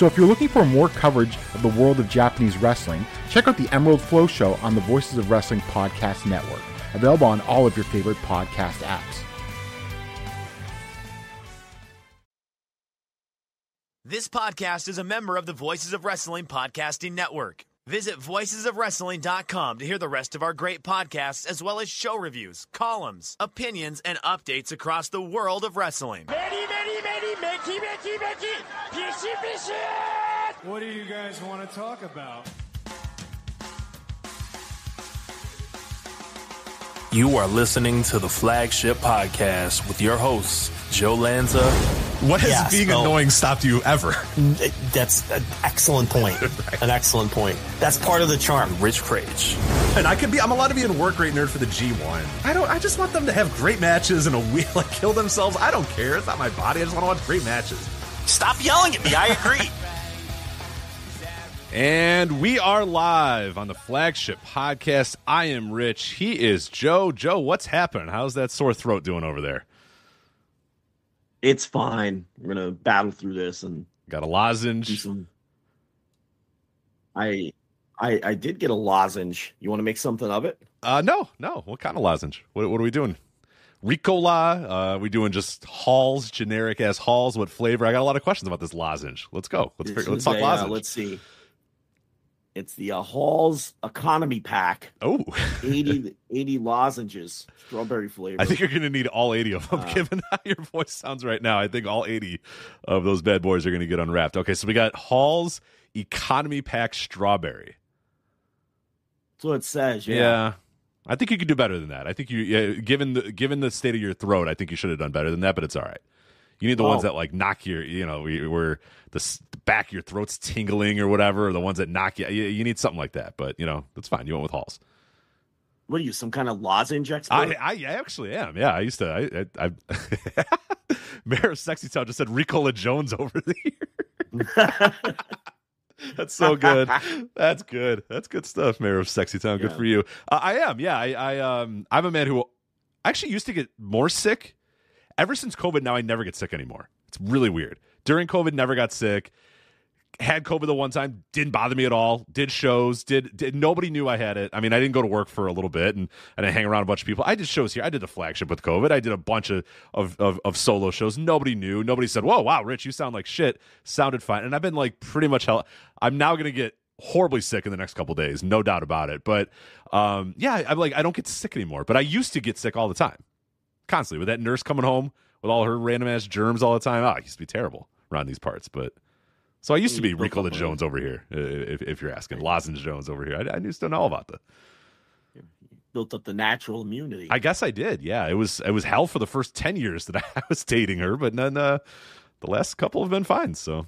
So if you're looking for more coverage of the world of Japanese wrestling, check out the Emerald Flow Show on the Voices of Wrestling Podcast Network, available on all of your favorite podcast apps. This podcast is a member of the Voices of Wrestling Podcasting Network. Visit voicesofwrestling.com to hear the rest of our great podcasts, as well as show reviews, columns, opinions, and updates across the world of wrestling. What do you guys want to talk about? You are listening to the flagship podcast with your hosts, Joe Lanza. What has Yes, being no. annoying stopped you ever? That's an excellent point. An excellent point. That's part of the charm. Rich Kraetsch. And I could be, I'm allowed to be a work rate nerd for the G1. I don't, I just want them to have great matches and a wheel, like kill themselves. I don't care. It's not my body. I just want to watch great matches. Stop yelling at me. I agree. And we are live on the flagship podcast. I am Rich. He is Joe. Joe, what's happening? How's that sore throat doing over there? It's fine. We're gonna battle through this and Got a lozenge. some. I, I, I did get a lozenge. You want to make something of it? Uh, no, no. What kind of lozenge? What, what are we doing? Ricola? Uh, we doing just halls, generic ass halls? What flavor? I got a lot of questions about this lozenge. Let's go. Let's figure, let's talk a, uh, lozenge. let's see. It's the uh, Hall's Economy Pack. oh, 80, 80 lozenges, strawberry flavor. I think you're going to need all 80 of them, Uh, given how your voice sounds right now. I think all 80 of those bad boys are going to get unwrapped. Okay, so we got Hall's Economy Pack Strawberry. That's what it says. Yeah. Yeah. I think you could do better than that. I think you, yeah, given the given the state of your throat, I think you should have done better than that. But it's all right. You need the ones Oh. that like knock your, you know, where s- the back of your throat's tingling or whatever. Or the ones that knock you, you. You need something like that. But you know, that's fine. You went with Halls. What are you, some kind of lozenge expert? I, I actually am. Yeah, I used to. I, I, I Mayor of Sexy Town just said Ricola Jones over there. That's so good. That's good. That's good stuff, Mayor of Sexy Town. Good Yeah. for you. Uh, I am. Yeah. I, I um. I'm a man who actually used to get more sick. Ever since COVID, now I never get sick anymore. It's really weird. During COVID, never got sick. Had COVID the one time, didn't bother me at all. Did shows, did, did nobody knew I had it. I mean, I didn't go to work for a little bit, and and I hang around a bunch of people. I did shows here. I did the flagship with COVID. I did a bunch of of of, of solo shows. Nobody knew. Nobody said, "Whoa, wow, Rich, you sound like shit." Sounded fine, and I've been like pretty much hell. I'm now gonna get horribly sick in the next couple days, no doubt about it. But um, yeah, I'm like I don't get sick anymore. But I used to get sick all the time, constantly with that nurse coming home with all her random ass germs all the time. Oh, it used to be terrible around these parts, but. So I used to be Ricola Jones over here, if, if you're asking. Lozenge Jones over here. I, I used to know about the. Built up the natural immunity. I guess I did. Yeah, it was it was hell for the first ten years that I was dating her, but then uh, the last couple have been fine. So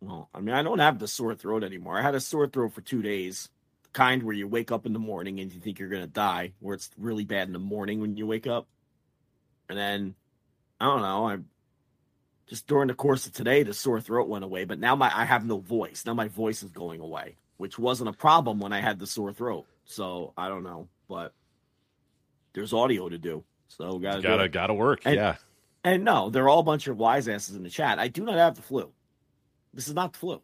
Well, I mean, I don't have the sore throat anymore. I had a sore throat for two days, the kind where you wake up in the morning and you think you're gonna die, where it's really bad in the morning when you wake up, and then I don't know. I just during the course of today, the sore throat went away, but now my I have no voice. Now my voice is going away, which wasn't a problem when I had the sore throat. So I don't know, but there's audio to do, so gotta gotta it. gotta work. And- yeah, And no, they're all a bunch of wise asses in the chat. I do not have the flu. This is not the flu.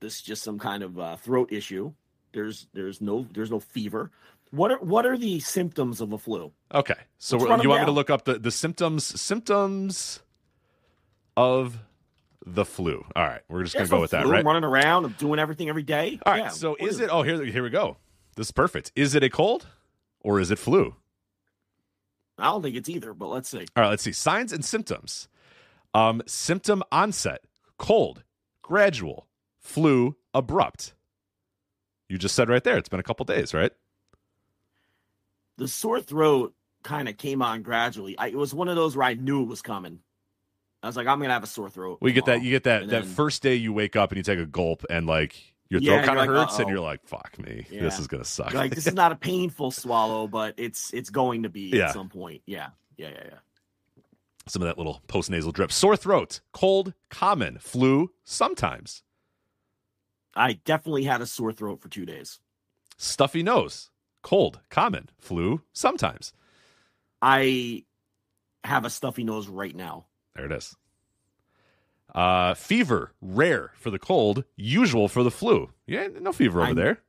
This is just some kind of uh, throat issue. There's there's no there's no fever. What are what are the symptoms of a flu? okay. So Let's we're- run you want me to look up the the symptoms symptoms of the flu? All right, we're just gonna go no with that, flu. right? I'm running around, I'm doing everything every day. All right. Yeah, so is it? Oh, here here we go. This is perfect. Is it a cold or is it flu? I don't think it's either, but let's see. All right, let's see. Signs and symptoms. Um, symptom onset: cold, gradual, flu, abrupt. You just said right there. It's been a couple days, right? The sore throat kind of came on gradually. I, it was one of those where I knew it was coming. I was like, I'm gonna have a sore throat. We get that. You get that. And That then- first day you wake up and you take a gulp and like your Yeah, throat kind of like, hurts and "Uh-oh." you're like, "Fuck me, Yeah. this is gonna suck." You're like this is not a painful swallow, but it's it's going to be Yeah. at some point. Yeah, yeah, yeah, yeah. Some of that little post nasal drip. Sore throat, cold, common, flu, sometimes I definitely had a sore throat for two days. stuffy nose, cold, common, flu, sometimes. I have a stuffy nose right now. There it is. Uh, fever, rare for the cold, usual for the flu. Yeah, no fever over I'm- there.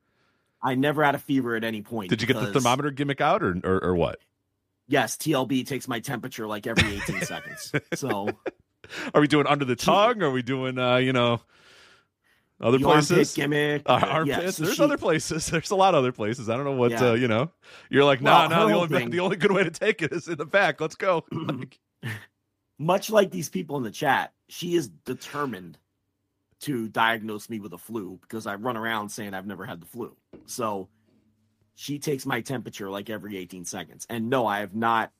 I never had a fever at any point. Did you get the thermometer gimmick out or, or or what? Yes, TLB takes my temperature like every 18 seconds. So Are we doing under the tongue? Are we doing uh, you know, other the places? gimmick. Uh, uh, armpits. yeah, so There's she- other places. There's a lot of other places. I don't know what Yeah. uh, you know. You're like, nah, Well, nah. The only thing- the only good way to take it is in the back. Let's go. Like, much like these people in the chat, she is determined to diagnose me with a flu because I run around saying I've never had the flu. So she takes my temperature like every 18 seconds. And no, I have not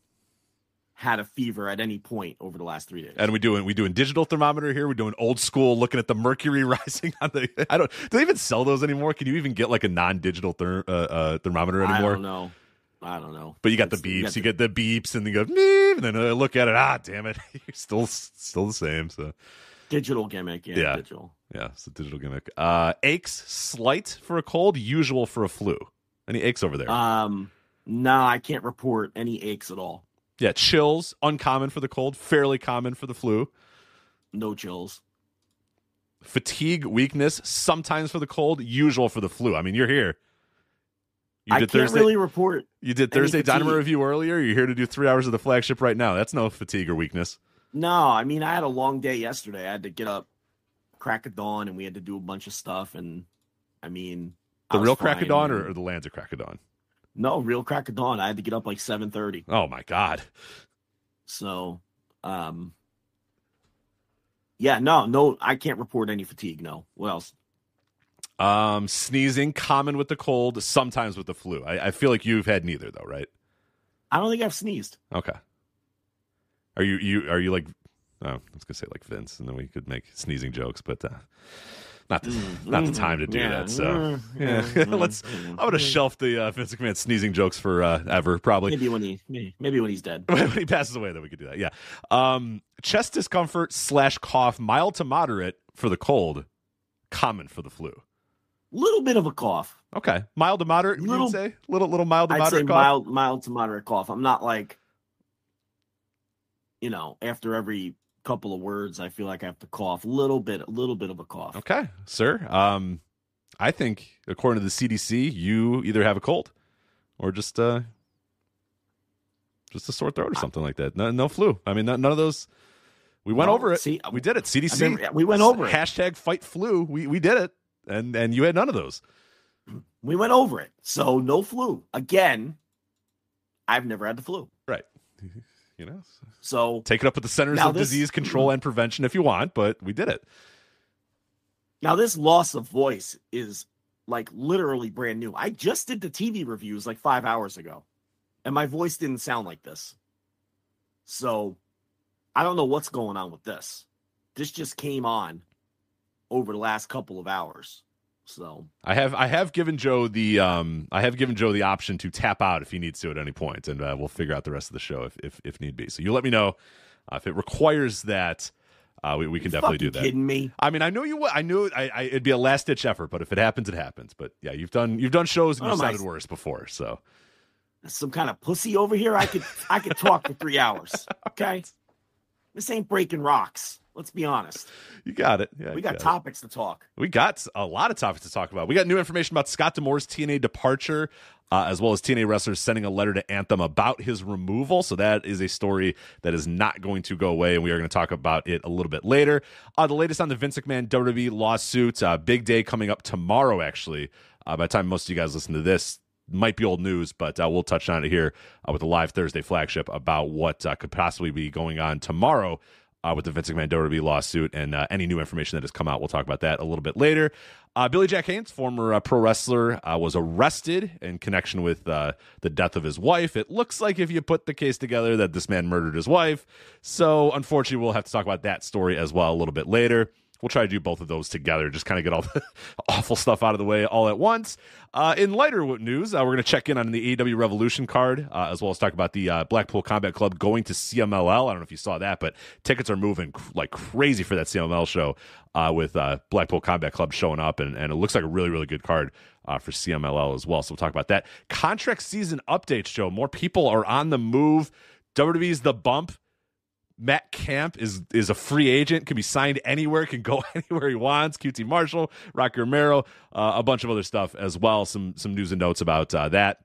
had a fever at any point over the last three days. and we doing we doing digital thermometer here. We're doing old school, looking at the mercury rising on the. I don't. Do they even sell those anymore? Can you even get like a non-digital ther, uh, uh, thermometer I anymore? don't know. I don't know. But you got the beeps. You, got get the beeps, and then you go beep, and then look at it. Ah, damn it! You're still still the same. So digital gimmick. Yeah, Yeah. digital. yeah, it's a digital gimmick. Uh, aches slight for a cold, usual for a flu. Any aches over there? Um, no, I can't report any aches at all. yeah, chills uncommon for the cold, fairly common for the flu. No chills. Fatigue, weakness, sometimes for the cold, usual for the flu. I mean, you're here. You I did can't Thursday. really report. you did Thursday Dynamo review earlier. You're here to do three hours of the flagship right now. That's no fatigue or weakness. No, I mean I had a long day yesterday. I had to get up, crack of dawn, and we had to do a bunch of stuff. And I mean, The was real crack of dawn or, or the of crack of dawn? no real crack of dawn? I had to get up like seven thirty. Oh my god. So, um, yeah, no, no, I can't report any fatigue. No, what else? Um, sneezing, common with the cold, sometimes with the flu. I, I feel like you've had neither though, right? I don't think I've sneezed. Okay. Are you you are you like? Oh, I was gonna say like Vince, and then we could make sneezing jokes, but uh, not the not the time to do Yeah. that. So yeah, mm, let's. I'm gonna shelf the uh, Vince McMahon sneezing jokes for uh, ever probably. Maybe when he, maybe, maybe when he's dead. when he passes away, then we could do that. Yeah. Um, chest discomfort slash cough, mild to moderate for the cold, common for the flu. Little bit of a cough. Okay, mild to moderate. Little, Little- you'd say little little mild to I'd say moderate cough. mild, mild to moderate cough. I'm not like, you know, after every couple of words, I feel like I have to cough. A little bit, a little bit of a cough. Okay, sir. Um, I think according to the CDC, you either have a cold or just uh, just a sore throat or something like that. No, no flu. I mean, no- none of those. We went No, over it. see, we did it. CDC. I've never- we went over it. Hashtag fight flu. We we did it, and and you had none of those. We went over it. So no flu. Again, I've never had the flu. Right. You know, So take it up with the Centers of this- Disease Control and Prevention if you want, but we did it. now this loss of voice is like literally brand new. I just did the TV reviews like five hours ago, and my voice didn't sound like this. So I don't know what's going on with this. This just came on over the last couple of hours. So I have I have given Joe the um I have given Joe the option to tap out if he needs to at any point, and uh, we'll figure out the rest of the show if if, if need be. So you let me know uh, if it requires that. Uh, we, we can definitely do that. Kidding me? I mean, I know you. I knew I, I, it'd be a last ditch effort, but if it happens, it happens. But yeah, you've done you've done shows and you am I- sounded worse before. So Some kind of pussy over here? I could I could talk for three hours. Okay, this ain't breaking rocks. Let's be honest. you got it. Yeah, We got it. topics to talk. We got a lot of topics to talk about. We got new information about Scott D'Amore's TNA departure, uh, as well as TNA wrestlers sending a letter to Anthem about his removal. So that is a story that is not going to go away, and we are going to talk about it a little bit later. Uh, the latest on the Vince McMahon WWE lawsuit. Uh, big day coming up tomorrow, actually. Uh, by the time most of you guys listen to this, might be old news, but uh, we'll touch on it here uh, with the live Thursday flagship about what uh, could possibly be going on tomorrow uh, with the Vince McMahon WWE lawsuit and uh, any new information that has come out. We'll talk about that a little bit later. Uh, Billy Jack Haynes, former uh, pro wrestler, uh, was arrested in connection with uh, the death of his wife. It looks like if you put the case together that this man murdered his wife. So unfortunately, we'll have to talk about that story as well a little bit later we'll try to do both of those together. Just kind of get all the awful stuff out of the way all at once. Uh, in lighter news uh, we're going to check in on the AEW Revolution card uh, as well as talk about the uh, Blackpool Combat Club going to CMLL I don't know if you saw that but tickets are moving cr- like crazy for that CMLL show uh, with uh, Blackpool Combat Club showing up and, and it looks like a really really good card for CMLL as well. So we'll talk about that. Contract season update show more people are on the move. WWE's the bump Matt Camp is is a free agent, can be signed anywhere, can go anywhere he wants. QT Marshall, Rocky Romero, uh, a bunch of other stuff as well. Some some news and notes about uh, that.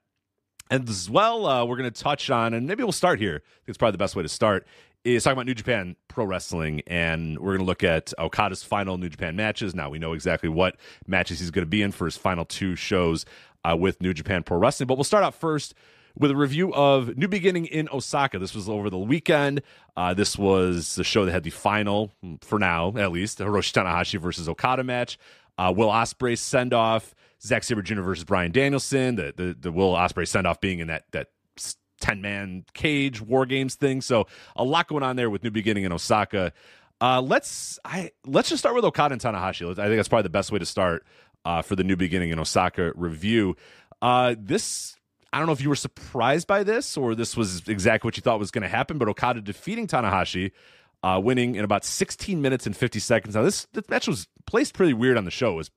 And as well, uh, we're going to touch on, and maybe we'll start here. I think it's probably the best way to start. Is talking about New Japan Pro Wrestling, and we're going to look at Okada's final New Japan matches. Now we know exactly what matches he's going to be in for his final two shows uh, with New Japan Pro Wrestling. But we'll start out first with a review of New Beginning in Osaka. This was over the weekend. Uh, this was the show that had the final, for now at least, Hiroshi Tanahashi versus Okada match. Uh, Will Ospreay send off, Zack Sabre Jr. versus Bryan Danielson. The the, the Will Ospreay send off being in that that ten man cage war games thing. So a lot going on there with New Beginning in Osaka. Uh, let's I let's just start with Okada and Tanahashi. I think that's probably the best way to start uh, for the New Beginning in Osaka review. Uh, this I don't know if you were surprised by this or this was exactly what you thought was going to happen, but Okada defeating Tanahashi, uh, winning in about 16 minutes and 50 seconds. Now, this, this match was placed pretty weird on the show. It was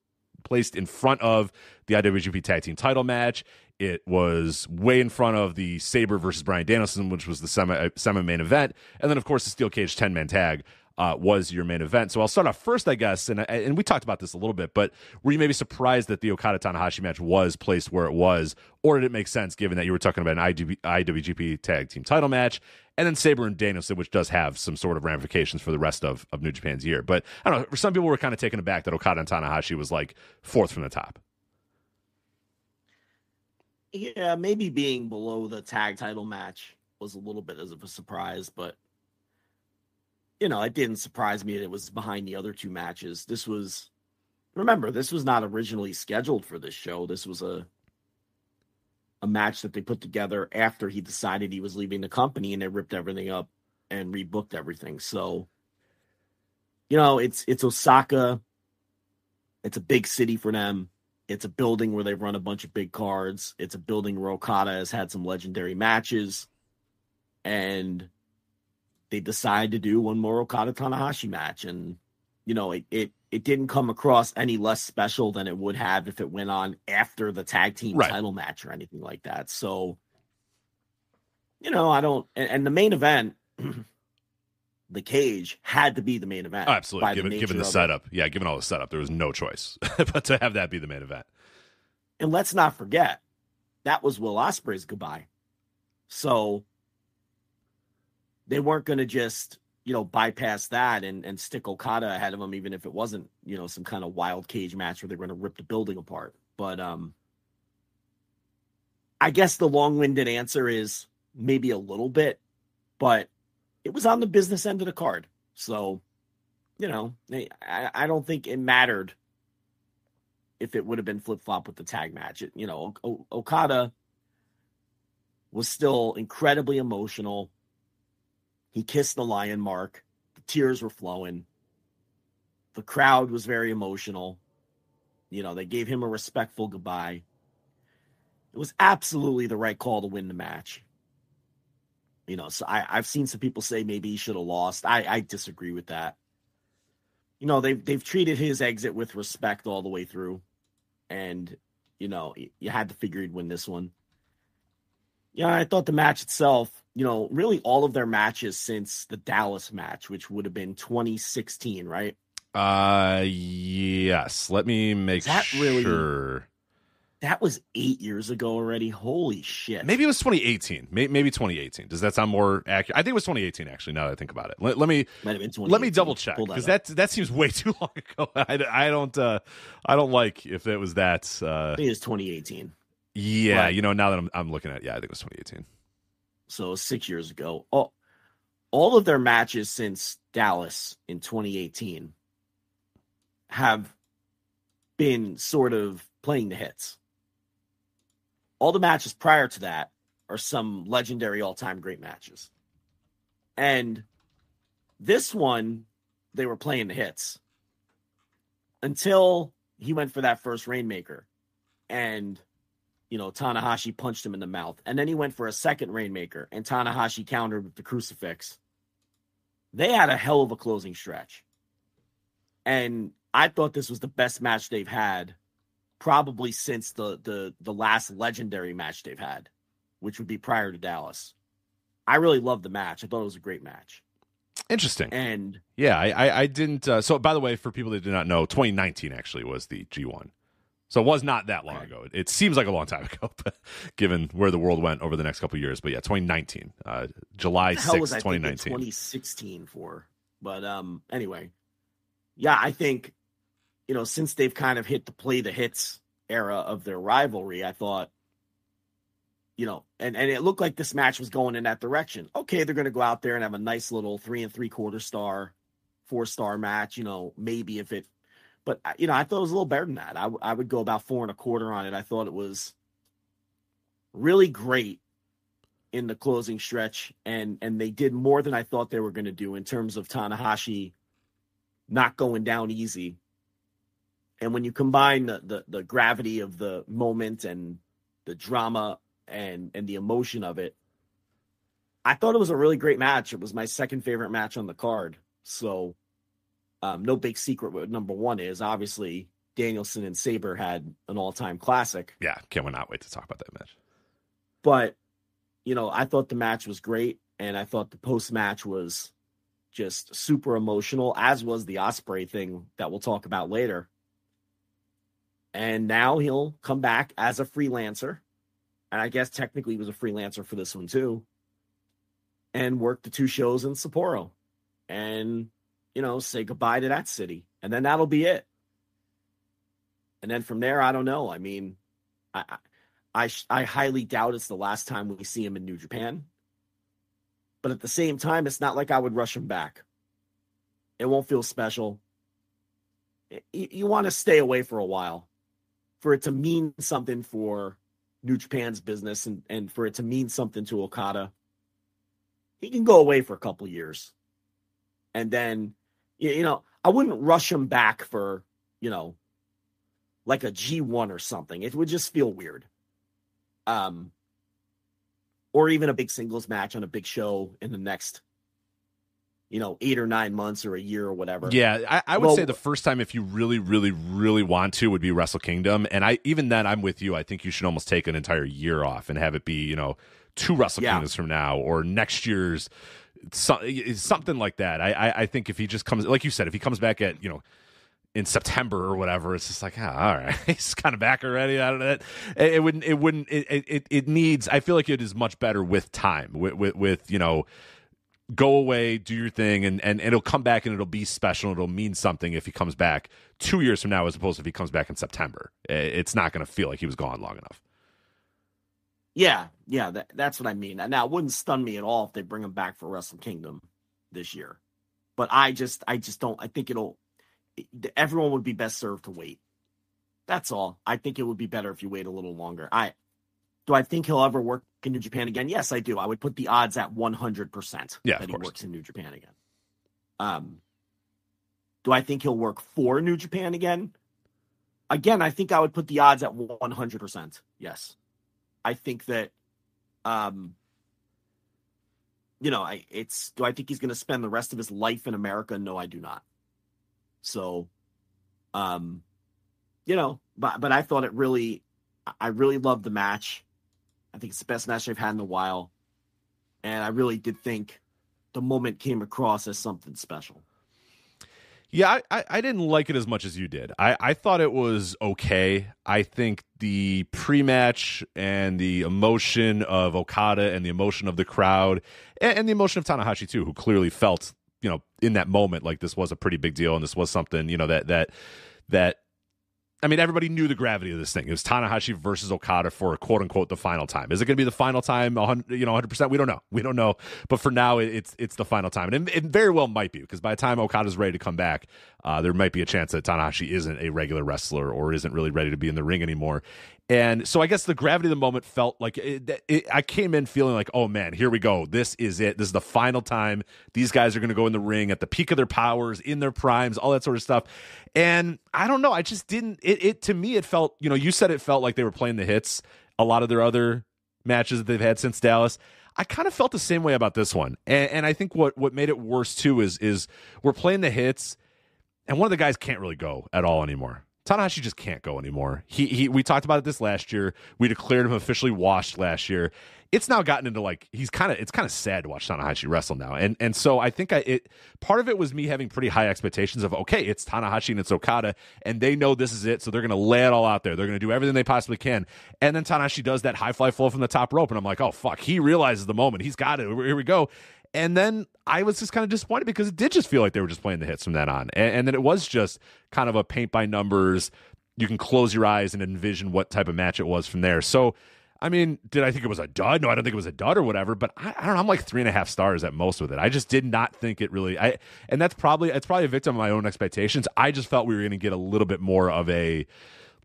placed in front of the IWGP Tag Team title match. It was way in front of the Sabre versus Bryan Danielson, which was the semi, semi main event. And then, of course, the Steel Cage 10 man tag uh, was your main event. So I'll start off first, I guess, and and we talked about this a little bit, but were you maybe surprised that the Okada Tanahashi match was placed where it was, or did it make sense given that you were talking about an IWGP, Tag Team Title match, and then Sabre and Danielson, which does have some sort of ramifications for the rest of of New Japan's year. But I don't know. For some people, were kind of taken aback that Okada and Tanahashi was like fourth from the top. Yeah, maybe being below the tag title match was a little bit as of a surprise, but you know, it didn't surprise me that it was behind the other two matches. This was remember, this was not originally scheduled for this show. This was a a match that they put together after he decided he was leaving the company and they ripped everything up and rebooked everything. So you know, it's it's Osaka. It's a big city for them. It's a building where they've run a bunch of big cards. It's a building where Okada has had some legendary matches. And they decide to do one more Okada Tanahashi match, and you know it it it didn't come across any less special than it would have if it went on after the tag team right. title match or anything like that. So, you know, I don't. And, and the main event, the cage had to be the main event. Oh, absolutely, given the, given the setup, it. yeah, given all the setup, there was no choice but to have that be the main event. And let's not forget that was Will Ospreay's goodbye. So they weren't going to just you know bypass that and and stick Okada ahead of them, even if it wasn't you know some kind of wild cage match where they're going to rip the building apart. But um, I guess the long-winded answer is maybe a little bit, but it was on the business end of the card, so you know I, I don't think it mattered if it would have been flip flop with the tag match. It, you know, o- Okada was still incredibly emotional he kissed the lion mark. The tears were flowing. The crowd was very emotional. You know, they gave him a respectful goodbye. It was absolutely the right call to win the match. You know, so I, I've seen some people say maybe he should have lost. I, I disagree with that. You know, they've they've treated his exit with respect all the way through. And, you know, you had to figure he'd win this one. Yeah, I thought the match itself you know, really all of their matches since the Dallas match, which would have been 2016, right? Uh, yes. Let me make that sure. Really, that was eight years ago already. Holy shit! Maybe it was 2018. Maybe 2018. Does that sound more accurate? I think it was 2018. Actually, now that I think about it, let, let me let me double check because that, that, that seems way too long ago. I, I don't uh, I don't like if it was that. Uh, I think it's 2018. Yeah, you know, now that I'm I'm looking at, it, yeah, I think it was 2018 so six years ago. All, all of their matches since Dallas in 2018 have been sort of playing the hits. All the matches prior to that are some legendary all time great matches. And this one, they were playing the hits until he went for that first Rainmaker. And, you know, Tanahashi punched him in the mouth. And then he went for a second Rainmaker, and Tanahashi countered with the crucifix. They had a hell of a closing stretch. And I thought this was the best match they've had probably since the the the last legendary match they've had, which would be prior to Dallas. I really loved the match. I thought it was a great match. Interesting. And yeah, I I, I didn't. Uh, so by the way, for people that did not know, 2019 actually was the G1. So it was not that long ago. It, seems like a long time ago, given where the world went over the next couple years. But yeah, 2019, uh, July 6th, 2019. 2016 for. But um, anyway, yeah, I think you know, since they've kind of hit the play the hits era of their rivalry, I thought, you know, and, and it looked like this match was going in that direction. Okay, they're going to go out there and have a nice little three and three quarter star, four star match, you know, maybe if it, but, you know, I thought it was a little better than that. I, I would go about four and a quarter on it. I thought it was really great in the closing stretch and and they did more than I thought they were going to do in terms of Tanahashi not going down easy and when you combine the, the, the gravity of the moment and the drama and and the emotion of it, I thought it was a really great match. It was my second favorite match on the card. So, um, no big secret what number one is. Obviously, Danielson and Sabre had an all time classic. Yeah, can't not wait to talk about that match. But, you know, I thought the match was great, and I thought the post match was just super emotional, as was the Ospreay thing that we'll talk about later and now he'll come back as a freelancer. And I guess technically he was a freelancer for this one too. And work the two shows in Sapporo and, you know, say goodbye to that city. And then that'll be it. And then from there, I don't know. I mean, I, I, I highly doubt it's the last time we see him in New Japan. But at the same time, it's not like I would rush him back. It won't feel special. You, you want to stay away for a while for it to mean something for New Japan's business and, and for it to mean something to Okada, he can go away for a couple years. And then, you know, I wouldn't rush him back for, you know, like a G1 or something. It would just feel weird. Um, or even a big singles match on a big show in the next you know, eight or nine months or a year or whatever. Yeah, I, I would well, say the first time if you really, really, really want to would be Wrestle Kingdom, and I even then I'm with you. I think you should almost take an entire year off and have it be you know two Wrestle yeah. Kingdoms from now or next year's something like that. I, I I think if he just comes like you said, if he comes back at you know in September or whatever, it's just like, ah, all right, he's kind of back already. I don't know. It, it wouldn't. It wouldn't. It, it it needs. I feel like it is much better with time. With with, with you know go away, do your thing, and, and, and it'll come back and it'll be special. It'll mean something if he comes back two years from now, as opposed to if he comes back in September. It's not going to feel like he was gone long enough. Yeah, yeah, that, that's what I mean. Now, it wouldn't stun me at all if they bring him back for Wrestle Kingdom this year, but I just, I just don't. I think it'll. Everyone would be best served to wait. That's all. I think it would be better if you wait a little longer. I do I think he'll ever work in New Japan again? Yes, I do. I would put the odds at 100% that he works in New Japan again. Um, do I think he'll work for New Japan again? Again, I think I would put the odds at 100%. Yes. I think that, um, you know, I it's do I think he's going to spend the rest of his life in America? No, I do not. So, um, you know, but but I thought it really, I really loved the match. I think it's the best match they've had in a while. And I really did think the moment came across as something special. Yeah, I, I didn't like it as much as you did. I, I thought it was okay. I think the pre match and the emotion of Okada and the emotion of the crowd and, and, the emotion of Tanahashi too, who clearly felt, you know, in that moment like this was a pretty big deal and this was something, you know, that that that I mean, everybody knew the gravity of this thing. It was Tanahashi versus Okada for quote unquote the final time. Is it going to be the final time? You know, 100. percent We don't know. We don't know. But for now, it's it's the final time, and it, it very well might be because by the time Okada's ready to come back, uh, there might be a chance that Tanahashi isn't a regular wrestler or isn't really ready to be in the ring anymore. And so I guess the gravity of the moment felt like it, it, I came in feeling like, oh man, here we go. This is it. This is the final time these guys are going to go in the ring at the peak of their powers, in their primes, all that sort of stuff. And I don't know. I just didn't. It, it to me, it felt. You know, you said it felt like they were playing the hits. A lot of their other matches that they've had since Dallas. I kind of felt the same way about this one, and, and I think what what made it worse too is is we're playing the hits, and one of the guys can't really go at all anymore. Tanahashi just can't go anymore. He he we talked about it this last year. We declared him officially washed last year. It's now gotten into like he's kind of it's kind of sad to watch Tanahashi wrestle now. And and so I think I it part of it was me having pretty high expectations of okay, it's Tanahashi and it's Okada and they know this is it, so they're going to lay it all out there. They're going to do everything they possibly can. And then Tanahashi does that high fly flow from the top rope and I'm like, "Oh fuck, he realizes the moment. He's got it. Here we go." And then I was just kind of disappointed because it did just feel like they were just playing the hits from that on. And, and then it was just kind of a paint by numbers. You can close your eyes and envision what type of match it was from there. So, I mean, did I think it was a dud? No, I don't think it was a dud or whatever. But I, I, don't know. I'm like three and a half stars at most with it. I just did not think it really. I and that's probably it's probably a victim of my own expectations. I just felt we were going to get a little bit more of a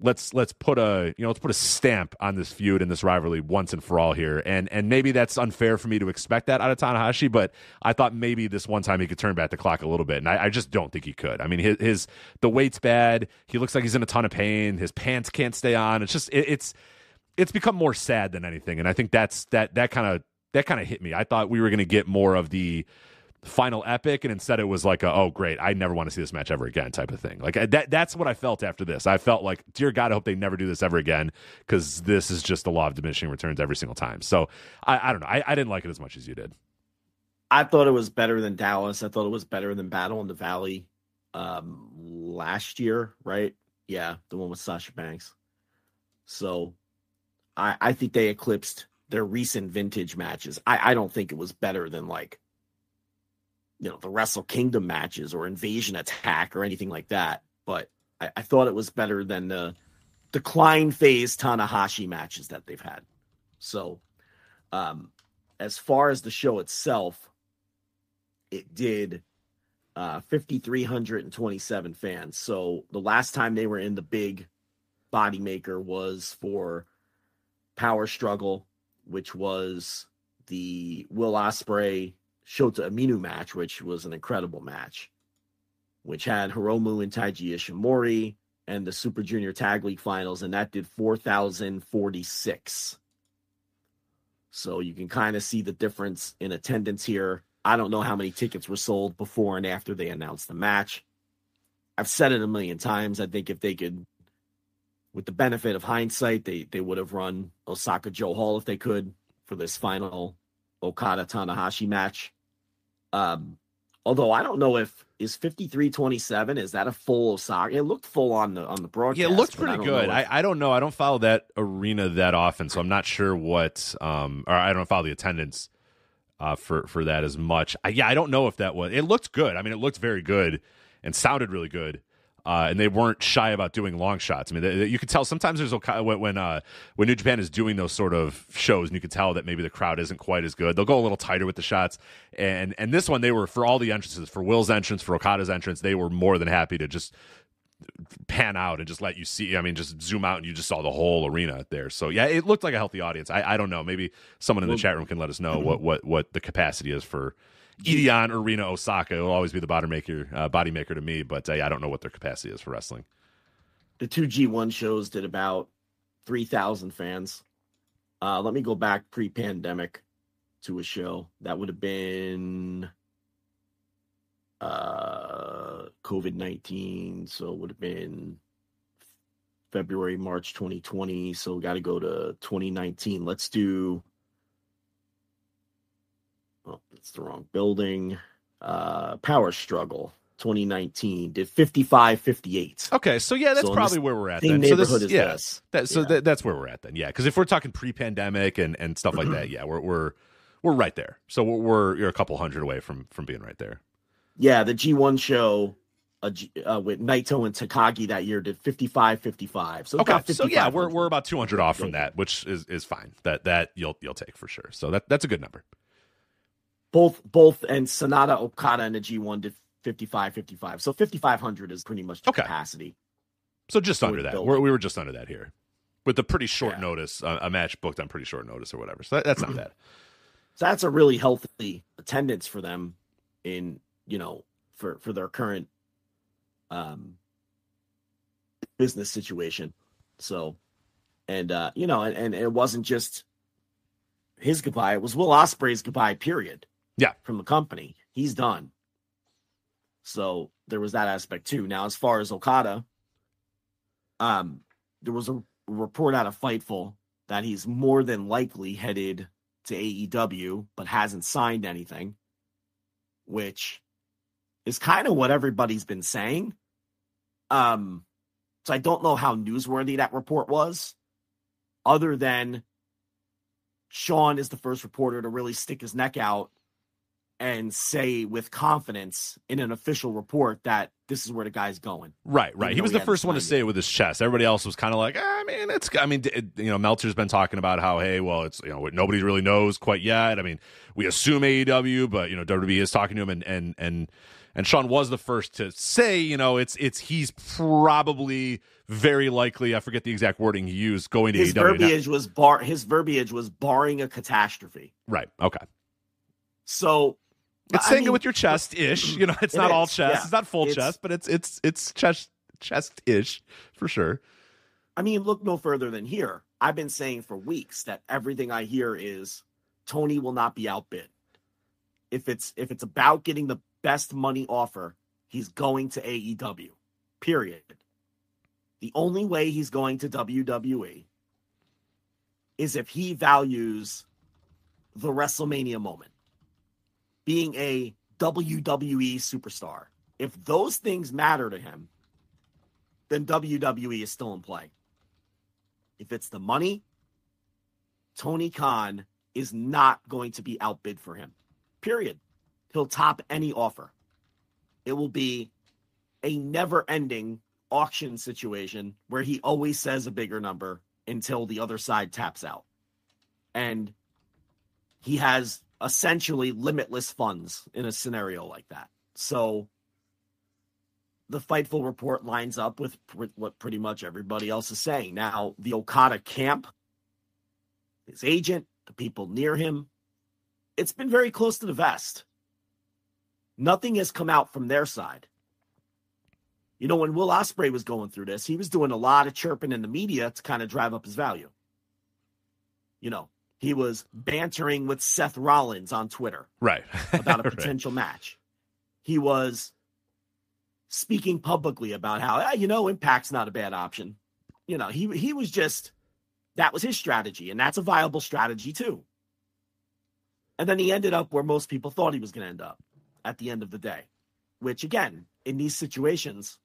let's let's put a you know let's put a stamp on this feud and this rivalry once and for all here. And and maybe that's unfair for me to expect that out of Tanahashi, but I thought maybe this one time he could turn back the clock a little bit, and I, I just don't think he could. I mean, his, his, the weight's bad. He looks like he's in a ton of pain. His pants can't stay on. It's just it, it's it's become more sad than anything, and I think that's that that kind of that kind of hit me. I thought we were going to get more of the final epic and instead it was like a, oh great i never want to see this match ever again type of thing. Like that that's what i felt after this. I felt like dear god i hope they never do this ever again because this is just the law of diminishing returns every single time. So i, I don't know. I, I didn't like it as much as you did. I thought it was better than dallas. I thought it was better than battle in the valley um last year right? Yeah the one with sasha banks. So i i think they eclipsed their recent vintage matches. I i don't think it was better than like you know the Wrestle Kingdom matches or Invasion Attack or anything like that. But I, I thought it was better than the decline phase Tanahashi matches that they've had. So, um, as far as the show itself, it did uh, 5,327 fans. So the last time they were in the big body maker was for Power Struggle, which was the Will Ospreay Shota Umino match, which was an incredible match, which had Hiromu and Taiji Ishimori and the Super Junior Tag League Finals, and that did 4,046. So you can kind of see the difference in attendance here. I don't know how many tickets were sold before and after they announced the match. I've said it a million times. I think if they could, with the benefit of hindsight, they they would have run Osaka-jo Hall if they could for this final Okada Tanahashi match. Um, although I don't know if is 5327 is that a full Osaka? It looked full on the on the broadcast. Yeah, it looked pretty I good. If... I, I don't know. I don't follow that arena that often, so I'm not sure what um or I don't follow the attendance uh for for that as much. I, yeah, I don't know if that was. It looked good. I mean, it looked very good and sounded really good uh, and they weren't shy about doing long shots. I mean, they, they, you could tell sometimes there's when when, uh, when New Japan is doing those sort of shows, and you could tell that maybe the crowd isn't quite as good. They'll go a little tighter with the shots, and and this one they were for all the entrances, for Will's entrance, for Okada's entrance, they were more than happy to just pan out and just let you see. I mean, just zoom out and you just saw the whole arena there. So yeah, it looked like a healthy audience. I, I don't know. Maybe someone in the well, chat room can let us know what what what the capacity is for Edion Arena Osaka It'll always be the body maker, uh, body maker to me, but uh, I don't know what their capacity is for wrestling. The two G1 shows did about 3,000 fans. Uh, let me go back pre pandemic to a show that would have been uh, COVID 19. So it would have been February, March 2020. So got to go to 2019. Let's do oh, that's the wrong building. Uh, Power Struggle 2019 did 55 58. Okay, so yeah, that's so probably where we're at then. So this, is yeah, this. That, so yeah. That, that's where we're at then. Yeah, because if we're talking pre-pandemic and and stuff like that, yeah, we're we're we're right there. So we're, we're you're a couple hundred away from from being right there. Yeah, the G1 show G- uh, with Naito and Takagi that year did 55 55. So, Okay, about so yeah, we're we're about 200 off from that, which is is fine. That that you'll you'll take for sure. So that that's a good number. Both both and Sonata Okada and the G1 did 55 55. So 5500 is pretty much the Okay. capacity. So just under that. We're, we were just under that here, with the pretty short Yeah. notice, uh, a match booked on pretty short notice or whatever. So that, that's not bad. So that's a really healthy attendance for them in, you know, for for their current um business situation. So and uh you know, and, and it wasn't just his goodbye, it was Will Ospreay's goodbye period. Yeah. From the company. He's done. So there was that aspect too. Now as far as Okada, um there was a report out of Fightful that he's more than likely headed to AEW, but hasn't signed anything, which is kind of what everybody's been saying. Um, so I don't know how newsworthy that report was, other than Sean is the first reporter to really stick his neck out and say with confidence in an official report that this is where the guy's going. Right, right. He was he the first one to say it with his chest. Everybody else was kind of like, ah, I mean, it's. I mean, it, you know, Meltzer's been talking about how, hey, well, it's you know, nobody really knows quite yet. I mean, we assume AEW, but you know, WWE is talking to him, and and and and Sean was the first to say, you know, it's it's he's probably very likely. I forget the exact wording he used, going to His AEW. Now- verbiage was bar his verbiage was barring a catastrophe. right. Okay. So It's I saying it with your chest ish. You know, it's It not all chest. yeah. It's not full It's- chest, but it's it's it's chest chest ish for sure. I mean, look no further than here. I've been saying for weeks that everything I hear is Tony will not be outbid. If it's if it's about getting the best money offer, he's going to AEW. Period. The only way he's going to WWE is if he values the WrestleMania moment, being a WWE superstar. If those things matter to him, then WWE is still in play. If it's the money, Tony Khan is not going to be outbid for him. Period. He'll top any offer. It will be a never ending auction situation where he always says a bigger number until the other side taps out. And he has essentially limitless funds in a scenario like that. So the Fightful report lines up with pr- what pretty much everybody else is saying. Now, the Okada camp, his agent, the people near him, it's been very close to the vest. Nothing has come out from their side. You know, when Will Ospreay was going through this, he was doing a lot of chirping in the media to kind of drive up his value. You know, he was bantering with Seth Rollins on Twitter Right. about a Right. potential match. He was speaking publicly about how, "Ah, you know, Impact's not a bad option. You know, he he was just that was his strategy, and that's a viable strategy too. And then he ended up where most people thought he was going to end up at the end of the day, which again, in these situations,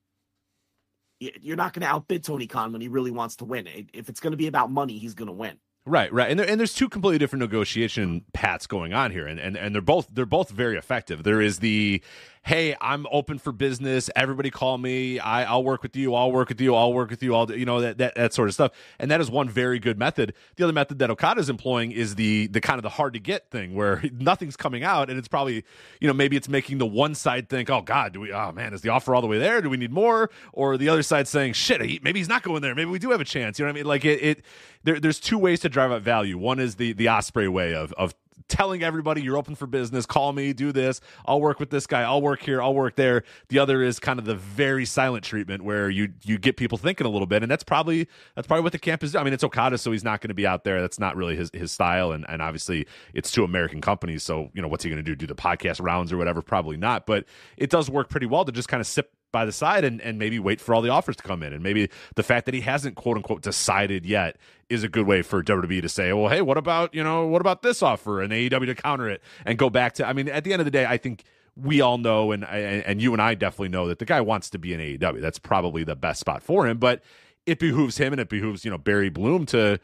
you're not going to outbid Tony Khan when he really wants to win. If it's going to be about money, he's going to win. Right, right, and there, and there's two completely different negotiation paths going on here, and, and and they're both they're both very effective. There is the, hey, I'm open for business. Everybody call me. I, I'll work with you. I'll work with you. I'll work with you. Do- you know that, that that sort of stuff. And that is one very good method. The other method that Okada is employing is the the kind of the hard to get thing where nothing's coming out, and it's probably you know maybe it's making the one side think, oh God, do we? Oh man, is the offer all the way there? Do we need more? Or the other side saying, shit, maybe he's not going there. Maybe we do have a chance. You know what I mean? Like it. it there, there's two ways to drive up value. One is the the Ospreay way of of telling everybody you're open for business. Call me, do this. I'll work with this guy. I'll work here. I'll work there. The other is kind of the very silent treatment where you you get people thinking a little bit, and that's probably that's probably what the camp is. I mean, it's Okada, so he's not going to be out there. That's not really his his style, and and obviously it's two American companies, so you know what's he going to do? Do the podcast rounds or whatever? Probably not. But it does work pretty well to just kind of sit by the side and, and maybe wait for all the offers to come in. And maybe the fact that he hasn't quote unquote decided yet is a good way for WWE to say, well, hey, what about, you know, what about this offer and AEW to counter it and go back to, I mean, at the end of the day, I think we all know, and, and, and you and I definitely know that the guy wants to be in AEW. That's probably the best spot for him, but it behooves him and it behooves, you know, Barry Bloom to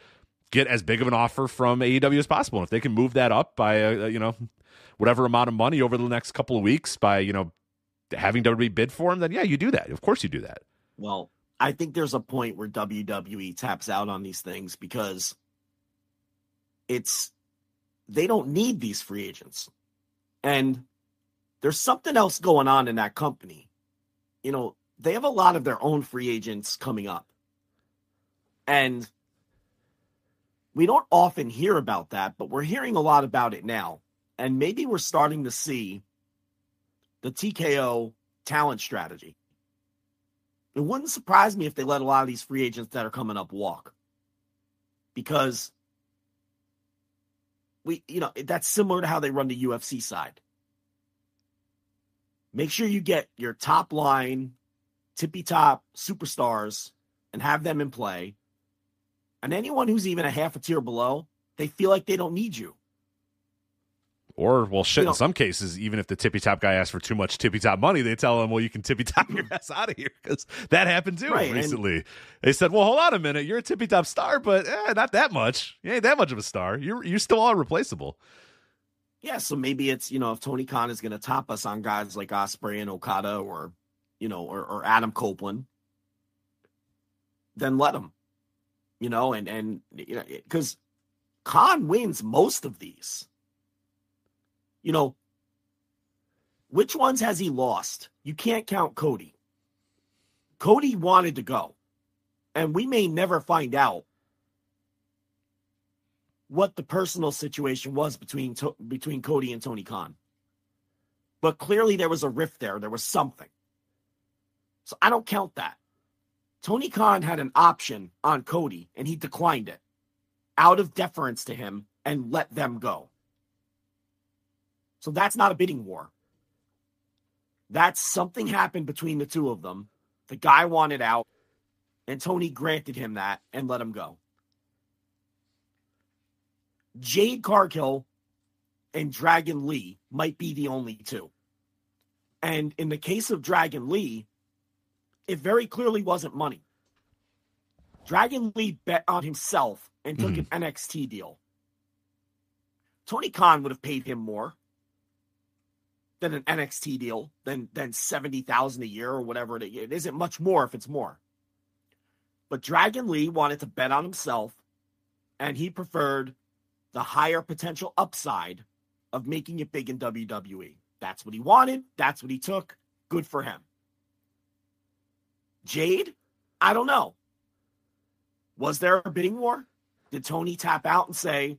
get as big of an offer from AEW as possible. And if they can move that up by, uh, you know, whatever amount of money over the next couple of weeks by, you know, having WWE bid for him, then yeah, you do that. Of course, you do that. Well, I think there's a point where WWE taps out on these things because it's they don't need these free agents. And there's something else going on in that company. You know, they have a lot of their own free agents coming up. And we don't often hear about that, but we're hearing a lot about it now. And maybe we're starting to see the TKO talent strategy. It wouldn't surprise me if they let a lot of these free agents that are coming up walk. Because we, you know, that's similar to how they run the UFC side. Make sure you get your top line, tippy top superstars and have them in play. And anyone who's even a half a tier below, they feel like they don't need you. Or, well, shit, You know- in some cases, even if the tippy top guy asks for too much tippy top money, they tell him, well, you can tippy top your ass out of here because that happened too Right, and- recently. They said, well, hold on a minute. You're a tippy top star, but eh, not that much. You ain't that much of a star. You're, you're still all replaceable. Yeah, so maybe it's, you know, if Tony Khan is going to top us on guys like Ospreay and Okada or, you know, or, or Adam Copeland, then let him, you know, and, and, you know, because Khan wins most of these. You know, which ones has he lost? You can't count Cody. Cody wanted to go, and we may never find out what the personal situation was between between Cody and Tony Khan. But clearly there was a rift there. There was something. So I don't count that. Tony Khan had an option on Cody and he declined it out of deference to him and let them go. So that's not a bidding war. That's something happened between the two of them. The guy wanted out and Tony granted him that and let him go. Jade Cargill and Dragon Lee might be the only two. And in the case of Dragon Lee, it very clearly wasn't money. Dragon Lee bet on himself and took mm-hmm. an NXT deal. Tony Khan would have paid him more than an NXT deal than than 70,000 a year or whatever it is. It isn't much more if it's more. But Dragon Lee wanted to bet on himself and he preferred the higher potential upside of making it big in WWE. That's what he wanted. That's what he took. Good for him. Jade, I don't know. Was there a bidding war? Did Tony tap out and say,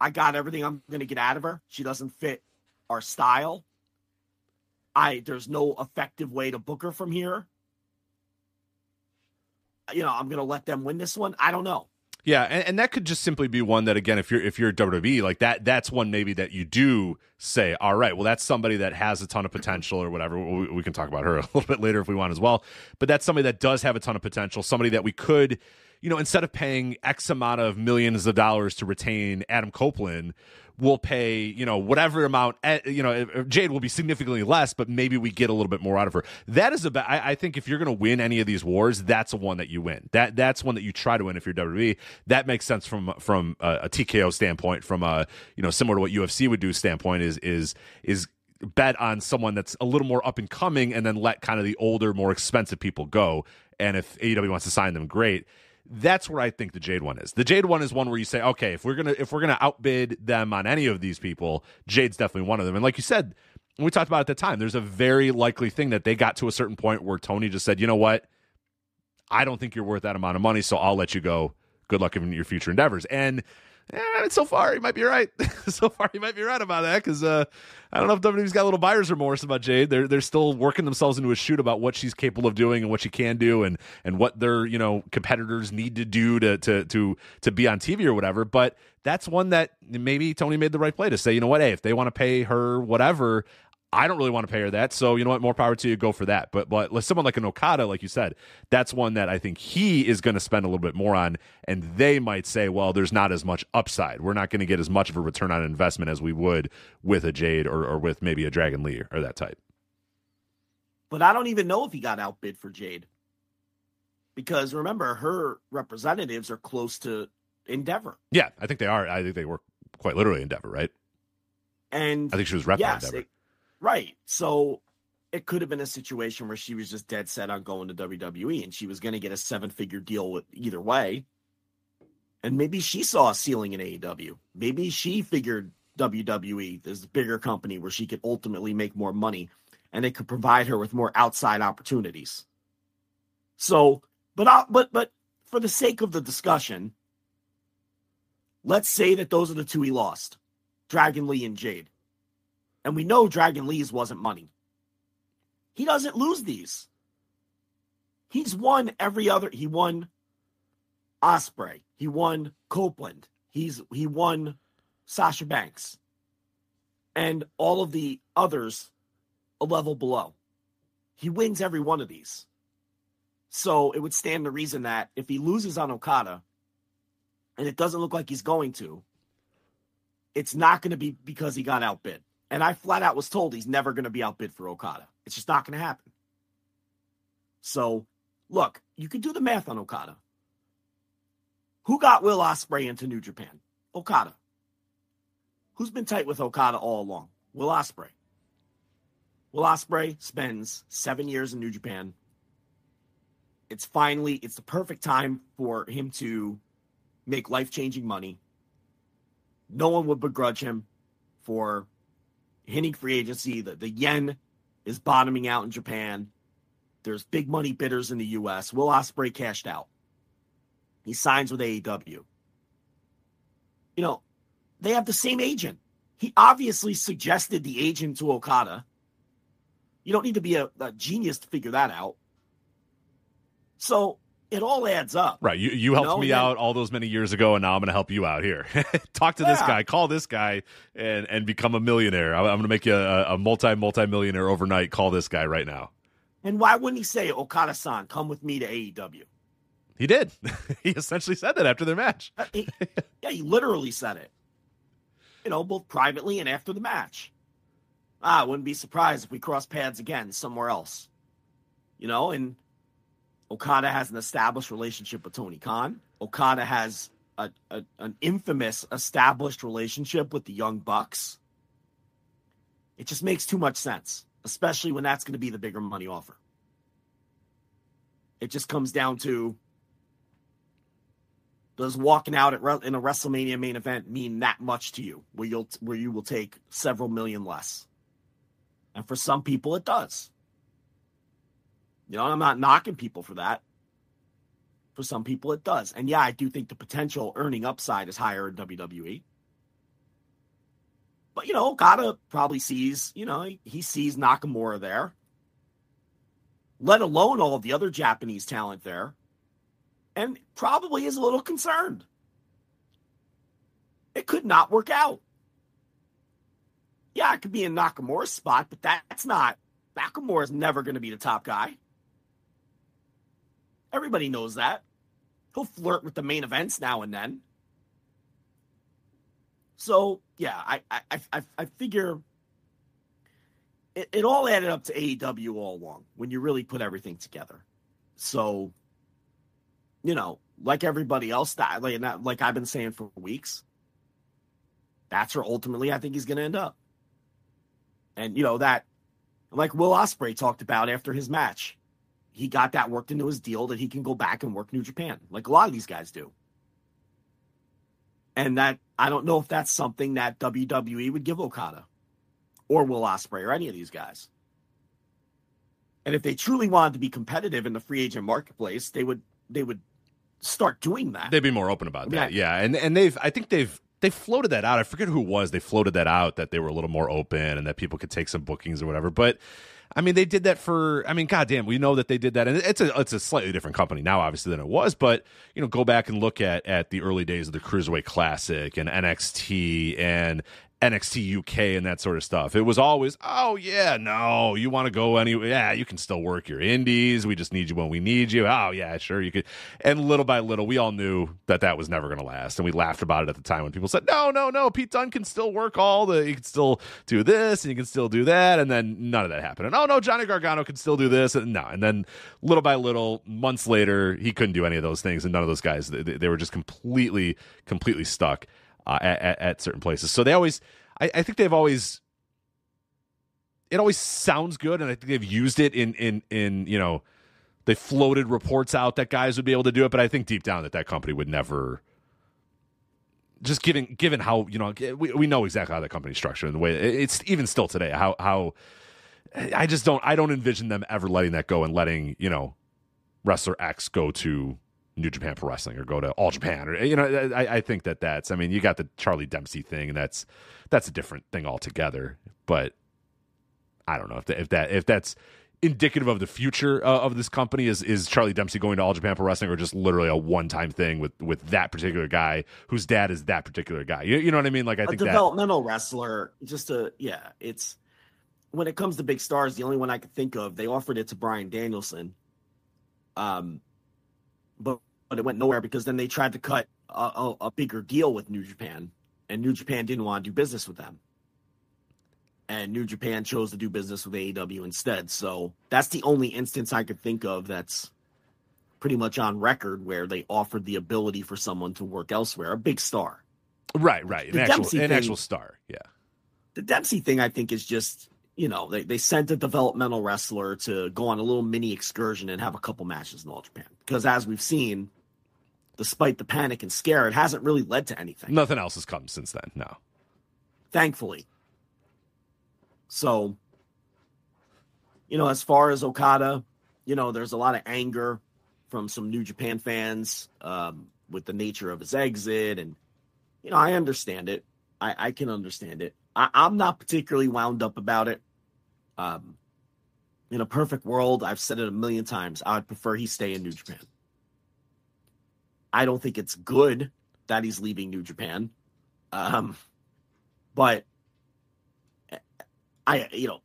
I got everything I'm going to get out of her? She doesn't fit our style. I there's no effective way to book her from here. You know, I'm to let them win this one. I don't know. Yeah, and, and that could just simply be one that again, if you're if you're WWE, like that, that's one maybe that you do say, all right, well, that's somebody that has a ton of potential or whatever. We, we can talk about her a little bit later if we want as well. But that's somebody that does have a ton of potential. Somebody that we could, you know, instead of paying X amount of millions of dollars to retain Adam Copeland, we'll pay, you know, whatever amount. eh, You know, Jade will be significantly less, but maybe we get a little bit more out of her. That is about. I, I think if you're going to win any of these wars, that's a one that you win. That that's one that you try to win if you're WWE. That makes sense from from a, a TKO standpoint, from a you know similar to what UFC would do standpoint. Is is is bet on someone that's a little more up and coming, and then let kind of the older, more expensive people go. And if AEW wants to sign them, great that's where I think the Jade one is. The Jade one is one where you say, okay, if we're gonna if we're gonna outbid them on any of these people, Jade's definitely one of them. And like you said, we talked about at the time, there's a very likely thing that they got to a certain point where Tony just said, you know what, I don't think you're worth that amount of money, so I'll let you go. Good luck in your future endeavors. And eh, so far, he might be right. so far, he might be right about that because uh, I don't know if WWE's got a little buyer's remorse about Jade. They're they're still working themselves into a shoot about what she's capable of doing and what she can do and and what their you know competitors need to do to to to to be on TV or whatever. But that's one that maybe Tony made the right play to say, you know what, hey, if they want to pay her whatever. I don't really want to pay her that, so you know what? More power to you. Go for that. But but someone like an Okada, like you said, that's one that I think he is going to spend a little bit more on, and they might say, well, there's not as much upside. We're not going to get as much of a return on investment as we would with a Jade or, or with maybe a Dragon Lee or that type. But I don't even know if he got outbid for Jade. Because remember, her representatives are close to Endeavor. Yeah, I think they are. I think they work quite literally Endeavor, right? And I think she was rep yes, Endeavor. it- right. So it could have been a situation where she was just dead set on going to WWE and she was going to get a seven figure deal with either way. And maybe she saw a ceiling in AEW. Maybe she figured WWE is a bigger company where she could ultimately make more money and it could provide her with more outside opportunities. So, but I, but but for the sake of the discussion, let's say that those are the two he lost, Dragon Lee and Jade. And we know Dragon Lee's wasn't money. He doesn't lose these. He's won every other. He won Ospreay. He won Copeland. He's he won Sasha Banks, and all of the others a level below. He wins every one of these. So it would stand to reason that if he loses on Okada, and it doesn't look like he's going to, it's not going to be because he got outbid. And I flat out was told he's never going to be outbid for Okada. It's just not going to happen. So, look, you can do the math on Okada. Who got Will Ospreay into New Japan? Okada. Who's been tight with Okada all along? Will Ospreay. Will Ospreay spends seven years in New Japan. It's finally it's the perfect time for him to make life changing money. No one would begrudge him for hitting free agency. The, the yen is bottoming out in Japan. There's big money bidders in the U.S. Will Ospreay cashed out. He signs with AEW. You know, they have the same agent. He obviously suggested the agent to Okada. You don't need to be a, a genius to figure that out. So it all adds up. Right. You you helped know, me out all those many years ago, and now I'm going to help you out here. Talk to this guy, call this guy, and and become a millionaire. I'm, I'm going to make you a, a multi multi millionaire overnight. Call this guy right now. And why wouldn't he say, Okada san, come with me to AEW? He did. he essentially said that after their match. Uh, he- yeah, he literally said it. You know, both privately and after the match. Ah, I wouldn't be surprised if we cross paths again somewhere else. You know, and Okada has an established relationship with Tony Khan. Okada has a, a, an infamous established relationship with the Young Bucks. It just makes too much sense, especially when that's going to be the bigger money offer. It just comes down to does walking out at in a WrestleMania main event mean that much to you, where you'll where you will take several million less? And for some people, it does. You know, I'm not knocking people for that. For some people, it does, and yeah, I do think the potential earning upside is higher in WWE. But you know, Okada probably sees, you know, he, sees Nakamura there, let alone all the other Japanese talent there and probably is a little concerned. It could not work out. Yeah, it could be in Nakamura's spot, but that's not. Nakamura is never going to be the top guy. Everybody knows that. He'll flirt with the main events now and then. So yeah, I I I, I figure it, it all added up to AEW all along when you really put everything together. So you know, like everybody else, that like, not, like I've been saying for weeks, that's where ultimately I think he's going to end up. And you know that, like Will Ospreay talked about after his match, he got that worked into his deal that he can go back and work New Japan, like a lot of these guys do. And that I don't know if that's something that WWE would give Okada, or Will Ospreay, or any of these guys. And if they truly wanted to be competitive in the free agent marketplace, they would they would start doing that. They'd be more open about that. Yeah. Yeah. And and they've I think they've they floated that out. I forget who it was. They floated that out that they were a little more open and that people could take some bookings or whatever. But I mean, they did that for. I mean, goddamn, we know that they did that, and it's a it's a slightly different company now, obviously, than it was. But you know, go back and look at at the early days of the Cruiserweight Classic and NXT and NXT UK and that sort of stuff. It was always, oh yeah, no, you want to go anywhere? Yeah, you can still work your indies. We just need you when we need you. Oh yeah, sure, you could. And little by little, we all knew that that was never going to last, and we laughed about it at the time when people said, no, no, no, Pete Dunne can still work all the, he can still do this and you can still do that, and then none of that happened. And oh no, Johnny Gargano can still do this, and no, and then little by little, months later, he couldn't do any of those things, and none of those guys, they, they were just completely, completely stuck uh, at, at, certain places. So they always, I, I think they've always it always sounds good, and I think they've used it in in in you know they floated reports out that guys would be able to do it, but I think deep down that that company would never. Just given given how you know we, we know exactly how that company's structured and the way it's even still today how how I just don't I don't envision them ever letting that go and letting you know wrestler X go to New Japan Pro Wrestling or go to All Japan or you know I, I think that that's I mean you got the Charlie Dempsey thing and that's that's a different thing altogether but I don't know if that, if that if that's indicative of the future uh, of this company is is Charlie Dempsey going to All Japan Pro Wrestling or just literally a one time thing with with that particular guy whose dad is that particular guy. You, you know what I mean? Like I a think developmental wrestler. Just a yeah, it's when it comes to big stars, the only one I could think of, they offered it to Bryan Danielson, um, but but it went nowhere because then they tried to cut a, a, a bigger deal with New Japan, and New Japan didn't want to do business with them and New Japan chose to do business with AEW instead. So that's the only instance I could think of that's pretty much on record where they offered the ability for someone to work elsewhere, a big star. Right, right. An, actual, an thing, actual star. Yeah. The Dempsey thing, I think, is just, you know, they, they sent a developmental wrestler to go on a little mini excursion and have a couple matches in All Japan. Because as we've seen, despite the panic and scare, it hasn't really led to anything. Nothing else has come since then, no. Thankfully. So, you know, as far as Okada, you know, there's a lot of anger from some New Japan fans um, with the nature of his exit. And, you know, I understand it. I, I can understand it. I, am not particularly wound up about it. Um, in a perfect world, I've said it a million times, I would prefer he stay in New Japan. I don't think it's good that he's leaving New Japan. Um, but I, you know,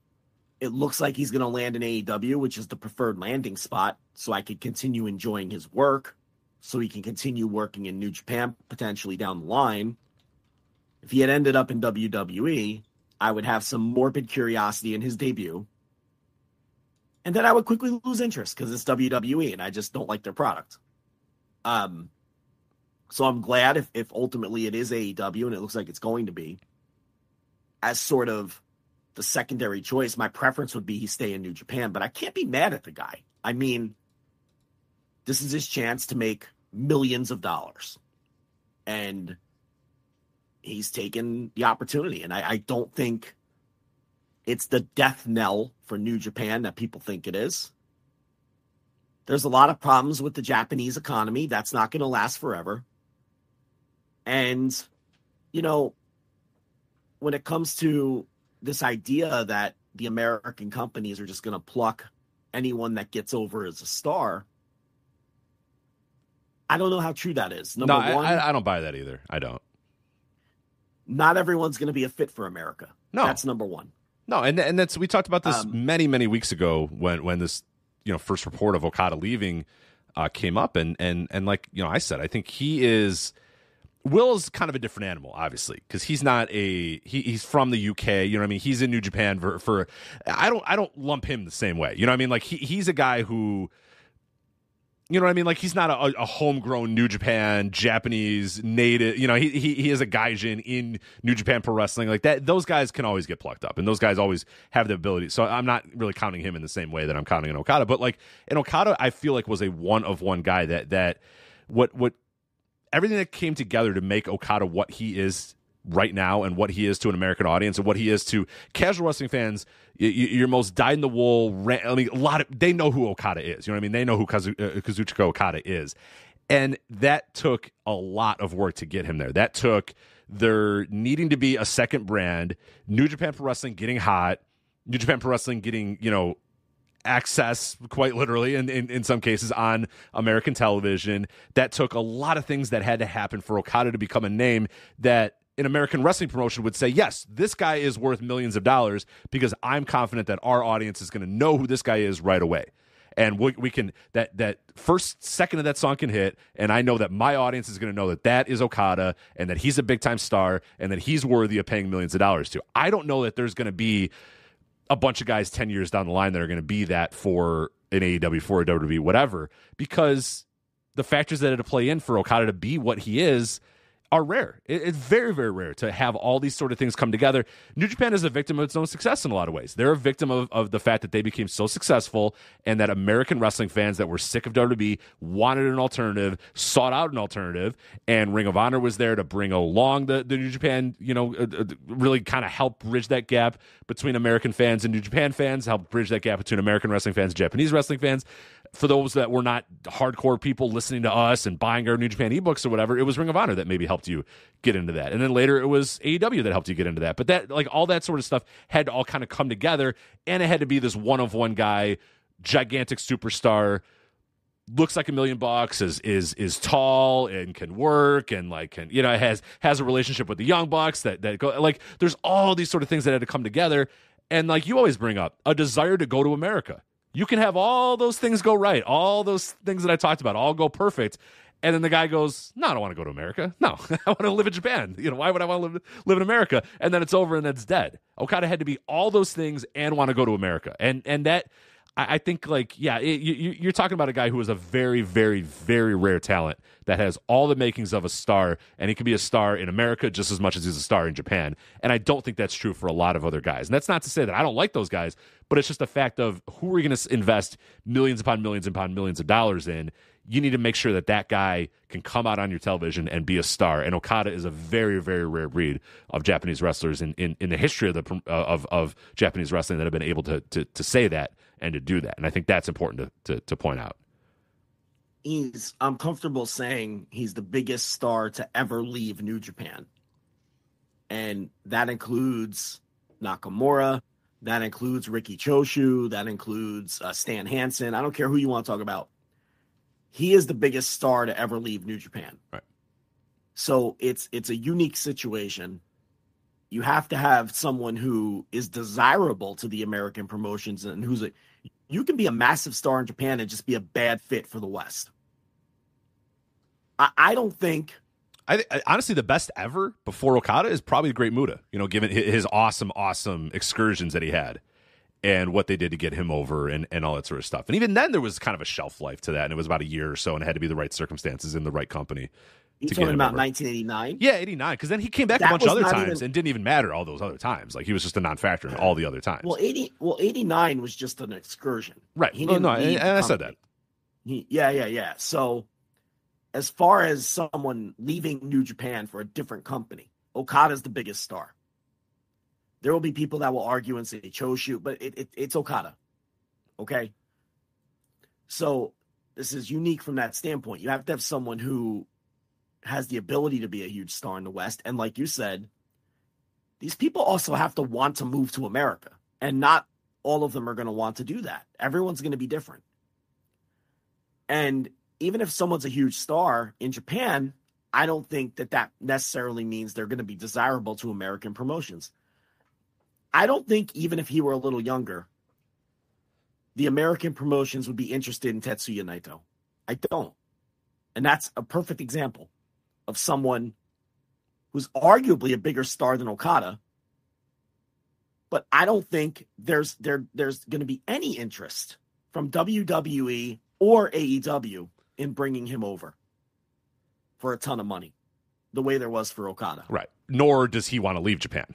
it looks like he's going to land in AEW, which is the preferred landing spot, so I could continue enjoying his work, so he can continue working in New Japan potentially down the line. If he had ended up in WWE, I would have some morbid curiosity in his debut. And then I would quickly lose interest because it's WWE and I just don't like their product. Um, so I'm glad if, if ultimately it is AEW and it looks like it's going to be as sort of the secondary choice, my preference would be he stay in New Japan, but I can't be mad at the guy. I mean, this is his chance to make millions of dollars. And he's taken the opportunity. And I, I don't think it's the death knell for New Japan that people think it is. There's a lot of problems with the Japanese economy. That's not going to last forever. And, you know, when it comes to this idea that the American companies are just going to pluck anyone that gets over as a star. I don't know how true that is. Number no, one, I, I don't buy that either. I don't. Not everyone's going to be a fit for America. No, that's number one. No, and and that's we talked about this um, many many weeks ago when when this you know first report of Okada leaving uh, came up, and and and like you know I said, I think he is Will is kind of a different animal, obviously, because he's not a he, he's from the UK. You know what I mean? He's in New Japan for for. I don't I don't lump him the same way. You know what I mean? Like he he's a guy who. You know what I mean? Like he's not a, a homegrown New Japan Japanese native. You know, he, he he is a gaijin in New Japan Pro Wrestling. Like that, those guys can always get plucked up, and those guys always have the ability. So I'm not really counting him in the same way that I'm counting an Okada. But like an Okada, I feel like was a one of one guy that that what what everything that came together to make Okada what he is right now and what he is to an American audience and what he is to casual wrestling fans, your most dyed in the wool. I mean, a lot of they know who Okada is. You know what I mean? They know who uh, Kazuchika Okada is, and that took a lot of work to get him there. That took there needing to be a second brand, New Japan Pro Wrestling getting hot, New Japan Pro Wrestling getting you know access quite literally in, in, in, some cases on American television. That took a lot of things that had to happen for Okada to become a name that an American wrestling promotion would say, yes, this guy is worth millions of dollars because I'm confident that our audience is going to know who this guy is right away. And we, we can that that first second of that song can hit, and I know that my audience is going to know that that is Okada and that he's a big time star and that he's worthy of paying millions of dollars to. I don't know that there's going to be a bunch of guys 10 years down the line that are going to be that for an AEW, for a WWE, whatever, because the factors that had to play in for Okada to be what he is are rare. It's very, very rare to have all these sort of things come together. New Japan is a victim of its own success in a lot of ways. They're a victim of, of the fact that they became so successful and that American wrestling fans that were sick of WWE wanted an alternative, sought out an alternative, and Ring of Honor was there to bring along the, the New Japan, you know, uh, uh, really kind of help bridge that gap between American fans and New Japan fans, help bridge that gap between American wrestling fans and Japanese wrestling fans for those that were not hardcore people listening to us and buying our New Japan ebooks or whatever, it was Ring of Honor that maybe helped you get into that. And then later it was AEW that helped you get into that. But that, like, all that sort of stuff had to all kind of come together. And it had to be this one of one guy, gigantic superstar, looks like a million bucks, is is is tall and can work and like can you know has has a relationship with the young bucks that that go like there's all these sort of things that had to come together. And like you always bring up, a desire to go to America you can have all those things go right, all those things that I talked about, all go perfect. And then the guy goes, No, I don't want to go to America. No, I want to live in Japan. You know, why would I want to live, live in America? And then it's over and it's dead. Okada had to be all those things and want to go to America. And and that I, I think like yeah, it, you, you're talking about a guy who is a very very very rare talent that has all the makings of a star, and he can be a star in America just as much as he's a star in Japan. And I don't think that's true for a lot of other guys. And that's not to say that I don't like those guys, but it's just a fact of who are you going to invest millions upon millions upon millions of dollars in. You need to make sure that that guy can come out on your television and be a star. And Okada is a very, very rare breed of Japanese wrestlers in, in, in the history of the of of Japanese wrestling that have been able to to to say that and to do that. And I think that's important to, to, to point out. He's, I'm comfortable saying he's the biggest star to ever leave New Japan. And that includes Nakamura, that includes Riki Choshu, that includes uh, Stan Hansen. I don't care who you want to talk about. He is the biggest star to ever leave New Japan. Right. So it's it's a unique situation you have to have someone who is desirable to the American promotions and who's a you can be a massive star in Japan and just be a bad fit for the West. I, I don't think. I, I, honestly, the best ever before Okada is probably Great Muta. You know, given his awesome, awesome excursions that he had, and what they did to get him over, and and all that sort of stuff. And even then, there was kind of a shelf life to that, and it was about a year or so, and it had to be the right circumstances in the right company. You talking about 1989? Yeah, 89. Because then he came back that a bunch of other times even... and didn't even matter all those other times. Like he was just a non-factor in all the other times. Well, 80. Well, 89 was just an excursion. Right. He didn't no, no, and I said that. He, yeah, yeah, yeah. So, as far as someone leaving New Japan for a different company, Okada's the biggest star. There will be people that will argue and say Choshu, but it, it, it's Okada. Okay. So this is unique from that standpoint. You have to have someone who has the ability to be a huge star in the West. And like you said, these people also have to want to move to America. And not all of them are going to want to do that. Everyone's going to be different. And even if someone's a huge star in Japan, I don't think that that necessarily means they're going to be desirable to American promotions. I don't think even if he were a little younger, the American promotions would be interested in Tetsuya Naito. I don't. And that's a perfect example of someone who's arguably a bigger star than Okada. But I don't think there's there there's going to be any interest from WWE or AEW in bringing him over for a ton of money, the way there was for Okada. Right. Nor does he want to leave Japan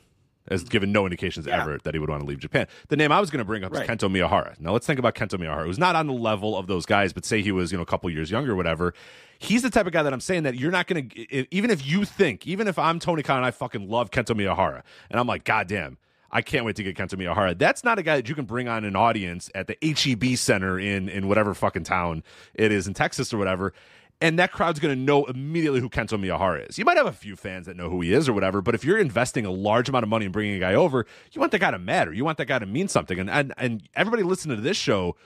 has given no indications yeah. ever that he would want to leave Japan. The name I was going to bring up right. is Kento Miyahara. Now let's think about Kento Miyahara, who's not on the level of those guys, but say he was, you know, a couple years younger or whatever. He's the type of guy that I'm saying that you're not going to, even if you think, even if I'm Tony Khan and I fucking love Kento Miyahara, and I'm like, God damn, I can't wait to get Kento Miyahara. That's not a guy that you can bring on an audience at the HEB Center in in whatever fucking town it is in Texas or whatever and that crowd's going to know immediately who Kento Miyahara is. You might have a few fans that know who he is or whatever, but if you're investing a large amount of money in bringing a guy over, you want that guy to matter. You want that guy to mean something. And and, and everybody listening to this show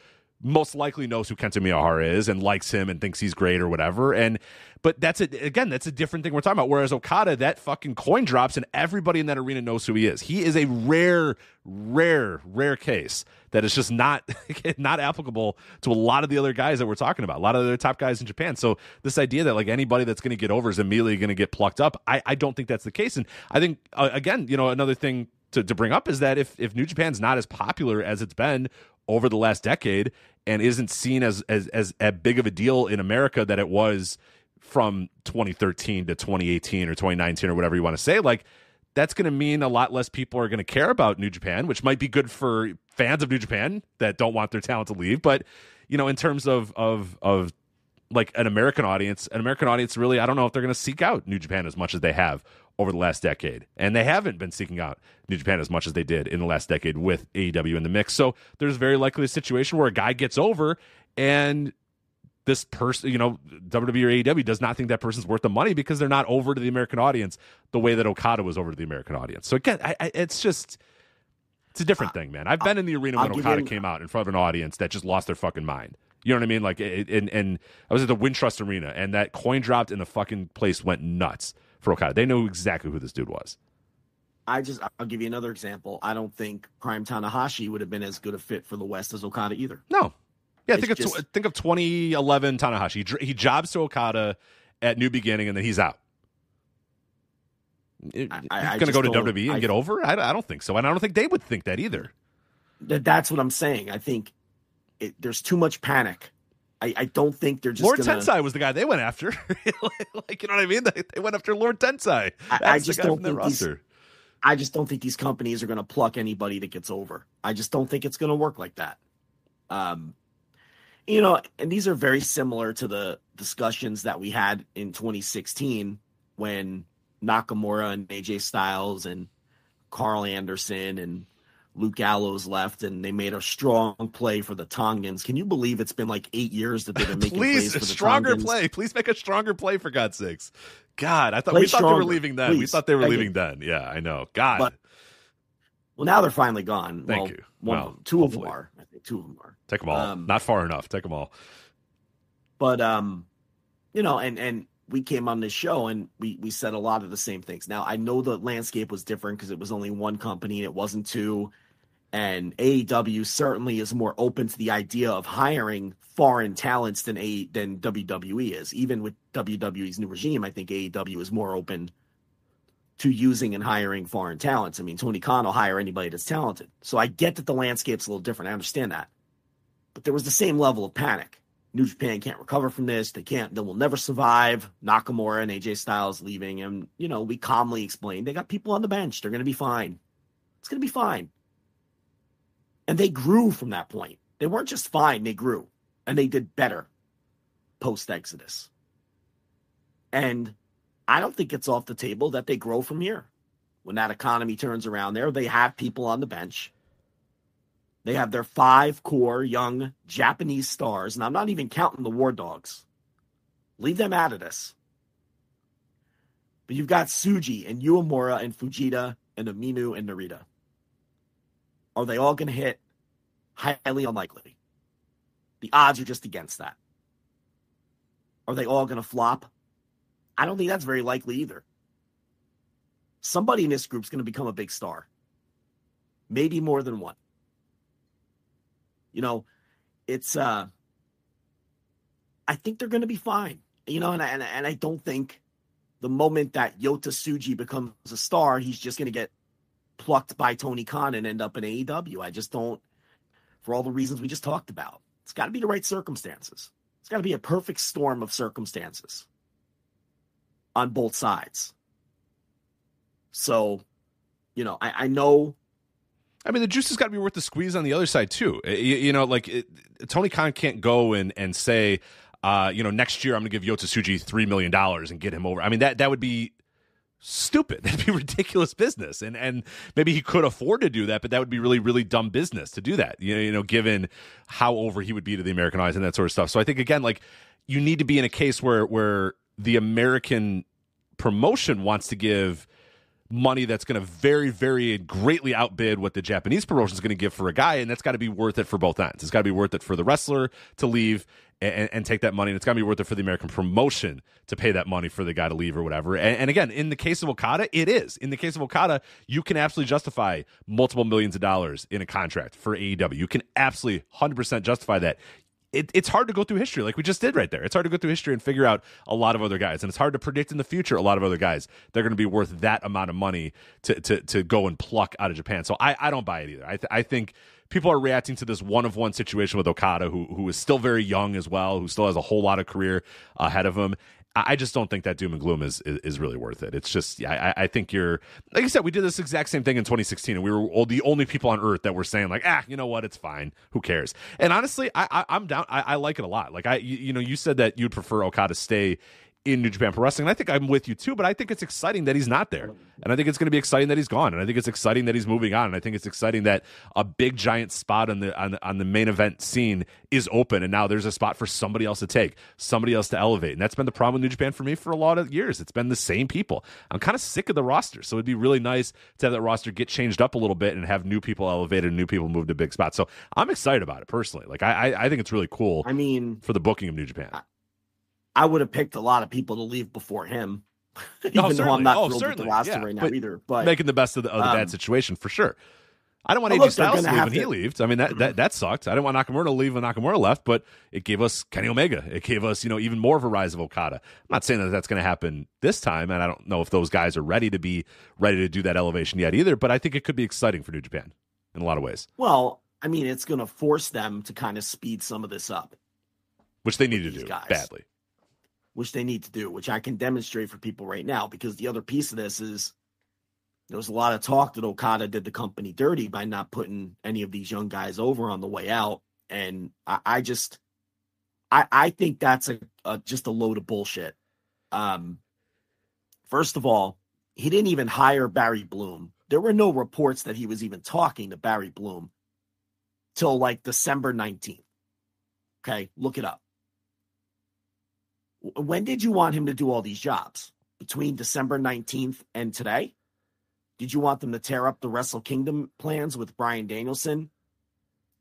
most likely knows who Kento Miyahara is and likes him and thinks he's great or whatever. And but that's a, again, that's a different thing we're talking about. Whereas Okada, that fucking coin drops and everybody in that arena knows who he is. He is a rare, rare, rare case that is just not not applicable to a lot of the other guys that we're talking about. A lot of the top guys in Japan. So this idea that like anybody that's going to get over is immediately going to get plucked up, I, I don't think that's the case. And I think uh, again, you know, another thing to, to bring up is that if if New Japan's not as popular as it's been over the last decade and isn't seen as as as, as big of a deal in America that it was from 2013 to 2018 or 2019 or whatever you want to say. Like that's going to mean a lot less people are going to care about New Japan, which might be good for fans of New Japan that don't want their talent to leave. But you know, in terms of of of like an American audience, an American audience really, I don't know if they're going to seek out New Japan as much as they have over the last decade. And they haven't been seeking out New Japan as much as they did in the last decade with AEW in the mix. So there's very likely a situation where a guy gets over and this person, you know, WWE or AEW does not think that person's worth the money because they're not over to the American audience the way that Okada was over to the American audience. So again, I, I, it's just it's a different thing, man. I've been in the arena when Okada came out in front of an audience that just lost their fucking mind. You know what I mean? Like, and and I was at the Wintrust Arena, and that coin dropped, and the fucking place went nuts for Okada. They know exactly who this dude was. I just I'll give you another example. I don't think Prime Tanahashi would have been as good a fit for the West as Okada either. No, yeah, think of just, think of 2011 Tanahashi. He, he jobs to Okada at New Beginning, and then he's out. I, he's going to go to WWE and I, get over? I, I, don't think so, and I don't think they would think that either. That's what I'm saying. I think it, there's too much panic. I, I don't think they're just. Lord gonna... Tensai was the guy they went after. like you know what I mean? They, they went after Lord Tensai. That's I, I just don't think these, I just don't think these companies are going to pluck anybody that gets over. I just don't think it's going to work like that. Um, you know, and these are very similar to the discussions that we had in 2016 when Nakamura and AJ Styles and Karl Anderson and Luke Gallows left, and they made a strong play for the Tongans. Can you believe it's been like eight years that they've been making Please, plays for the stronger Tongans? play. Please make a stronger play for God's sakes. God, I thought play we thought they were leaving then. Please. We thought they were Thank leaving you. then. Yeah, I know. God. But, well, now they're finally gone. Thank well, you. One, well, two hopefully. of them are. I think two of them are. Take them all. Um, Not far enough. Take them all. But um, you know, and and we came on this show and we we said a lot of the same things. Now I know the landscape was different because it was only one company and it wasn't two. And AEW certainly is more open to the idea of hiring foreign talents than a than WWE is. Even with WWE's new regime, I think AEW is more open to using and hiring foreign talents. I mean, Tony Khan will hire anybody that's talented. So I get that the landscape's a little different. I understand that. But there was the same level of panic. New Japan can't recover from this. They can't, they will never survive. Nakamura and AJ Styles leaving. And, you know, we calmly explained they got people on the bench. They're going to be fine. It's going to be fine. And they grew from that point. They weren't just fine, they grew. And they did better post Exodus. And I don't think it's off the table that they grow from here. When that economy turns around there, they have people on the bench they have their five core young Japanese stars, and I'm not even counting the War Dogs. Leave them out of this. But you've got Tsuji and Uemura and Fujita and Umino and Narita. Are they all going to hit? Highly unlikely. The odds are just against that. Are they all going to flop? I don't think that's very likely either. Somebody in this group is going to become a big star. Maybe more than one. You know, it's uh I think they're going to be fine. You know, and I, and, and I don't think the moment that Yota Tsuji becomes a star, he's just going to get plucked by Tony Khan and end up in AEW. I just don't, for all the reasons we just talked about. It's got to be the right circumstances. It's got to be a perfect storm of circumstances on both sides. So, you know, I, I know I mean, the juice has got to be worth the squeeze on the other side too. You, you know, like it, Tony Khan can't go and and say, uh, you know, next year I'm going to give Yota Tsuji three million dollars and get him over. I mean, that that would be stupid. That'd be ridiculous business. And and maybe he could afford to do that, but that would be really really dumb business to do that. You know, you know, given how over he would be to the American eyes and that sort of stuff. So I think again, like you need to be in a case where where the American promotion wants to give money that's going to very, very greatly outbid what the Japanese promotion is going to give for a guy, and that's got to be worth it for both ends. It's got to be worth it for the wrestler to leave and, and take that money, and it's got to be worth it for the American promotion to pay that money for the guy to leave or whatever. And, and again, in the case of Okada, it is. In the case of Okada, you can absolutely justify multiple millions of dollars in a contract for AEW. You can absolutely 100% justify that it, it's hard to go through history like we just did right there. It's hard to go through history and figure out a lot of other guys, and it's hard to predict in the future a lot of other guys they're going to be worth that amount of money to to to go and pluck out of Japan. So I I don't buy it either. I th- I think people are reacting to this one of one situation with Okada, who who is still very young as well, who still has a whole lot of career ahead of him. I just don't think that doom and gloom is is, is really worth it. It's just I, I think you're like I said, we did this exact same thing in 2016, and we were all the only people on earth that were saying like, ah, you know what, it's fine, who cares? And honestly, I, I am down. I, I, like it a lot. Like I, you, you know, you said that you'd prefer Okada stay in New Japan Pro Wrestling. And I think I'm with you too, but I think it's exciting that he's not there. And I think it's going to be exciting that he's gone. And I think it's exciting that he's moving on. And I think it's exciting that a big giant spot on the on the, on the main event scene is open and now there's a spot for somebody else to take, somebody else to elevate. And that's been the problem with New Japan for me for a lot of years. It's been the same people. I'm kind of sick of the roster. So it'd be really nice to have that roster get changed up a little bit and have new people elevated and new people move to big spots. So I'm excited about it personally. Like I I, I think it's really cool. I mean for the booking of New Japan. I, I would have picked a lot of people to leave before him. Even oh, though I'm not oh, thrilled with the roster yeah. right now but either. But making the best of the, of the um, bad situation for sure. I don't want AJ Styles to leave when to... he left. I mean that, that that sucked. I didn't want Nakamura to leave when Nakamura left, but it gave us Kenny Omega. It gave us you know even more of a rise of Okada. I'm not saying that that's going to happen this time, and I don't know if those guys are ready to be ready to do that elevation yet either. But I think it could be exciting for New Japan in a lot of ways. Well, I mean, it's going to force them to kind of speed some of this up, which they need to do guys. badly which they need to do, which I can demonstrate for people right now. Because the other piece of this is there was a lot of talk that Okada did the company dirty by not putting any of these young guys over on the way out. And I, I just, I, I think that's a, a just a load of bullshit. Um, first of all, he didn't even hire Barry Bloom. There were no reports that he was even talking to Barry Bloom till like December 19th. Okay, look it up when did you want him to do all these jobs? Between December 19th and today? Did you want them to tear up the Wrestle Kingdom plans with Bryan Danielson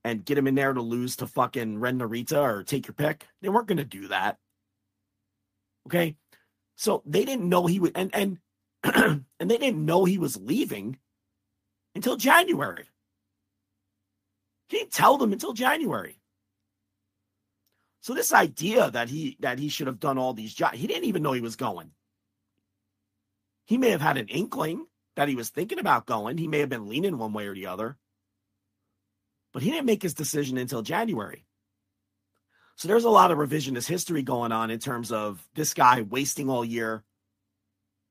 and get him in there to lose to fucking Ren Narita or take your pick? They weren't going to do that. Okay. So they didn't know he would, and, and, and they didn't know he was leaving until January. He didn't tell them until January. So this idea that he that he should have done all these jobs, he didn't even know he was going. He may have had an inkling that he was thinking about going. He may have been leaning one way or the other. But he didn't make his decision until January. So there's a lot of revisionist history going on in terms of this guy wasting all year,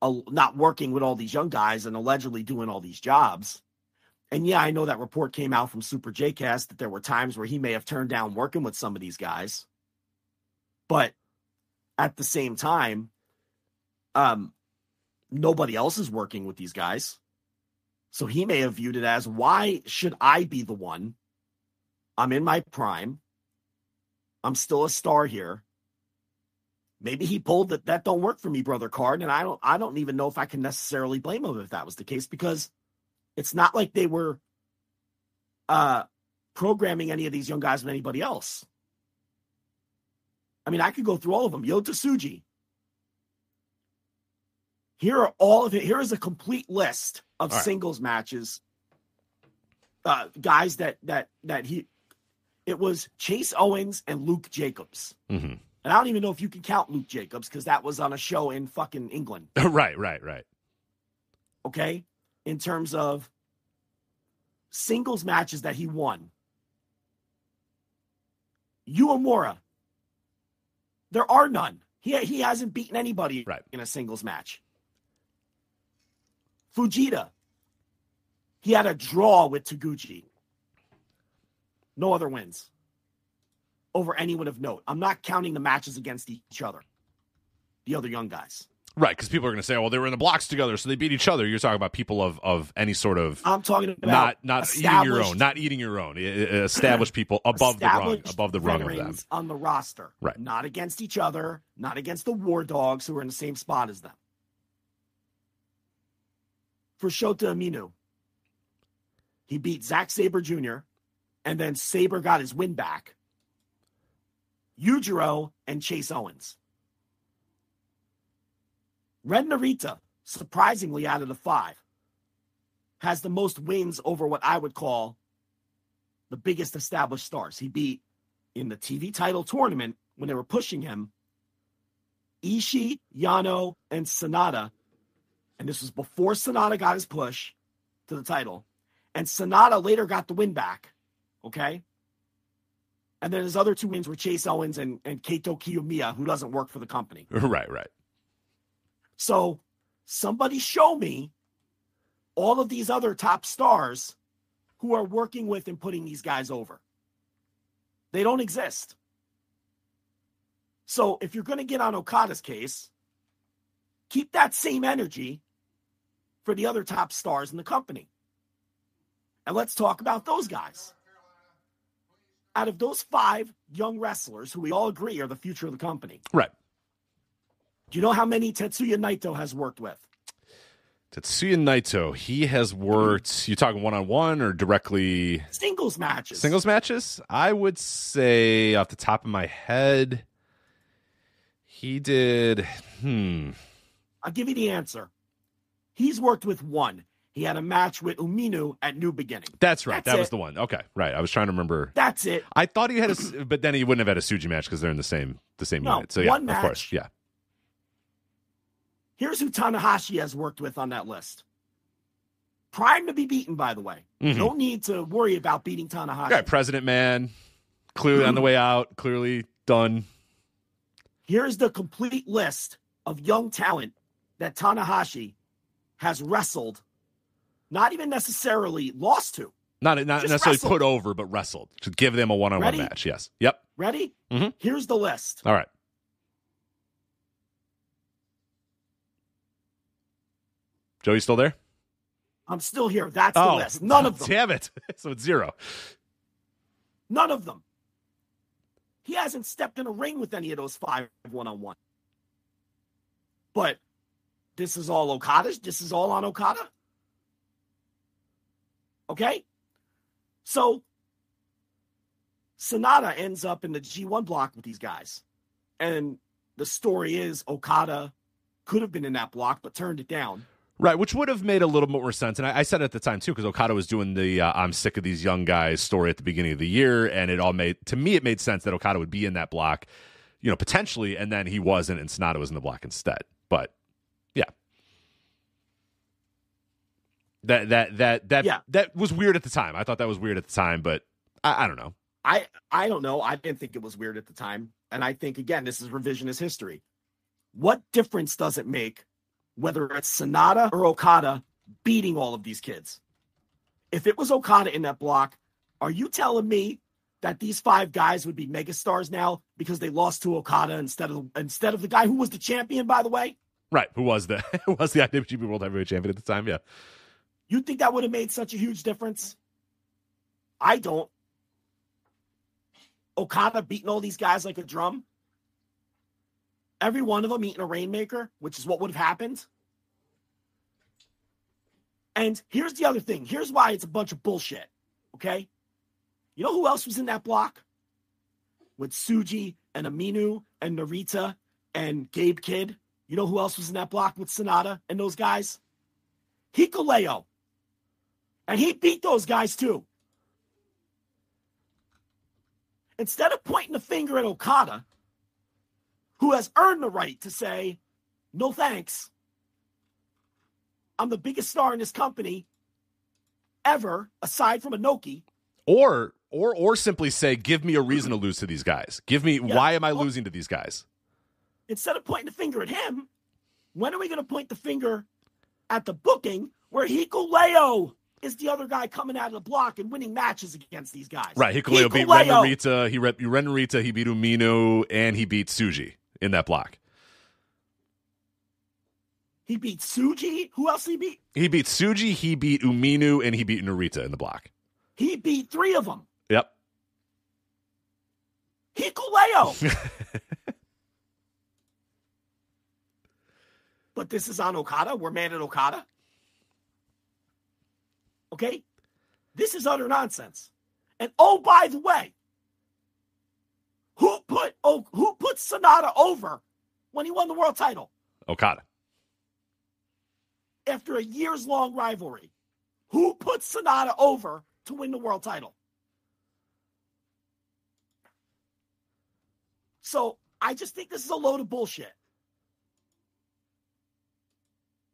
not working with all these young guys and allegedly doing all these jobs. And yeah, I know that report came out from Super JCast that there were times where he may have turned down working with some of these guys. But at the same time, um, nobody else is working with these guys. So he may have viewed it as why should I be the one? I'm in my prime. I'm still a star here. Maybe he pulled that that don't work for me, brother Card, and I don't I don't even know if I can necessarily blame him if that was the case because it's not like they were uh programming any of these young guys with anybody else. I mean, I could go through all of them. Yota Tsuji. Here are all of it. Here is a complete list of right. singles matches. Uh, guys that that that he it was Chase Owens and Luke Jacobs. Mm-hmm. And I don't even know if you can count Luke Jacobs because that was on a show in fucking England. right, right, right. Okay. In terms of singles matches that he won, Uemura there are none. He, he hasn't beaten anybody right. in a singles match. Fujita, he had a draw with Taguchi. No other wins over anyone of note. I'm not counting the matches against each other, the other young guys. Right, because people are going to say, "Well, they were in the blocks together, so they beat each other." You're talking about people of of any sort of. I'm talking about not not eating your own, not eating your own. Established people above the rung, above the rung of them on the roster, right? Not against each other, not against the War Dogs who are in the same spot as them. For Shota Umino, he beat Zack Sabre Jr., and then Sabre got his win back. Yujiro and Chase Owens. Ren Narita, surprisingly out of the five, has the most wins over what I would call the biggest established stars. He beat in the TV title tournament when they were pushing him Ishii, Yano, and Sanada. And this was before Sanada got his push to the title. And Sanada later got the win back. Okay. And then his other two wins were Chase Owens and, and Kaito Kiyomiya, who doesn't work for the company. Right, right. So somebody show me all of these other top stars who are working with and putting these guys over. They don't exist. So if you're going to get on Okada's case, keep that same energy for the other top stars in the company. And let's talk about those guys. Out of those five young wrestlers who we all agree are the future of the company, Right. Do you know how many Tetsuya Naito has worked with? Tetsuya Naito, he has worked, you talking one on one or directly Singles matches. singles matches? I would say off the top of my head, he did, hmm. I'll give you the answer. He's worked with one. He had a match with Umino at New Beginning. That's right. That's that was the one. Okay, right. I was trying to remember. That's it. I thought he had a, but then he wouldn't have had a Tsuji match because they're in the same the same No, unit. So yeah, one of course, yeah. Here's who Tanahashi has worked with on that list. Prime to be beaten, by the way. Mhm. No need to worry about beating Tanahashi. President Man, clearly on the way out, clearly done. Here's the complete list of young talent that Tanahashi has wrestled, not even necessarily lost to. Not not Just necessarily wrestled. put over, but wrestled to give them a one on one match. Yes. Yep. Ready? Mhm. Here's the list. All right. Joe, you still there? I'm still here. That's the oh, list. None of them. Damn it! So it's zero. None of them. He hasn't stepped in a ring with any of those five one on one. But this is all Okada. This is all on Okada. Okay? So Sanada ends up in the G1 block with these guys. And the story is Okada could have been in that block, but turned it down. Right, which would have made a little bit more sense. And I, I said it at the time too, because Okada was doing the uh, "I'm sick of these young guys" story at the beginning of the year, and it all made to me it made sense that Okada would be in that block, you know, potentially, and then he wasn't, and Sanada was in the block instead. But yeah, that that that that Yeah. that was weird at the time. I thought that was weird at the time, but I, I don't know. I I don't know. I didn't think it was weird at the time, and I think again this is revisionist history. What difference does it make whether it's Sanada or Okada beating all of these kids? If it was Okada in that block, are you telling me that these five guys would be megastars now because they lost to Okada instead of instead of the guy who was the champion? By the way, Right, who was the who was the IWGP World Heavyweight Champion at the time? Yeah, you think that would have made such a huge difference? I don't. Okada beating all these guys like a drum. Every one of them eating a rainmaker, which is what would have happened. And here's the other thing. Here's why it's a bunch of bullshit. Okay. You know who else was in that block? With Tsuji and Umino and Narita and Gabe Kidd. You know who else was in that block with Sanada and those guys? Hikuleo. And he beat those guys too. Instead of pointing the finger at Okada, who has earned the right to say, no thanks, I'm the biggest star in this company ever, aside from Inoki. or or or simply say, give me a reason to lose to these guys. Give me Yeah. why am I losing to these guys? Instead of pointing the finger at him, when are we going to point the finger at the booking where Hikuleo is the other guy coming out of the block and winning matches against these guys? Right, Hikuleo beat Ren Hikuleo. He re- Ren Narita. He beat Umino, and he beat Tsuji in that block. He beat Tsuji. Who else he beat? He beat Tsuji. He beat Umino, and he beat Narita in the block. He beat three of them. Yep. Hikuleo. but this is on Okada. We're mad at Okada. Okay? This is utter nonsense. And oh, by the way, who put oh who put Sanada over when he won the world title Okada. after a years long rivalry? Who put Sanada over to win the world title? So I just think this is a load of bullshit.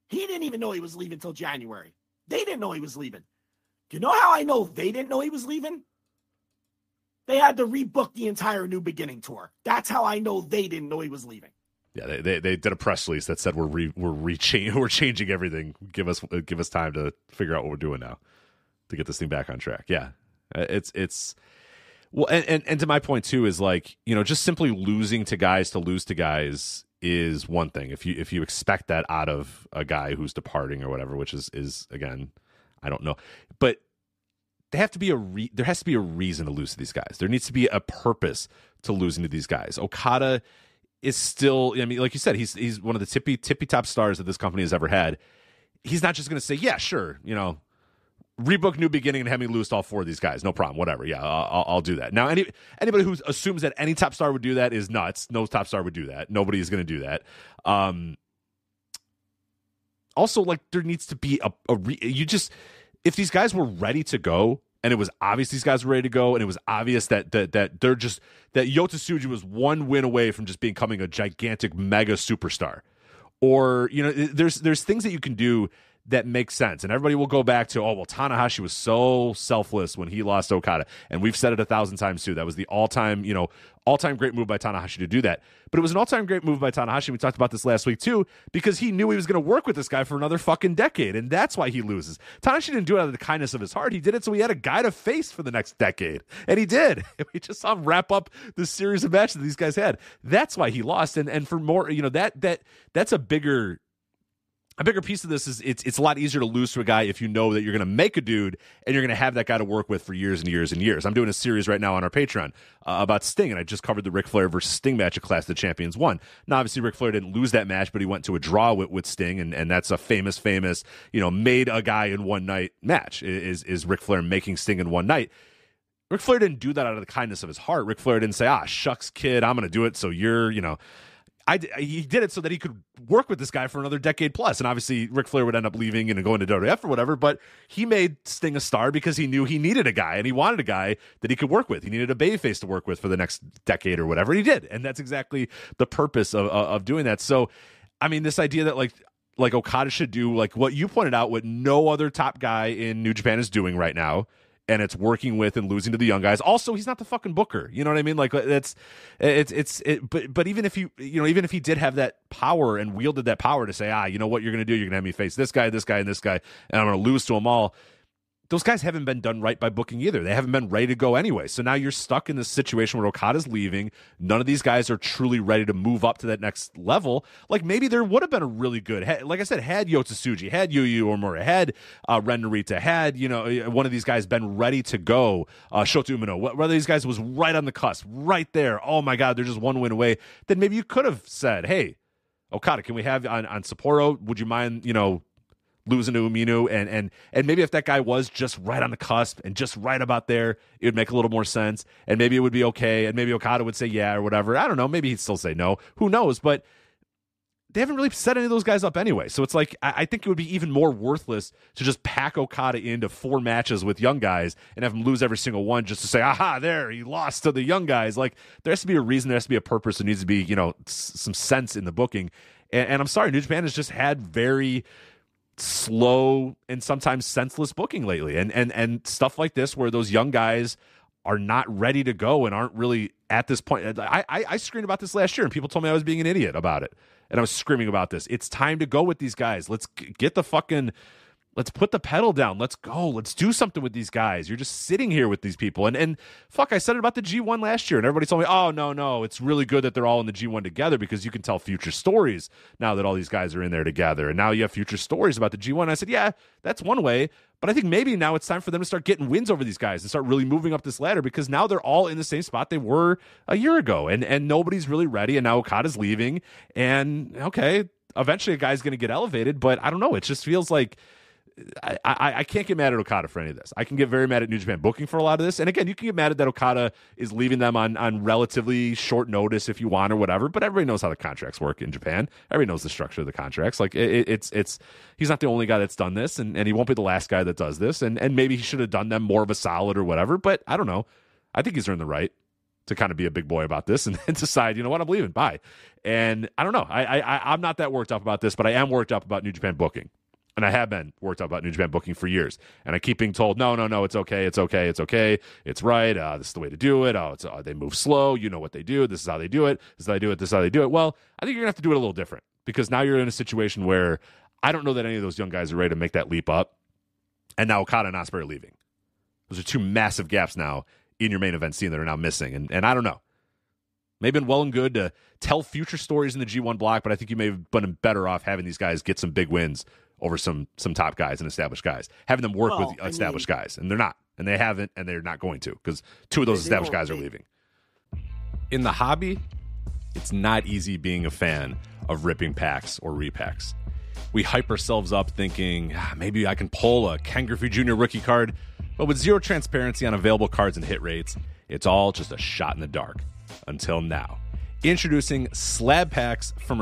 He didn't even know he was leaving till January. They didn't know he was leaving. You know how I know they didn't know he was leaving? They had to rebook the entire New Beginning tour. That's how I know they didn't know he was leaving. Yeah, they, they, they did a press release that said we're re, we're re- we're changing everything. Give us give us time to figure out what we're doing now to get this thing back on track. Yeah, uh, it's it's well, and, and and to my point too is like you know just simply losing to guys to lose to guys is one thing. If you if you expect that out of a guy who's departing or whatever, which is is again, I don't know, they have to be a re- there has to be a reason to lose to these guys. There needs to be a purpose to losing to these guys. Okada is still I mean like you said he's he's one of the tippy tippy top stars that this company has ever had. He's not just going to say, "Yeah, sure, you know, rebook new beginning and have me lose to all four of these guys. No problem. Whatever. Yeah, I'll, I'll, do that. Now, any anybody who assumes that any top star would do that is nuts. No top star would do that. Nobody is going to do that. Um, also, like there needs to be a, a re- you just if these guys were ready to go and it was obvious these guys were ready to go and it was obvious that that that they're just that Yota Tsuji was one win away from just becoming a gigantic mega superstar. Or, you know, there's there's things that you can do that makes sense. And everybody will go back to, oh, well, Tanahashi was so selfless when he lost Okada. And we've said it a thousand times too. That was the all time, you know, all time great move by Tanahashi to do that. But it was an all time great move by Tanahashi. We talked about this last week too, because he knew he was going to work with this guy for another fucking decade. And that's why he loses. Tanahashi didn't do it out of the kindness of his heart. He did it so he had a guy to face for the next decade. And he did. We just saw him wrap up the series of matches that these guys had. That's why he lost. And and for more, you know, that that that's a bigger a bigger piece of this is it's it's a lot easier to lose to a guy if you know that you're going to make a dude and you're going to have that guy to work with for years and years and years. I'm doing a series right now on our Patreon uh, about Sting, and I just covered the Ric Flair versus Sting match at Clash of the Champions one. Now, obviously, Ric Flair didn't lose that match, but he went to a draw with, with Sting, and, and that's a famous, famous, you know, made a guy in one night match. Is is Ric Flair making Sting in one night? Ric Flair didn't do that out of the kindness of his heart. Ric Flair didn't say, "Ah, shucks, kid, I'm going to do it so you're, you know." I, he did it so that he could work with this guy for another decade plus. And obviously, Ric Flair would end up leaving and going to WWF or whatever. But he made Sting a star because he knew he needed a guy and he wanted a guy that he could work with. He needed a babyface to work with for the next decade or whatever. He did. And that's exactly the purpose of, of doing that. So, I mean, this idea that like, like Okada should do like what you pointed out, what no other top guy in New Japan is doing right now, and it's working with and losing to the young guys. Also, he's not the fucking booker. You know what I mean? Like that's it's it's it, but but even if you you know even if he did have that power and wielded that power to say ah you know what you're gonna do you're gonna have me face this guy this guy and this guy and I'm gonna lose to them all those guys haven't been done right by booking either. They haven't been ready to go anyway. So now you're stuck in this situation where Okada's leaving. None of these guys are truly ready to move up to that next level. Like maybe there would have been a really good, like I said, had Yota Tsuji, had Yuya Uemura, had uh, Ren Narita, had you know one of these guys been ready to go. Uh, Shota Umino, whether these guys was right on the cusp, right there. Oh my God, they're just one win away. Then maybe you could have said, hey. Okada, can we have on, on Sapporo? Would you mind, you know, losing to Umino and and and maybe if that guy was just right on the cusp and just right about there, it would make a little more sense. And maybe it would be okay. And maybe Okada would say yeah or whatever. I don't know. Maybe he'd still say no. Who knows? But they haven't really set any of those guys up anyway. So it's like I, I think it would be even more worthless to just pack Okada into four matches with young guys and have him lose every single one just to say, aha, there he lost to the young guys. Like there has to be a reason. There has to be a purpose. There needs to be you know s- some sense in the booking. And, and I'm sorry, New Japan has just had very slow and sometimes senseless booking lately. And and and stuff like this where those young guys are not ready to go and aren't really at this point. I, I i screamed about this last year and people told me i was being an idiot about it. And i was screaming about this. It's time to go with these guys. Let's get the fucking let's put the pedal down. Let's go. Let's do something with these guys. You're just sitting here with these people. And and fuck, I said it about the G1 last year, and everybody told me, oh no, no, it's really good that they're all in the G1 together because you can tell future stories now that all these guys are in there together. And now you have future stories about the G1. I said, yeah, that's one way. But I think maybe now it's time for them to start getting wins over these guys and start really moving up this ladder because now they're all in the same spot they were a year ago. And and nobody's really ready. And now Okada's leaving. And okay, eventually a guy's gonna get elevated, but I don't know. It just feels like I, I, can't get mad at Okada for any of this. I can get very mad at New Japan booking for a lot of this. And again, you can get mad at that Okada is leaving them on, on relatively short notice if you want or whatever. But everybody knows how the contracts work in Japan. Everybody knows the structure of the contracts. Like it, it's it's he's not the only guy that's done this, and, and he won't be the last guy that does this. And and maybe he should have done them more of a solid or whatever. But I don't know. I think he's earned the right to kind of be a big boy about this and, and decide, you know what, I'm leaving. Bye. And I don't know. I, I I'm not that worked up about this, but I am worked up about New Japan booking. And I have been worked up about New Japan booking for years. And I keep being told, no, no, no, it's okay, it's okay, it's okay, it's right. Uh, this is the way to do it. Oh, uh, they move slow. You know what they do. This is how they do it. This is how they do it. This is how they do it. Well, I think you're gonna have to do it a little different because now you're in a situation where I don't know that any of those young guys are ready to make that leap up. And now Okada and Ospreay are leaving. Those are two massive gaps now in your main event scene that are now missing. And and I don't know. Maybe been well and good to tell future stories in the G1 block, but I think you may have been better off having these guys get some big wins over some some top guys and established guys, having them work Well, with I established mean- guys, and they're not, and they haven't, and they're not going to because two of those established guys are leaving. In the hobby, it's not easy being a fan of ripping packs or repacks. We hype ourselves up thinking "Ah, maybe I can pull a Ken Griffey Jr. rookie card, but with zero transparency on available cards and hit rates, it's all just a shot in the dark. Until now. Introducing slab packs from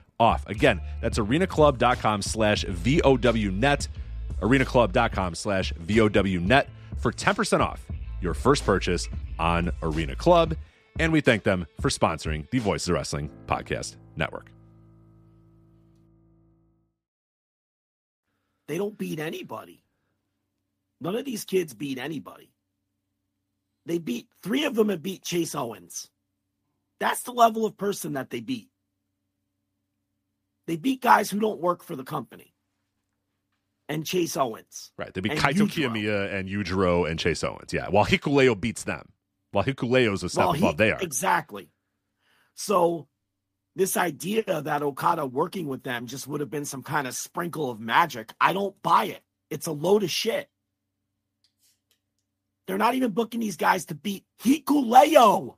off. Again, that's arenaclub.com slash VOWnet. Arenaclub.com slash VOWnet for 10% off your first purchase on Arena Club. And we thank them for sponsoring the Voices of Wrestling Podcast Network. They don't beat anybody. None of these kids beat anybody. They beat three of them have beat Chase Owens. That's the level of person that they beat. They beat guys who don't work for the company. And Chase Owens. Right. They beat Kaito. Kiyomiya and Yujiro and Chase Owens. Yeah. While Hikuleo beats them. While Hikuleo's a step Well, he- above they are. Exactly. So this idea that Okada working with them just would have been some kind of sprinkle of magic, I don't buy it. It's a load of shit. They're not even booking these guys to beat Hikuleo,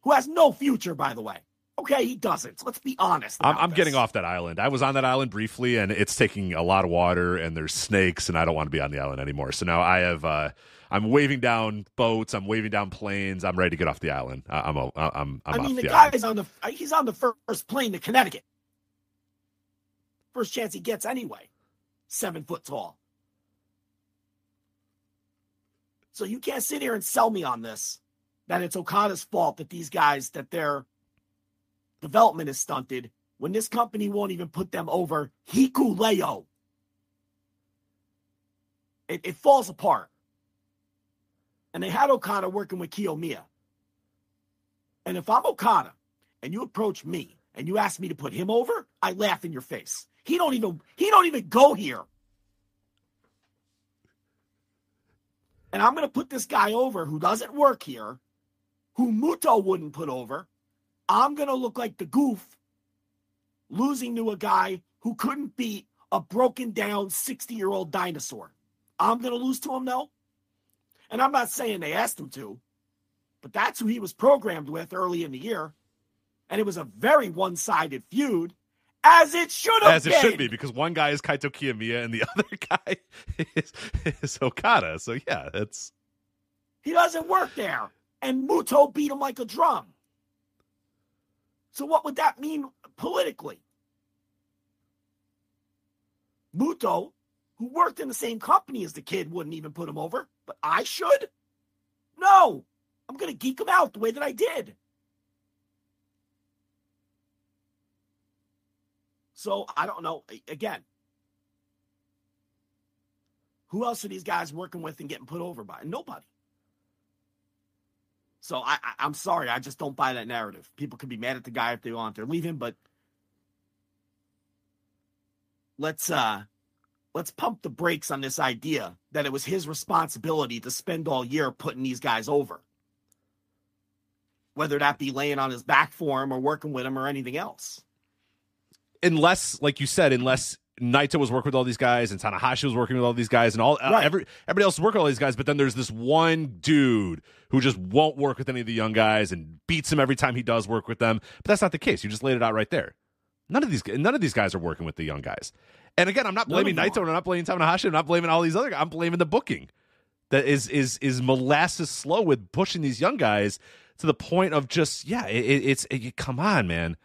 who has no future, by the way. Okay, he doesn't. Let's be honest. I'm, I'm getting off that island. I was on that island briefly, and it's taking a lot of water, and there's snakes, and I don't want to be on the island anymore. So now I have, uh, I'm waving down boats, I'm waving down planes, I'm ready to get off the island. I, I'm, o- I'm, I'm I mean, the the guy is on the he's on the first plane to Connecticut. First chance he gets anyway. Seven foot tall. So you can't sit here and sell me on this that it's Okada's fault that these guys that their development is stunted when this company won't even put them over Hikuleo. It, it falls apart. And they had Okada working with Kiyomiya. And if I'm Okada and you approach me and you ask me to put him over, I laugh in your face. He don't even he don't even go here. and I'm going to put this guy over who doesn't work here, who Muto wouldn't put over. I'm going to look like the goof losing to a guy who couldn't beat a broken down 60 year old dinosaur. I'm going to lose to him, though. And I'm not saying they asked him to, but that's who he was programmed with early in the year. And it was a very one sided feud, as it should have been As been. it should be, because one guy is Kaito Kiyomiya and the other guy is, is Okada. So yeah, it's He doesn't work there. And Muto beat him like a drum. So what would that mean politically? Muto, who worked in the same company as the kid, wouldn't even put him over, but I should? No. I'm going to geek him out the way that I did. So I don't know. Again, who else are these guys working with and getting put over by? Nobody. So I, I I'm sorry, I just don't buy that narrative. People can be mad at the guy if they want to leave him, but let's uh let's pump the brakes on this idea that it was his responsibility to spend all year putting these guys over. Whether that be laying on his back for him or working with him or anything else. unless, like you said, unless Naito was working with all these guys and Tanahashi was working with all these guys and all uh, every everybody else is working with all these guys, but then there's this one dude who just won't work with any of the young guys and beats him every time he does work with them. But that's not the case. You just laid it out right there. None of these none of these guys are working with the young guys. And again, I'm not blaming Naito and I'm not blaming Tanahashi. I'm not blaming all these other guys. I'm blaming the booking that is is is molasses slow with pushing these young guys to the point of just yeah, it, it- it's it, come on, man.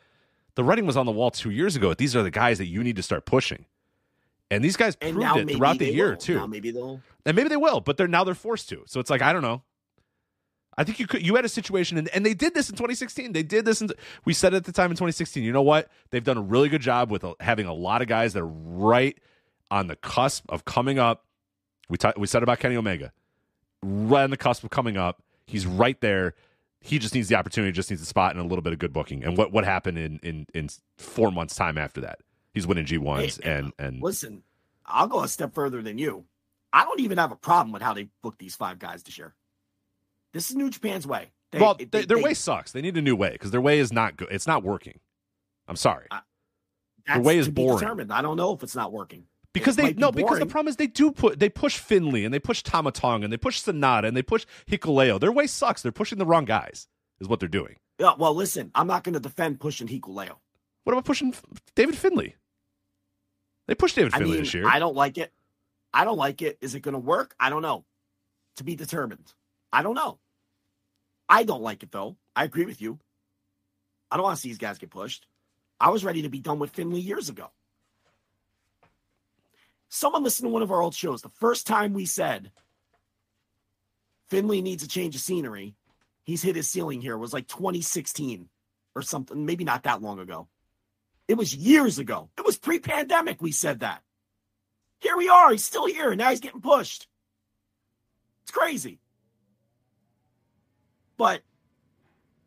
The writing was on the wall two years ago. These are the guys that you need to start pushing, and these guys And proved it throughout the year will. too. Now maybe they'll and maybe they will, but they're now they're forced to. So it's like I don't know. I think you could you had a situation and, and they did this in 2016. They did this in we said it at the time in 2016. You know what? They've done a really good job with having a lot of guys that are right on the cusp of coming up. We ta- we said about Kenny Omega. Right on the cusp of coming up. He's right there. He just needs the opportunity, just needs the spot and a little bit of good booking. And what what happened in in in 4 months time after that? He's winning G1s Hey, and uh, and listen. I'll go a step further than you. I don't even have a problem with how they booked these five guys this year. This is New Japan's way. They- well, they- their they- way sucks. They need a new way because their way is not good. It's not working. I'm sorry that's way is boring. determined. I don't know if it's not working. Because they be no because the problem is they do put they push Finley and they push Tama Tonga and they push Sanada and they push Hikuleo. Their way sucks. They're pushing the wrong guys. Is what they're doing. Yeah, well, listen, I'm not going to defend pushing Hikuleo. What about pushing David Finley? They pushed David I Finley mean, this year. I don't like it. I don't like it. Is it going to work? I don't know. To be determined. I don't know. I don't like it though. I agree with you. I don't want to see these guys get pushed. I was ready to be done with Finley years ago. Someone listened to one of our old shows. The first time we said Finley needs a change of scenery, he's hit his ceiling here was like 2016 or something, maybe not that long ago. It was years ago. It was pre pandemic we said that. Here we are. He's still here. Now he's getting pushed. It's crazy. But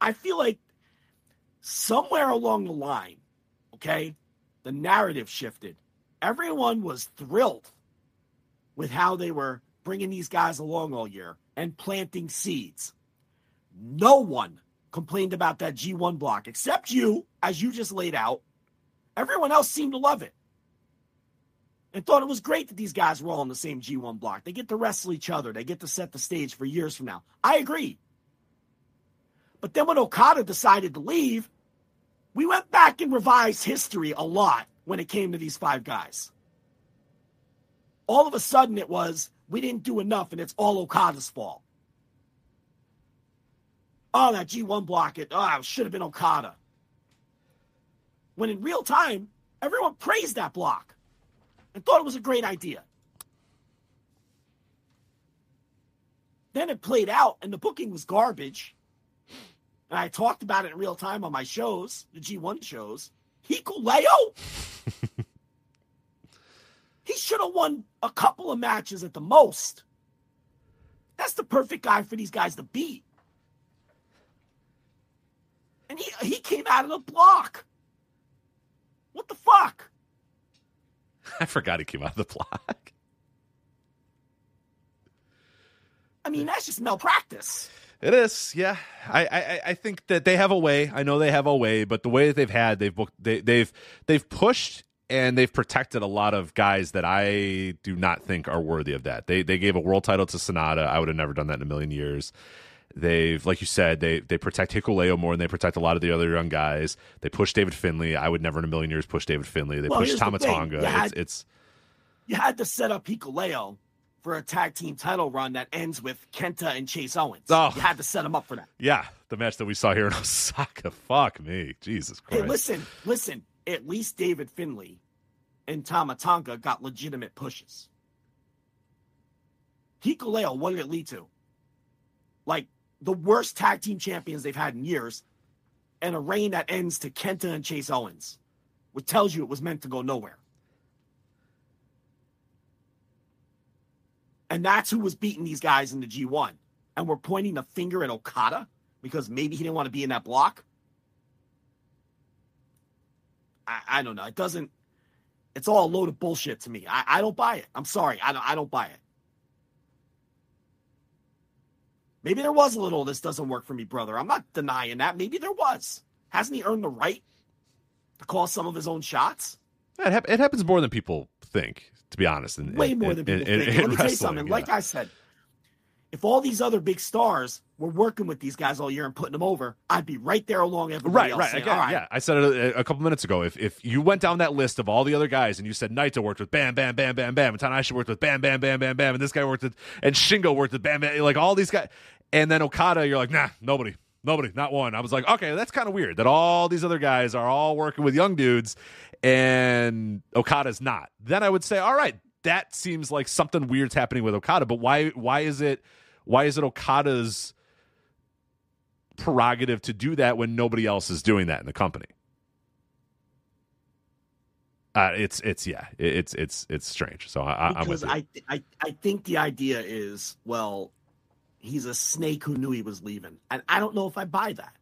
I feel like somewhere along the line, okay, the narrative shifted. Everyone was thrilled with how they were bringing these guys along all year and planting seeds. No one complained about that G1 block except you, as you just laid out. Everyone else seemed to love it and thought it was great that these guys were all on the same G1 block. They get to wrestle each other, they get to set the stage for years from now. I agree. But then when Okada decided to leave, we went back and revised history a lot when it came to these five guys. All of a sudden, it was we didn't do enough and it's all Okada's fault. Oh, that G1 block, it, oh, it should have been Okada. When in real time, everyone praised that block and thought it was a great idea. Then it played out and the booking was garbage. And I talked about it in real time on my shows, the G1 shows. Hikuleo? he should have won a couple of matches at the most. That's the perfect guy for these guys to beat. And he, he came out of the block. What the fuck? I forgot he came out of the block. I mean, that's just malpractice. It is, yeah. I, I I think that they have a way. I know they have a way, but the way that they've had, they've booked, they, they've they've pushed and they've protected a lot of guys that I do not think are worthy of that. They they gave a world title to Sanada. I would have never done that in a million years. They've, like you said, they they protect Hikuleo more than they protect a lot of the other young guys. They push David Finley. I would never in a million years push David Finley. They Well, push the. Tama Tonga. You It's, it's You had to set up Hikuleo for a tag team title run that ends with Kenta and Chase Owens. Oh. You had to set him up for that. yeah, the match that we saw here in Osaka. Fuck me, Jesus Christ. Hey, listen, listen. At least David Finley and Tama Tonga got legitimate pushes. Hikuleo, what did it lead to? Like the worst tag team champions they've had in years, and a reign that ends to Kenta and Chase Owens, which tells you it was meant to go nowhere. And that's who was beating these guys in the G1. And we're pointing the finger at Okada because maybe he didn't want to be in that block. I, I don't know. It doesn't. It's all a load of bullshit to me. I, I don't buy it. I'm sorry. I don't. I don't buy it. Maybe there was a little. This doesn't work for me, brother. I'm not denying that. Maybe there was. Hasn't he earned the right to call some of his own shots? It, it happens more than people think, to be honest. In, Way in- more than people in- think. in Let me tell you something. yeah. Like I said, if all these other big stars were working with these guys all year and putting them over, I'd be right there along everybody Right, else. right. saying, Again, right, yeah, I said it a, a couple minutes ago. If if you went down that list of all the other guys and you said Naito worked with Bam, Bam, Bam, Bam, Bam, and Tanahashi worked with Bam, Bam, Bam, Bam, Bam, and this guy worked with and Shingo worked with Bam, Bam, like all these guys, and then Okada, you're like, nah, nobody, nobody, not one. I was like, okay, that's kind of weird that all these other guys are all working with young dudes, and Okada's not. Then I would say, all right, that seems like something weird's happening with Okada. But why? Why is it? Why is it Okada's prerogative to do that when nobody else is doing that in the company? Uh, it's it's yeah, it's it's it's strange. So I, I, I'm with because you. I, I I think the idea is well, he's a snake who knew he was leaving, and I don't know if I buy that.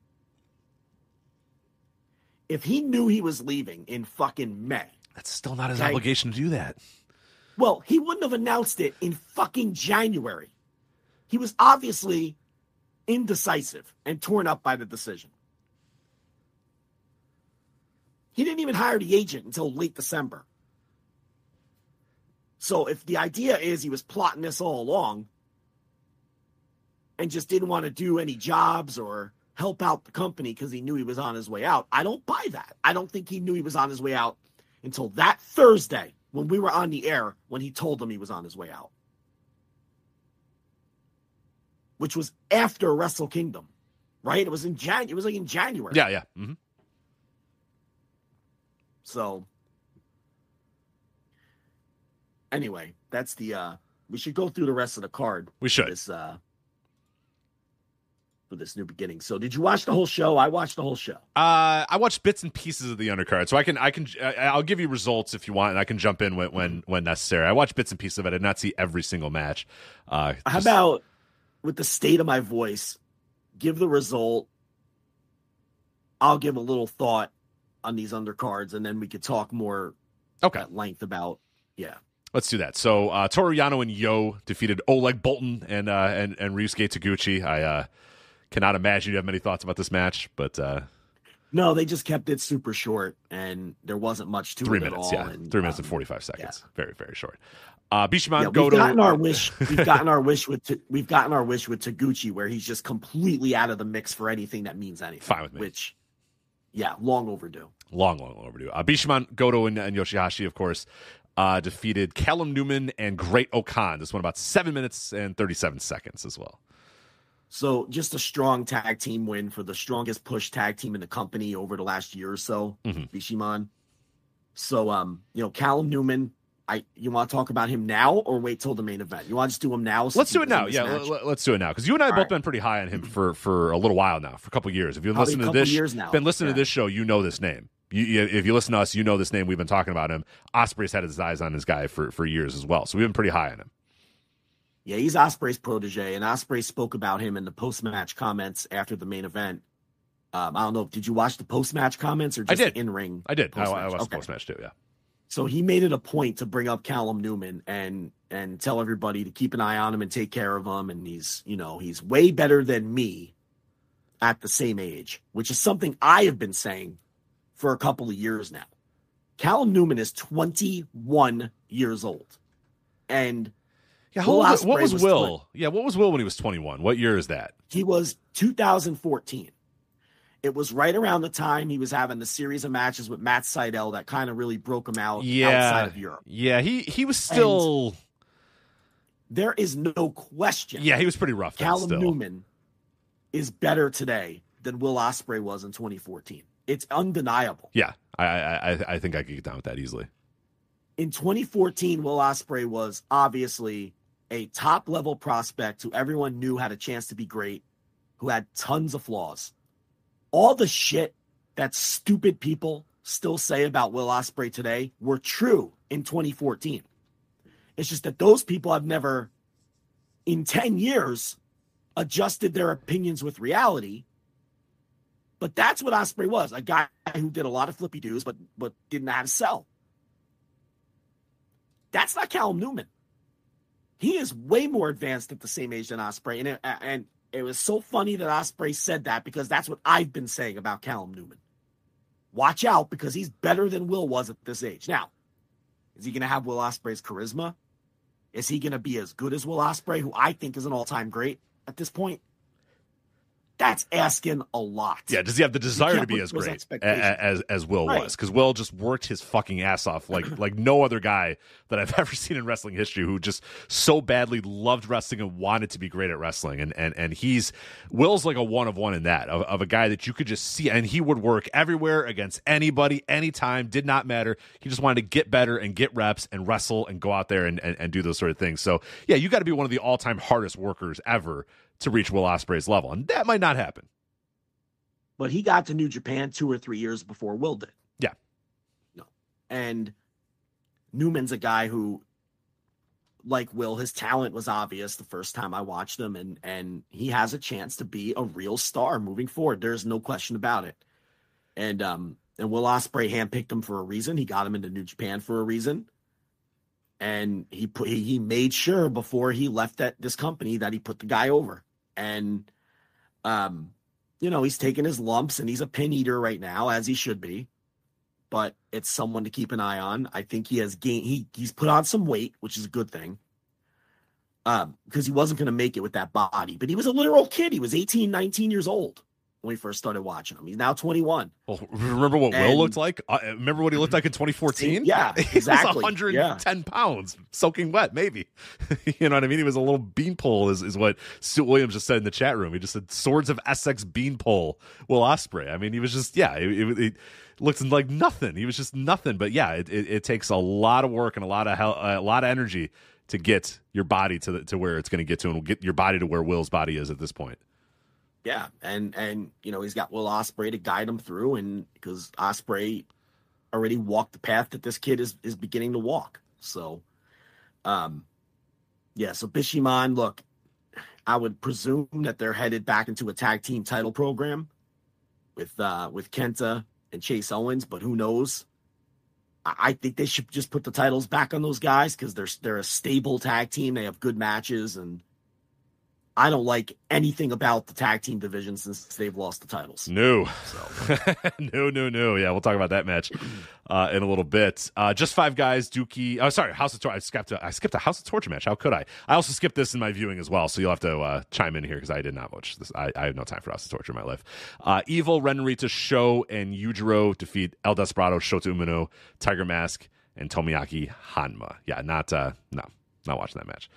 If he knew he was leaving in fucking May, That's still not his Okay. obligation to do that. well, he wouldn't have announced it in fucking January. He was obviously indecisive and torn up by the decision. He didn't even hire the agent until late December. So if the idea is he was plotting this all along and just didn't want to do any jobs or help out the company because he knew he was on his way out, I don't buy that. I don't think he knew he was on his way out until that Thursday when we were on the air when he told them he was on his way out. Which was after Wrestle Kingdom, right? It was in Jan. It was like in January. Yeah, yeah. Mm-hmm. So anyway, that's the uh we should go through the rest of the card. We should. this uh for this new beginning. So did you watch the whole show? I watched the whole show. Uh, I watched bits and pieces of the undercard, so I can I can I- I'll give you results if you want, and I can jump in when when, when necessary. I watched bits and pieces of it. I did not see every single match. Uh, How about with the state of my voice, give the result. I'll give a little thought on these undercards, and then we could talk more okay? at length about yeah. Let's do that. So uh, Toru Yano and Yo defeated Oleg Boltin and uh, and and Ryusuke Taguchi. I uh, cannot imagine you have many thoughts about this match, but uh, No, they just kept it super short, and there wasn't much to three it minutes, at all. yeah, and, three minutes um, and forty five seconds. Very very short. Uh, Bishamon Yeah, we've gotten our wish. We've gotten our wish with we've gotten our wish with Taguchi, where he's just completely out of the mix for anything that means anything. Fine with me. Which, yeah, long overdue. long, long, long overdue. Uh, Bishamon, Goto, and, and Yoshi-Hashi, of course, uh, defeated Callum Newman and Great-O-Khan. This one about seven minutes and 37 seconds as well. So just a strong tag team win for the strongest push tag team in the company over the last year or so, Mhm. Bishamon. So um, you know, Callum Newman, I you want to talk about him now or wait till the main event? You want to just do him now? Let's do it now. Yeah, match? let, us do it now because you and I have both right. been pretty high on him for for a little while now, for a couple years. If you've Probably listened to this, years now. been listening Yeah. to this show, you know this name. You, you, if you listen to us, you know this name. We've been talking about him. Ospreay's had his eyes on this guy for for years as well, so we've been pretty high on him. Yeah, he's Ospreay's protege, and Ospreay spoke about him in the post-match comments after the main event. Um, I don't know. Did you watch the post-match comments or just did. in ring? I did. I, I watched Okay. post match too. Yeah. So he made it a point to bring up Callum Newman and and tell everybody to keep an eye on him and take care of him. And he's, you know, he's way better than me at the same age, which is something I have been saying for a couple of years now. Callum Newman is 21 years old. And Yeah, how old- what was, was Will? Yeah, what was Will when he was 21? What year is that? he was 2014. It was right around the time he was having the series of matches with Matt Seidel that kind of really broke him out Yeah, outside of Europe. yeah, he he was still. There is no question. yeah, he was pretty rough. Callum still. Newman is better today than Will Ospreay was in 2014. It's undeniable. Yeah, I, I I I think I could get down with that easily. In 2014, Will Osprey was obviously a top level prospect who everyone knew had a chance to be great, who had tons of flaws. All the shit that stupid people still say about Will Ospreay today were true in 2014. It's just that those people have never, in 10 years, adjusted their opinions with reality. But that's what Ospreay was a guy who did a lot of flippy doos, but but didn't know how to sell. That's not Callum Newman. He is way more advanced at the same age than Ospreay, and it, and it was so funny that Ospreay said that because that's what I've been saying about Callum Newman. Watch out because he's better than Will was at this age. Now, is he going to have Will Ospreay's charisma? Is he going to be as good as Will Ospreay, who I think is an all-time great at this point? That's asking a lot. Yeah, does he have the desire to be as great a- expectations. a- as as Will Right. was? Because Will just worked his fucking ass off like like no other guy that I've ever seen in wrestling history who just so badly loved wrestling and wanted to be great at wrestling. And and and he's Will's like a one of one in that of, of a guy that you could just see and he would work everywhere against anybody, anytime, did not matter. He just wanted to get better and get reps and wrestle and go out there and and, and do those sort of things. So yeah, you got to be one of the all time hardest workers ever to reach Will Ospreay's level, and that might not happen. but he got to New Japan two or three years before Will did. Yeah. No. And Newman's a guy who, like Will, his talent was obvious the first time I watched him, and and he has a chance to be a real star moving forward. There's no question about it. And um and Will Ospreay handpicked him for a reason. He got him into New Japan for a reason. And he put he, he made sure before he left that this company that he put the guy over. And um you know, he's taking his lumps and he's a pin eater right now, as he should be. But it's someone to keep an eye on. I think he has gained he he's put on some weight, which is a good thing. Um, because he wasn't gonna make it with that body, but he was a literal kid. He was 18, 19 years old when we first started watching him. He's now 21. Well, remember what Will looked like? Uh, remember what he looked like in 2014? Yeah, he was exactly. 110 pounds, soaking wet, maybe. you know what I mean? He was a little beanpole, is, is what Stu Williams just said in the chat room. He just said swords of Essex beanpole, Will Ospreay. I mean, he was just yeah, it, it, it looked like nothing. He was just nothing. But yeah, it, it, it takes a lot of work and a lot of hell, a lot of energy to get your body to the, to where it's going to get to, and get your body to where Will's body is at this point. Yeah, and and you know he's got Will Ospreay to guide him through, and because Ospreay already walked the path that this kid is is beginning to walk. So, um, yeah. So Bishamon, look, I would presume that they're headed back into a tag team title program with uh with Kenta and Chase Owens, but who knows? I, I think they should just put the titles back on those guys because they're they're a stable tag team. They have good matches and. I don't like anything about the tag team division since they've lost the titles. No. So no, no, no. Yeah, we'll talk about that match uh, in a little bit. Uh, just five guys. Douki. Oh, sorry. House of Torture. I skipped. A, I skipped a House of Torture match. How could I? I also skipped this in my viewing as well. So you'll have to uh, chime in here because I did not watch this. I, I have no time for House of Torture in my life. Uh, Evil, Ren Narita, Show, and Yujiro defeat El Desperado, Shota Umino, Tiger Mask, and Tomoaki Honma. Yeah, not. Uh, no, not watching that match.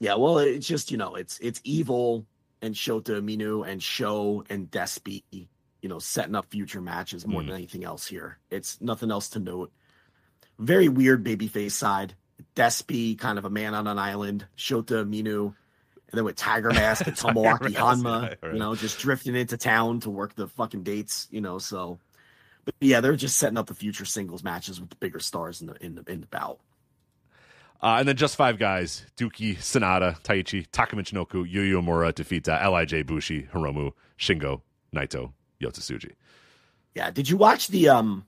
Yeah, well, it's just you know, it's it's evil and Shota Umino and Show and Despy, you know, setting up future matches more hmm. than anything else here. It's nothing else to note. Very weird babyface side. Despy, kind of a man on an island. Shota Umino, and then with Tiger Mask and Tomoaki Honma, yeah, right. you know, just drifting into town to work the fucking dates, you know. So, but yeah, they're just setting up the future singles matches with the bigger stars in the in the in the bout. Uh, and then just five guys: Douki, Sanada, Taichi, Taka Michinoku, Yu defeat uh, Lij Bushi, Hiromu, Shingo, Naito, Yota Tsuji. Yeah. Did you watch the um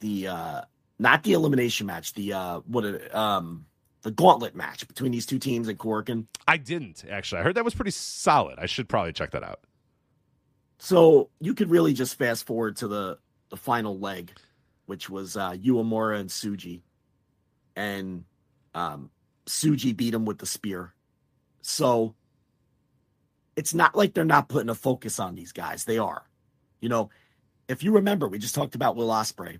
the uh not the elimination match, the uh, what it, um, the gauntlet match between these two teams in Korakuen. I didn't actually. I heard that was pretty solid. I should probably check that out. So you could really just fast forward to the the final leg, which was uh, Uemura and Tsuji. and um, Tsuji beat him with the spear. So it's not like they're not putting a focus on these guys. They are. You know, if you remember, we just talked about Will Ospreay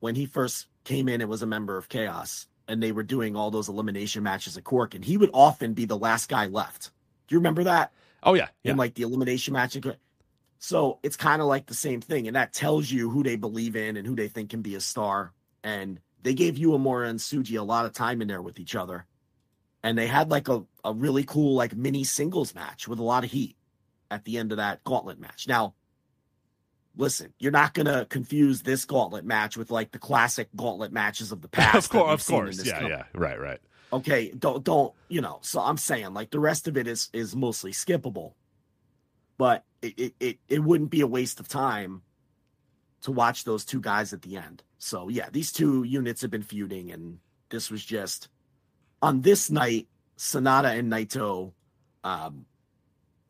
when he first came in and was a member of Chaos, and they were doing all those elimination matches at Cork, and he would often be the last guy left. Do you remember that? Oh yeah, yeah. In like the elimination match. So it's kind of like the same thing, and that tells you who they believe in and who they think can be a star. And they gave Uemura and Tsuji a lot of time in there with each other, and they had like a, a really cool like mini singles match with a lot of heat at the end of that gauntlet match. Now, listen, you're not gonna confuse this gauntlet match with like the classic gauntlet matches of the past. of course, of course, yeah, company. yeah, right, right. Okay, don't don't you know? So I'm saying like the rest of it is is mostly skippable, but it it it, it wouldn't be a waste of time to watch those two guys at the end. So yeah, these two units have been feuding, and this was just on this night. Sanada and Naito um,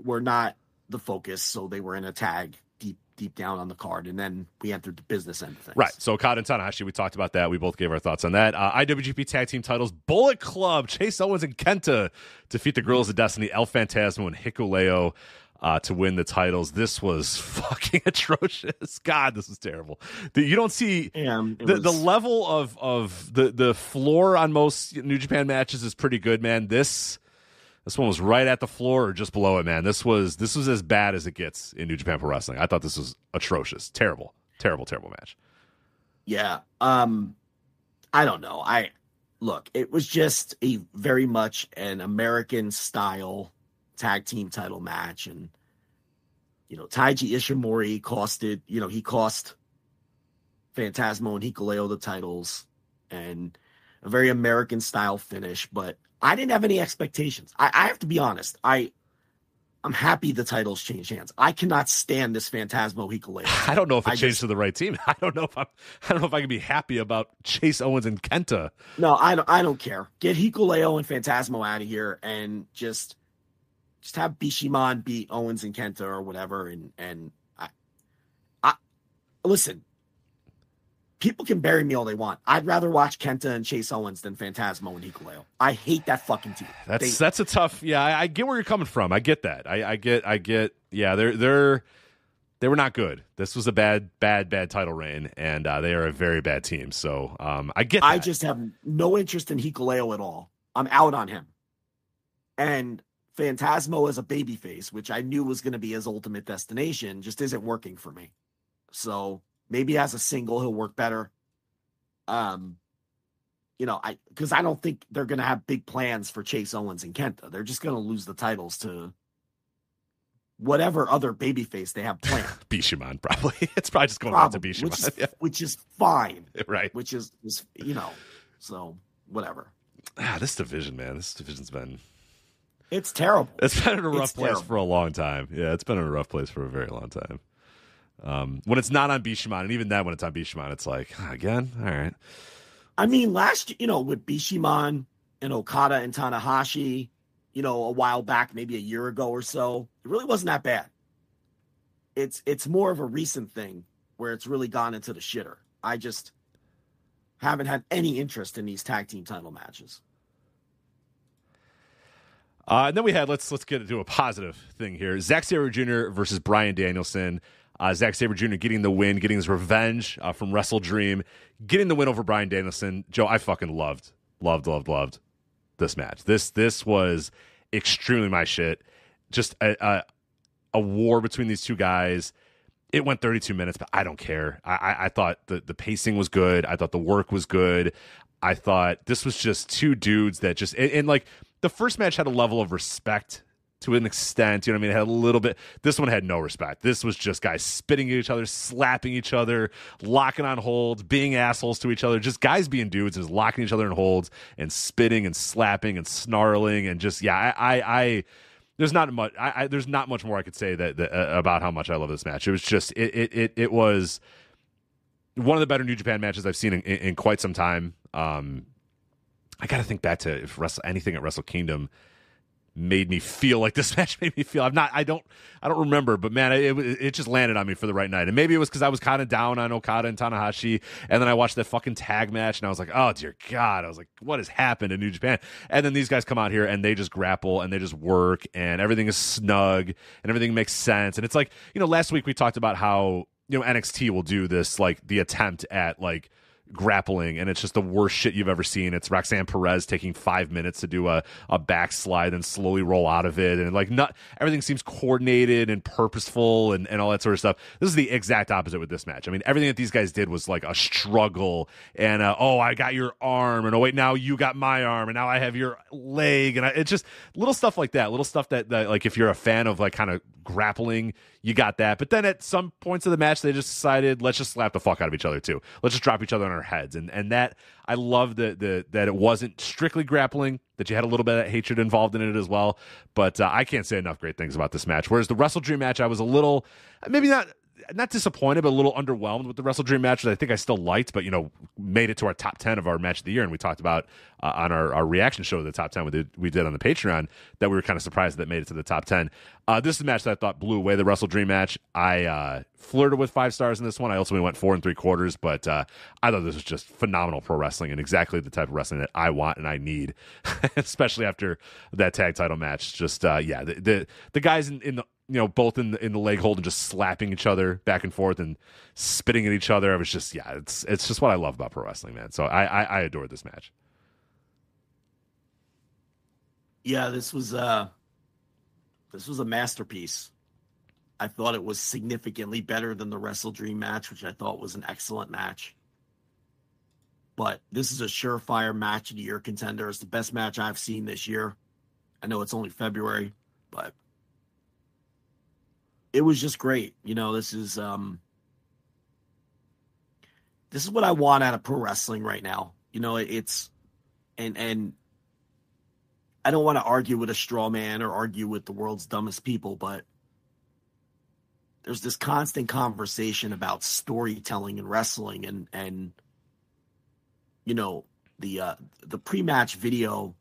were not the focus, so they were in a tag deep deep down on the card, and then we entered the business end of things. Right. So Okada and Tanahashi, we talked about that. We both gave our thoughts on that. Uh, IWGP Tag Team Titles: Bullet Club, Chase Owens and Kenta defeat the Guerrillas of Destiny, El Phantasmo and Hikuleo uh, to win the titles. This was fucking atrocious. God, this was terrible. The, you don't see the, was... the level of of the the floor on most New Japan matches is pretty good, man. This this one was right at the floor or just below it, man. This was this was as bad as it gets in New Japan Pro Wrestling. I thought this was atrocious, terrible, terrible, terrible match. Yeah, um, I don't know. I look, it was just a very much an American style tag team title match. And, you know, Taiji Ishimori costed, you know, he cost Phantasmo and Hikuleo the titles and a very American style finish. But I didn't have any expectations. I, I have to be honest. I, I'm happy the titles changed hands. I cannot stand this Phantasmo Hikuleo. I don't know if it I changed just, to the right team. I don't know if I'm. I don't know if I can be happy about Chase Owens and Kenta. No, I don't. I don't care. Get Hikuleo and Phantasmo out of here, and just just have Bishamon beat Owens and Kenta or whatever. And and I, I listen. People can bury me all they want. I'd rather watch Kenta and Chase Owens than Phantasmo and Hikuleo. I hate that fucking team. That's they, that's a tough. Yeah, I, I, get where you're coming from. I get that. I, I get. I get. Yeah, they're they're they were not good. This was a bad, bad, bad title reign, and uh, they are a very bad team. So um, I get. That. I just have no interest in Hikuleo at all. I'm out on him, and Phantasmo as a babyface, which I knew was going to be his ultimate destination, just isn't working for me. So maybe as a single, he'll work better. Um, you know, I because I don't think they're going to have big plans for Chase Owens and Kenta. They're just going to lose the titles to whatever other babyface they have planned. Bishamon, probably. It's probably just going probably, back to Bishamon, which is, yeah. which is fine, right? Which is, is you know, so whatever. Ah, this division, man, this division's been it's terrible. It's been in a rough it's place terrible. for a long time. Yeah, it's been in a rough place for a very long time. Um, when it's not on Bishamon, and even then, when it's on Bishamon, it's like ah, again. All right. I mean, last you know with Bishamon and Okada and Tanahashi, you know, a while back, maybe a year ago or so, it really wasn't that bad. It's it's more of a recent thing where it's really gone into the shitter. I just haven't had any interest in these tag team title matches. Uh, and then we had let's let's get into a positive thing here. Zack Sabre Jr. versus Bryan Danielson. Uh, Zack Sabre Jr. getting the win, getting his revenge uh, from Wrestle Dream, getting the win over Bryan Danielson. Joe, I fucking loved, loved, loved, loved this match. This this was extremely my shit. Just a, a, a war between these two guys. It went 32 minutes, but I don't care. I, I, I thought the, the pacing was good. I thought the work was good. I thought this was just two dudes that just and, and like the first match had a level of respect to an extent. You know what I mean? It had a little bit. This one had no respect. This was just guys spitting at each other, slapping each other, locking on holds, being assholes to each other. Just guys being dudes and locking each other in holds and spitting and slapping and snarling and just yeah. I I, I there's not much. I, I, there's not much more I could say that, that uh, about how much I love this match. It was just it it it, it was one of the better New Japan matches I've seen in, in, in quite some time. Um, I got to think back to if Wrestle, anything at Wrestle Kingdom made me feel like this match made me feel. I'm not. I don't. I don't remember, but man, it it just landed on me for the right night. And maybe it was because I was kind of down on Okada and Tanahashi, and then I watched that fucking tag match, and I was like, oh dear God, I was like, what has happened in New Japan? And then these guys come out here and they just grapple and they just work, and everything is snug and everything makes sense. And it's like you know, last week we talked about how you know NXT will do this like the attempt at like grappling and it's just the worst shit you've ever seen. It's Roxanne Perez taking five minutes to do a, a backslide and slowly roll out of it. And like not everything seems coordinated and purposeful and, and all that sort of stuff. This is the exact opposite with this match. I mean, everything that these guys did was like a struggle and uh, oh, I got your arm and oh wait, now you got my arm and now I have your leg. And I, it's just little stuff like that, little stuff that, that like if you're a fan of like kind of grappling, you got that. But then at some points of the match, they just decided let's just slap the fuck out of each other too. Let's just drop each other on our heads, and and that I love the the that it wasn't strictly grappling. That you had a little bit of hatred involved in it as well. But uh, I can't say enough great things about this match. Whereas the Wrestle Dream match, I was a little maybe not not disappointed, but a little underwhelmed with the Wrestle Dream match that I think I still liked, but you know, made it to our top ten of our match of the year, and we talked about uh, on our, our reaction show the top ten we did we did on the Patreon that we were kind of surprised that made it to the top ten. Uh, this is a match that I thought blew away the Wrestle Dream match. I uh, flirted with five stars in this one. I ultimately went four and three quarters, but uh, I thought this was just phenomenal pro wrestling and exactly the type of wrestling that I want and I need, especially after that tag title match. Just uh, yeah, the, the the guys in, in the you know, both in the, in the leg hold and just slapping each other back and forth and spitting at each other. I was just, yeah, it's it's just what I love about pro wrestling, man. So I I, I adored this match. Yeah, this was uh this was a masterpiece. I thought it was significantly better than the Wrestle Dream match, which I thought was an excellent match. But this is a surefire match of the year contender. It's the best match I've seen this year. I know it's only February, but it was just great. You know, this is um this is what I want out of pro wrestling right now. You know, it's and and I don't want to argue with a straw man or argue with the world's dumbest people, but there's this constant conversation about storytelling and wrestling and and you know the uh the pre-match video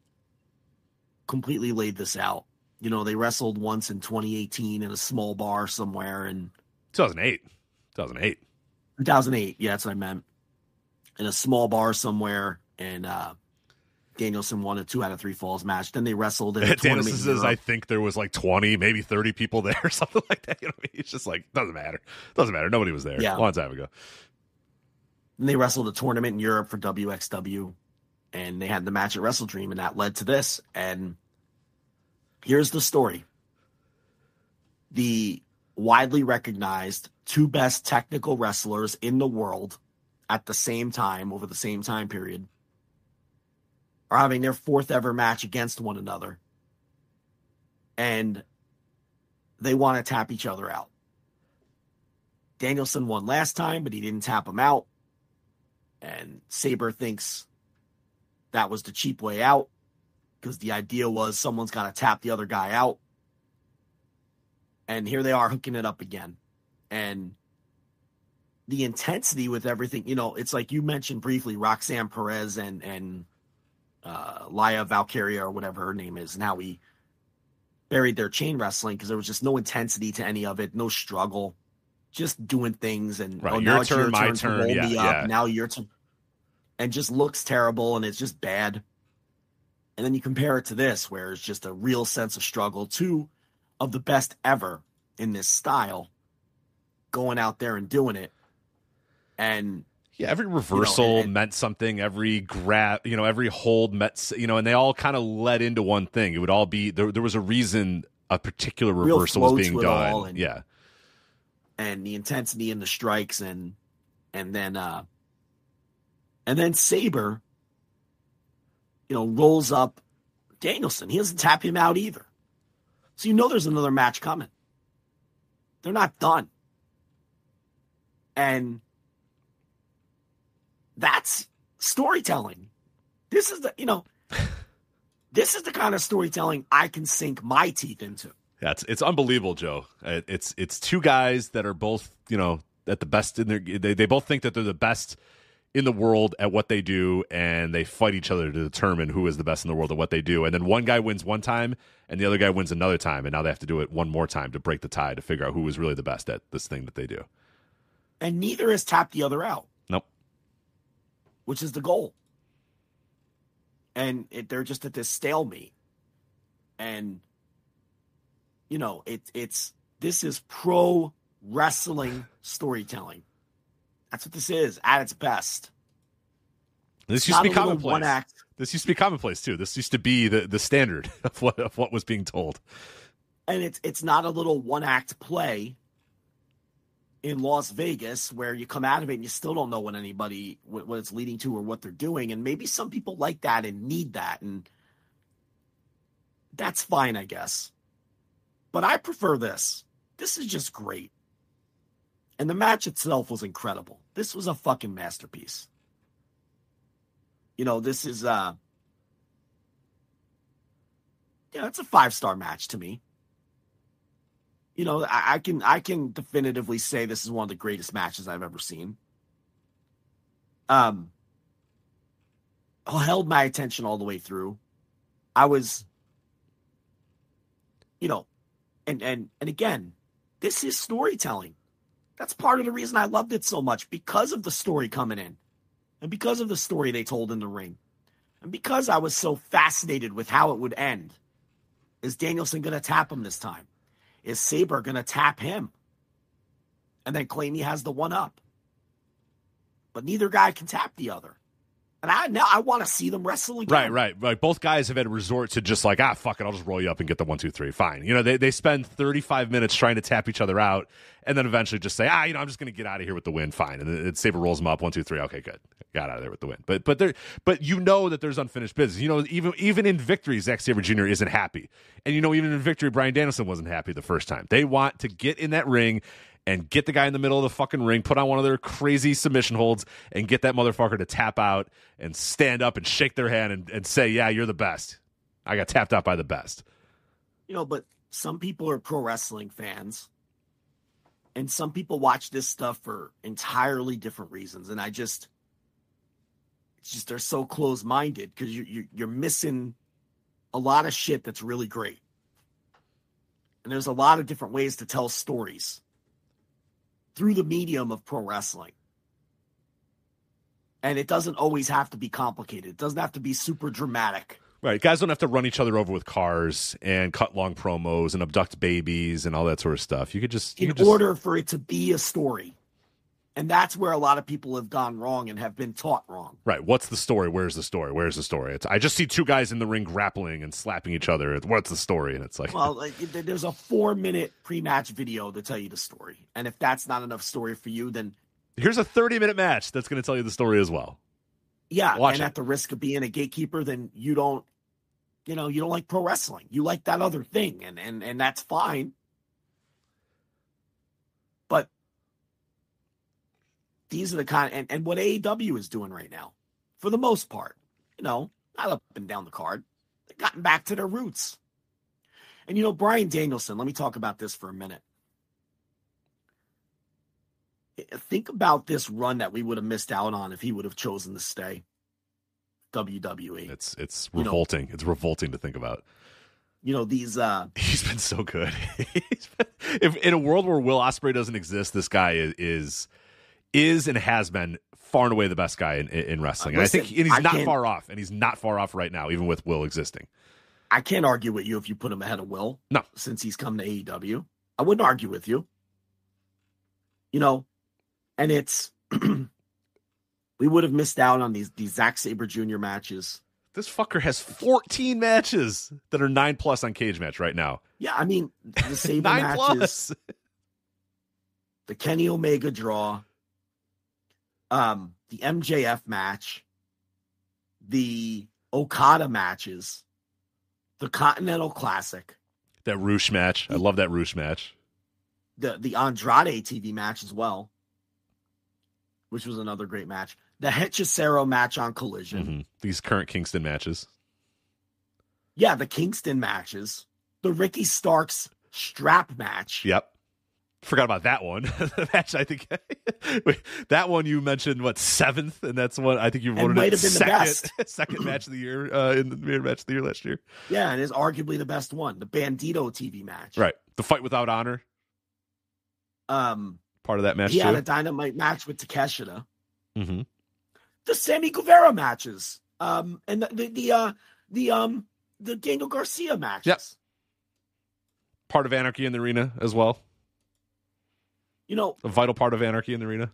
completely laid this out you know, they wrestled once in 2018 in a small bar somewhere in 2008. 2008. 2008. Yeah, that's what I meant. In a small bar somewhere, and uh, Danielson won a two out of three falls match. Then they wrestled in a Danielson says, I think there was like 20, maybe 30 people there or something like that. You know, it's just like, doesn't matter. Doesn't matter. Nobody was there. Yeah. A long time ago. And they wrestled a tournament in Europe for WXW, and they had the match at Wrestle Dream, and that led to this. And Here's the story the widely recognized two best technical wrestlers in the world at the same time over the same time period are having their fourth ever match against one another. And they want to tap each other out. Danielson won last time, but he didn't tap him out. And Sabre thinks that was the cheap way out because the idea was someone's got to tap the other guy out. And here they are hooking it up again. And the intensity with everything, you know, it's like you mentioned briefly Roxanne Perez and and uh Laya Valkyria or whatever her name is, and how we buried their chain wrestling because there was just no intensity to any of it, no struggle, just doing things and right. oh, your turn, your my turn, yeah, yeah. now your turn, and just looks terrible and it's just bad. And then you compare it to this, where it's just a real sense of struggle. Two of the best ever in this style going out there and doing it. And yeah, every reversal you know, and, and, meant something. Every grab, you know, every hold meant, you know, and they all kind of led into one thing. It would all be there. There was a reason a particular reversal was being done. And, yeah, and the intensity and the strikes and and then uh and then Sabre you know, rolls up Danielson. He doesn't tap him out either. So you know there's another match coming. They're not done. And that's storytelling. This is the, you know, this is the kind of storytelling I can sink my teeth into. Yeah, it's, it's unbelievable, Joe. Uh, it's it's two guys that are both, you know, at the best in their. They, they both think that they're the best in the world at what they do, and they fight each other to determine who is the best in the world at what they do. And then one guy wins one time, and the other guy wins another time, and now they have to do it one more time to break the tie to figure out who is really the best at this thing that they do. And neither has tapped the other out. Nope. Which is the goal. And it, they're just at this stalemate. And you know, it, it's this is pro wrestling storytelling. That's what this is at its best. This used to be Not a little commonplace. one act. This used to be commonplace too. This used to be the, the standard of what of what was being told. and it's it's not a little one act play in Las Vegas where you come out of it and you still don't know what anybody what, what it's leading to or what they're doing and maybe some people like that and need that and that's fine I guess but I prefer this this is just great and the match itself was incredible this was a fucking masterpiece you know this is uh yeah it's a five star match to me you know, I, I can I can definitively say this is one of the greatest matches I've ever seen. Um, held my attention all the way through. I was, you know, and and and again, this is storytelling. That's part of the reason I loved it so much because of the story coming in, and because of the story they told in the ring, and because I was so fascinated with how it would end. Is Danielson going to tap him this time? Is Sabre going to tap him and then claim he has the one up? But neither guy can tap the other. And I now I want to see them wrestle again. Right, right, right. Both guys have had resort to just like, ah, fuck it, I'll just roll you up and get the one, two, three. Fine. You know, they, they spend 35 minutes trying to tap each other out and then eventually just say, ah, you know, I'm just going to get out of here with the win. Fine. And then Sabre rolls them up, one, two, three. Okay, good. Got out of there with the win. But but there, but you know that there's unfinished business. You know, even even in victory, Zack Sabre Jr. isn't happy. And you know, even in victory, Bryan Danielson wasn't happy the first time. They want to get in that ring and get the guy in the middle of the fucking ring, put on one of their crazy submission holds, and get that motherfucker to tap out and stand up and shake their hand and, and say, Yeah, you're the best. I got tapped out by the best. You know, but some people are pro wrestling fans. And some people watch this stuff for entirely different reasons. And I just it's just they're so close minded because you, you you're missing a lot of shit that's really great. And there's a lot of different ways to tell stories through the medium of pro wrestling. And it doesn't always have to be complicated. It doesn't have to be super dramatic. Right. Guys don't have to run each other over with cars and cut long promos and abduct babies and all that sort of stuff. You could just you in could just, order for it to be a story. And that's where a lot of people have gone wrong and have been taught wrong. Right. What's the story? Where's the story? Where's the story? It's I just see two guys in the ring grappling and slapping each other. What's the story? And it's like Well, like, there's a four minute pre match video to tell you the story. And if that's not enough story for you, then here's a 30 minute match that's going to tell you the story as well. yeah. Watch and it. at the risk of being a gatekeeper, then you don't, you know, you don't like pro wrestling. You like that other thing. And, and, and that's fine. But these are the kind and, and what AEW is doing right now, for the most part, you know, not up and down the card. They've gotten back to their roots. And you know, Bryan Danielson, let me talk about this for a minute. Think about this run that we would have missed out on if he would have chosen to stay. WWE. It's it's You know- revolting. it's revolting to think about. You know, these uh He's been so good. Been, if in a world where Will Ospreay doesn't exist, this guy is is, is and has been far and away the best guy in, in wrestling. and I think and he's I not far off, and he's not far off right now, even with Will existing. I can't argue with you if you put him ahead of Will. No. Since he's come to AEW. I wouldn't argue with you. You know, and it's we would have missed out on these these Zack Sabre Jr. matches. This fucker has 14 matches that are nine plus on Cage Match right now. Yeah, I mean the Sabre nine matches, plus. the Kenny Omega draw, um, the MJF match, the Okada matches, the Continental Classic, That Rush match. I love that Rush match. the the Andrade TV match as well, which was another great match. The Hechicero match on Collision. Mhm. These current Kingston matches. Yeah, the Kingston matches. The Ricky Starks strap match. Yep. Forgot about that one. the match I think that one you mentioned what seventh, and that's what I think you voted might it have been the second best. second match of the year uh, in the mirror match of the year last year. Yeah, and is arguably the best one, the Bandido TV match. Right, the fight without honor, Um, part of that match he had a dynamite match with Takeshita. mm-hmm. The Sammy Guevara matches. Um, and the the, the uh the um the Daniel Garcia matches. Yes. Part of Anarchy in the Arena as well. You know, A vital part of Anarchy in the Arena.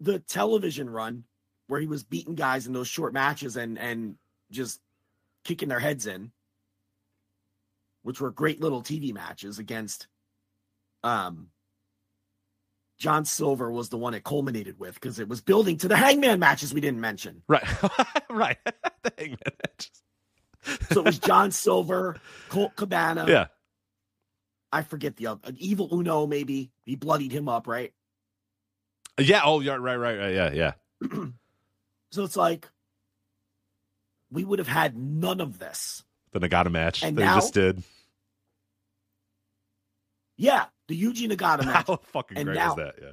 the television run where he was beating guys in those short matches and and just kicking their heads in, which were great little TV matches against um John Silver was the one it culminated with because it was building to the hangman matches we didn't mention. Right, right. the Hangman matches. So it was John Silver, Colt Cabana. Yeah, I forget the other Evil Uno, maybe. He bloodied him up, right? yeah. Oh, yeah. Right, right, right. Yeah, yeah. So it's like we would have had none of this. The Nagata match And they just did. Yeah, the Yuji Nagata match. How fucking And great now- was that? Yeah.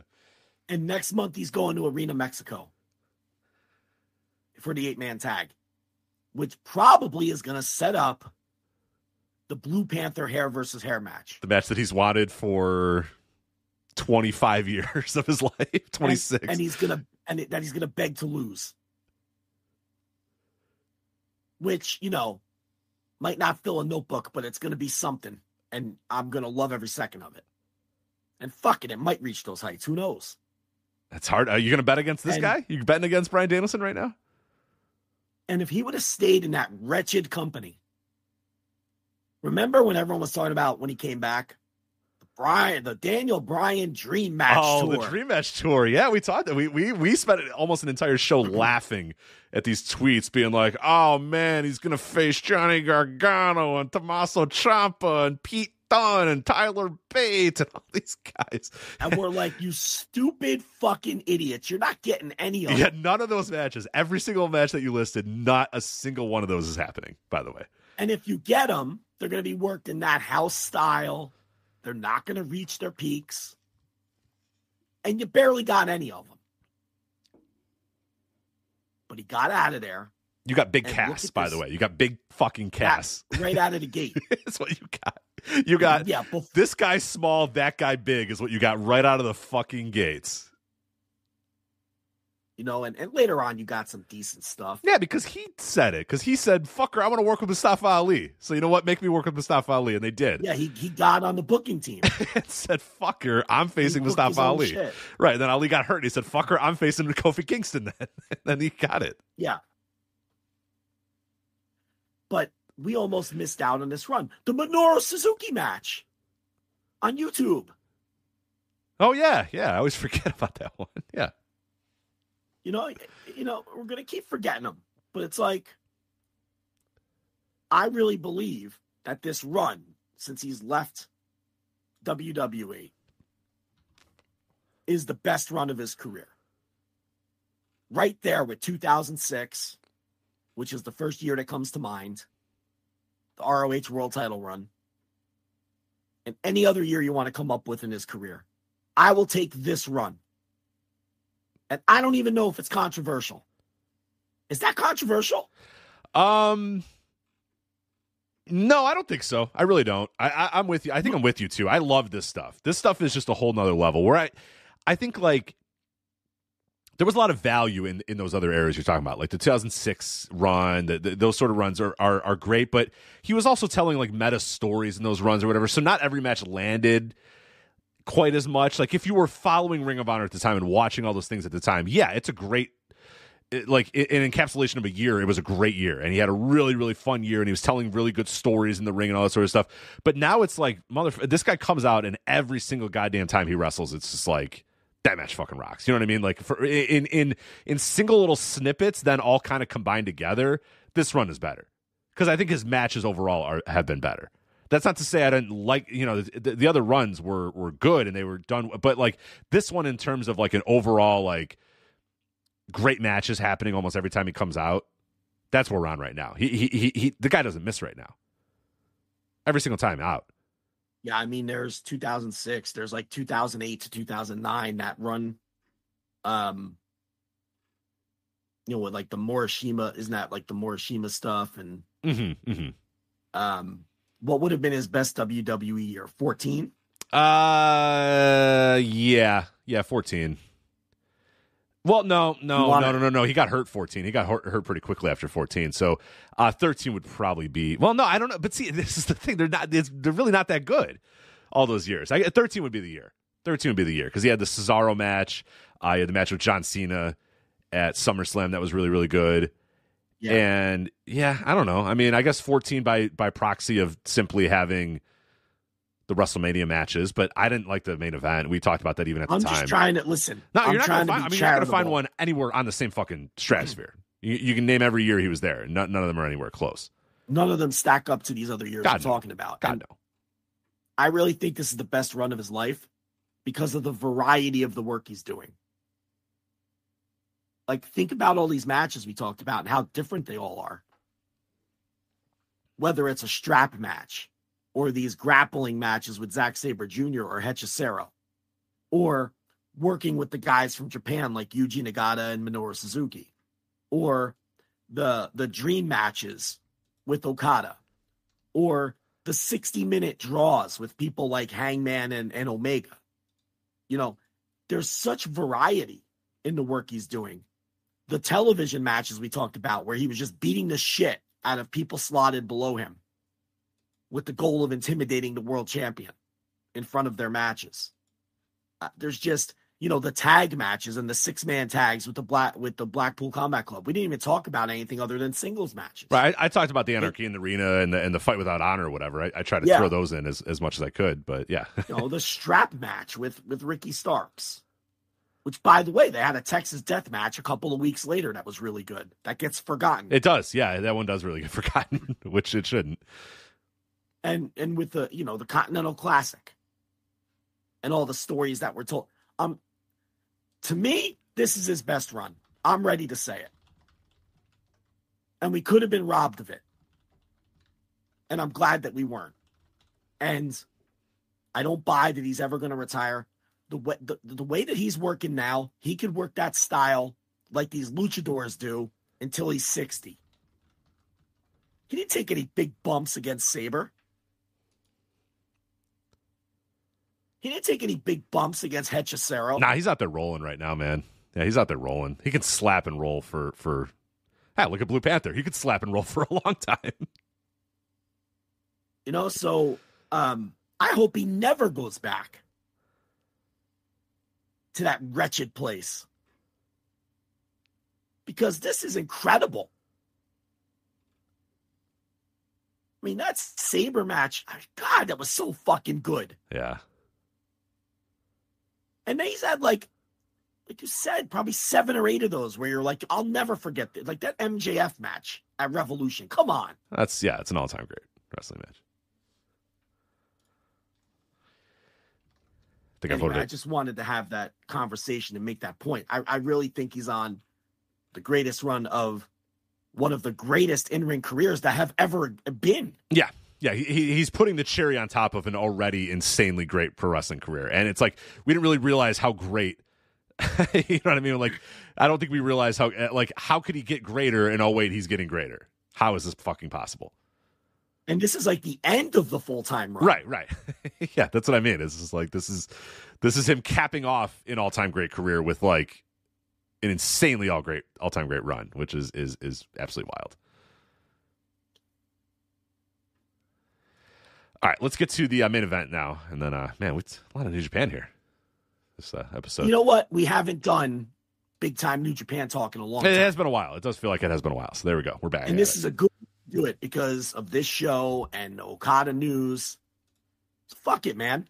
And next month he's going to Arena Mexico for the eight man tag, which probably is going to set up the Blue Panther hair versus hair match. The match that he's wanted for 25 years of his life, 26. And, and he's going to and that he's going to beg to lose. Which, you know, might not fill a notebook, but it's going to be something and I'm going to love every second of it. And fuck it, it might reach those heights. Who knows? That's hard. Are you going to bet against this And- guy? You betting against Bryan Danielson right now? And if he would have stayed in that wretched company, remember when everyone was talking about when he came back, the Bryan, the Daniel Bryan Dream Match oh, tour. the Dream Match tour. Yeah, we talked. that. We we we spent almost an entire show mm-hmm. laughing at these tweets, being like, "Oh man, he's gonna face Johnny Gargano and Tommaso Ciampa and Pete Dunne and Tyler Bates and all these guys." and we're like, you stupid fucking idiots! You're not getting any of them. Yeah, none of those matches. Every single match that you listed, not a single one of those is happening. By the way, And if you get them, they're going to be worked in that house style. They're not going to reach their peaks, and you barely got any of them. But he got out of there you got big And look Cass. at By this- the way, you got big fucking casts. right out of the gate. That's what you got. You got yeah, bef- this guy small, that guy big is what you got right out of the fucking gates. You know, and, and later on you got some decent stuff. Yeah, because he said it. Because he said, "Fucker, I want to work with Mustafa Ali." So you know what? Make me work with Mustafa Ali, and they did. Yeah, he, he got on the booking team. and said, "Fucker, I'm facing He Mustafa Ali." Right. And then Ali got hurt. And he said, "Fucker, I'm facing Kofi Kingston." Then, and then he got it. Yeah. But we almost missed out on this run. The Minoru Suzuki match on YouTube. Oh yeah, yeah. I always forget about that one. Yeah. You know, you know, we're gonna keep forgetting them, but it's like I really believe that this run, since he's left WWE, is the best run of his career. Right there with 2006, which is the first year that comes to mind, the ROH World Title run, and any other year you want to come up with in his career. I will take this run. And I don't even know if it's controversial. Is that controversial? Um. No, I don't think so. I really don't. I, I I'm with you. I think I'm with you too. I love this stuff. This stuff is just a whole nother level. Where I, I think like there was a lot of value in in those other areas you're talking about, like the 2006 run. The, the, those sort of runs are, are are great, but he was also telling like meta stories in those runs or whatever. So not every match landed quite as much. Like if you were following Ring of Honor at the time and watching all those things at the time, yeah, it's a great it- like an encapsulation of a year. It was a great year, and he had a really really fun year, and he was telling really good stories in the ring and all that sort of stuff. But now it's like mother, this guy comes out, and every single goddamn time he wrestles, it's just like that match fucking rocks. You know what I mean? Like for in in in single little snippets, then all kind of combined together, this run is better because I think his matches overall are have been better. That's not to say I didn't like you know the, the other runs were were good and they were done, but like this one in terms of like an overall like great matches happening almost every time he comes out. That's where we're on right now. He he he, he the guy doesn't miss right now. Every single time out. Yeah, I mean, there's 2006. There's like 2008 to 2009 that run. Um, you know, with like the Morishima, isn't that like the Morishima stuff? And Mm-hmm, mm-hmm. um, what would have been his best WWE year? 14. Uh, yeah, yeah, fourteen. Well, no, no, no, no, no, no. He got hurt fourteen. He got hurt, hurt pretty quickly after fourteen. So, uh, thirteen would probably be. Well, no, I don't know. But see, this is the thing. They're not. They're really not that good. All those years. I, thirteen would be the year. Thirteen would be the year because he had the Cesaro match. Uh, had the match with John Cena at SummerSlam that was really, really good. Yeah. And yeah, I don't know. I mean, I guess 14 by by proxy of simply having the WrestleMania matches, but I didn't like the main event. We talked about that even at the time. I'm just trying to listen. no, I'm you're not trying gonna to find, I mean, you're not gonna find one anywhere on the same fucking stratosphere. You, you can name every year he was there. None, none of them are anywhere close. None of them stack up to these other years God, I'm no. talking about. God And no. I really think this is the best run of his life because of the variety of the work he's doing. Like, think about all these matches we talked about and how different they all are. Whether it's a strap match or these grappling matches with Zack Sabre Jr. or Hechicero, or working with the guys from Japan like Yuji Nagata and Minoru Suzuki, or the the dream matches with Okada, or the 60 minute draws with people like Hangman and, and Omega. You know, there's such variety in the work he's doing. The television matches we talked about, where he was just beating the shit out of people slotted below him with the goal of intimidating the world champion in front of their matches. Uh, there's just, you know, the tag matches and the six man tags with the black with the Blackpool Combat Club. We didn't even talk about anything other than singles matches. Right. I, I talked about the anarchy in the arena and the, and the fight without honor or whatever. I, I tried to Yeah. throw those in as, as much as I could, but yeah. you know, the strap match with with Ricky Starks. Which, by the way, they had a Texas death match a couple of weeks later that was really good. That gets forgotten. it does. Yeah. That one does really get forgotten, which it shouldn't. and and with the you know the Continental Classic and all the stories that were told. Um, to me, this is his best run. I'm ready to say it, and we could have been robbed of it, and I'm glad that we weren't. And I don't buy that he's ever going to retire. The way the, the way that he's working now, he could work that style like these luchadors do until he's 60. He didn't take any big bumps against Sabre. He didn't take any big bumps against Hechicero. Nah, he's out there rolling right now, man. Yeah, he's out there rolling. He can slap and roll for for. Ah, look at Blue Panther. He could slap and roll for a long time. You know, so um, I hope he never goes back to that wretched place. Because this is incredible. I mean, that Sabre match, God, that was so fucking good. Yeah. And then he's had like, like you said, probably seven or eight of those where you're like, I'll never forget this. Like that MJF match at Revolution. Come on. That's yeah, it's an all time great wrestling match. I think I voted I just wanted to have that conversation and make that point. I, I really think he's on the greatest run of one of the greatest in ring careers that have ever been. Yeah. Yeah, he, he- he's putting the cherry on top of an already insanely great pro wrestling career. And it's like we didn't really realize how great you know what I mean? Like I don't think we realize how like how could he get greater and oh wait, he's getting greater. How is this fucking possible? And this is like the end of the full time run. Right, right. yeah, that's what I mean. It's is like this is this is him capping off an all time great career with like an insanely all great all time great run, which is is is absolutely wild. All right, let's get to the uh, main event now, and then uh man, it's a lot of New Japan here this uh, episode. You know what? We haven't done big time New Japan talk in a long it time. has been a while. It does feel like it has been a while. So there we go. We're back. and this it. is a good do it because of this show and Okada news. So fuck it, man.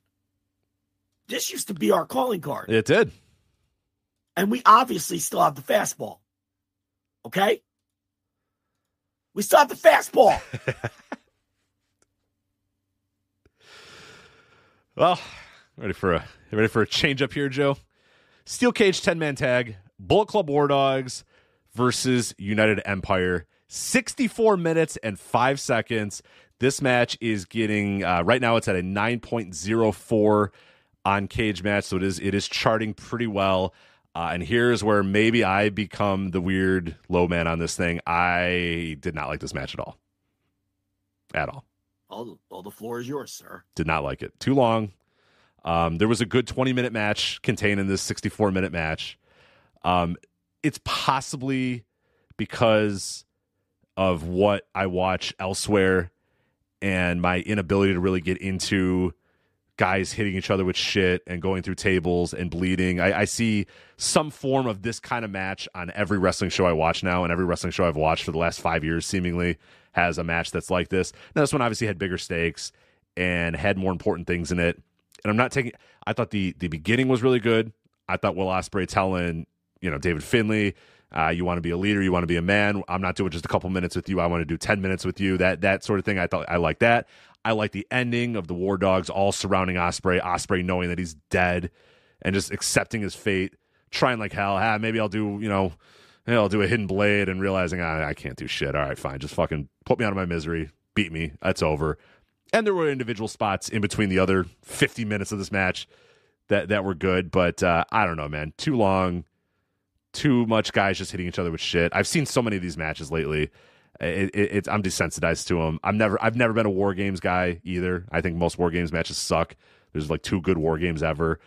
This used to be our calling card. it did. And we obviously still have the fastball. Okay? We still have the fastball. Well, ready for a ready for a change up here, Joe. Steel cage ten man tag, Bullet Club War Dogs versus United Empire. Sixty four minutes and five seconds. This match is getting uh, right now. It's at a 9.04 on Cage Match, so it is it is charting pretty well. Uh, and here's where maybe I become the weird low man on this thing. I did not like this match at all, at all. All, all the floor is yours, sir. Did not like it. Too long. Um, there was a good 20 minute match contained in this 64 minute match. Um, it's possibly because of what I watch elsewhere and my inability to really get into guys hitting each other with shit and going through tables and bleeding. I, I, see some form of this kind of match on every wrestling show I watch now, and every wrestling show I've watched for the last five years seemingly has a match that's like this. Now, this one obviously had bigger stakes and had more important things in it. And I'm not taking. I thought the the beginning was really good. I thought Will Ospreay telling you know David Finlay. Uh, you want to be a leader, you want to be a man. I'm not doing just a couple minutes with you. I want to do 10 minutes with you. That that sort of thing. I thought I like that. I like the ending of the War Dogs all surrounding Ospreay. Ospreay knowing that he's dead and just accepting his fate, trying like hell. Ah, maybe I'll do you know, maybe I'll do a hidden blade and realizing ah, I can't do shit. All right, fine, just fucking put me out of my misery, beat me. That's over. And there were individual spots in between the other 50 minutes of this match that that were good, but uh, I don't know, man. Too long, too much guys just hitting each other with shit. I've seen so many of these matches lately it, it, I'm desensitized to them. I'm never I've never been a war games guy either. I think most war games matches suck. There's like two good war games ever,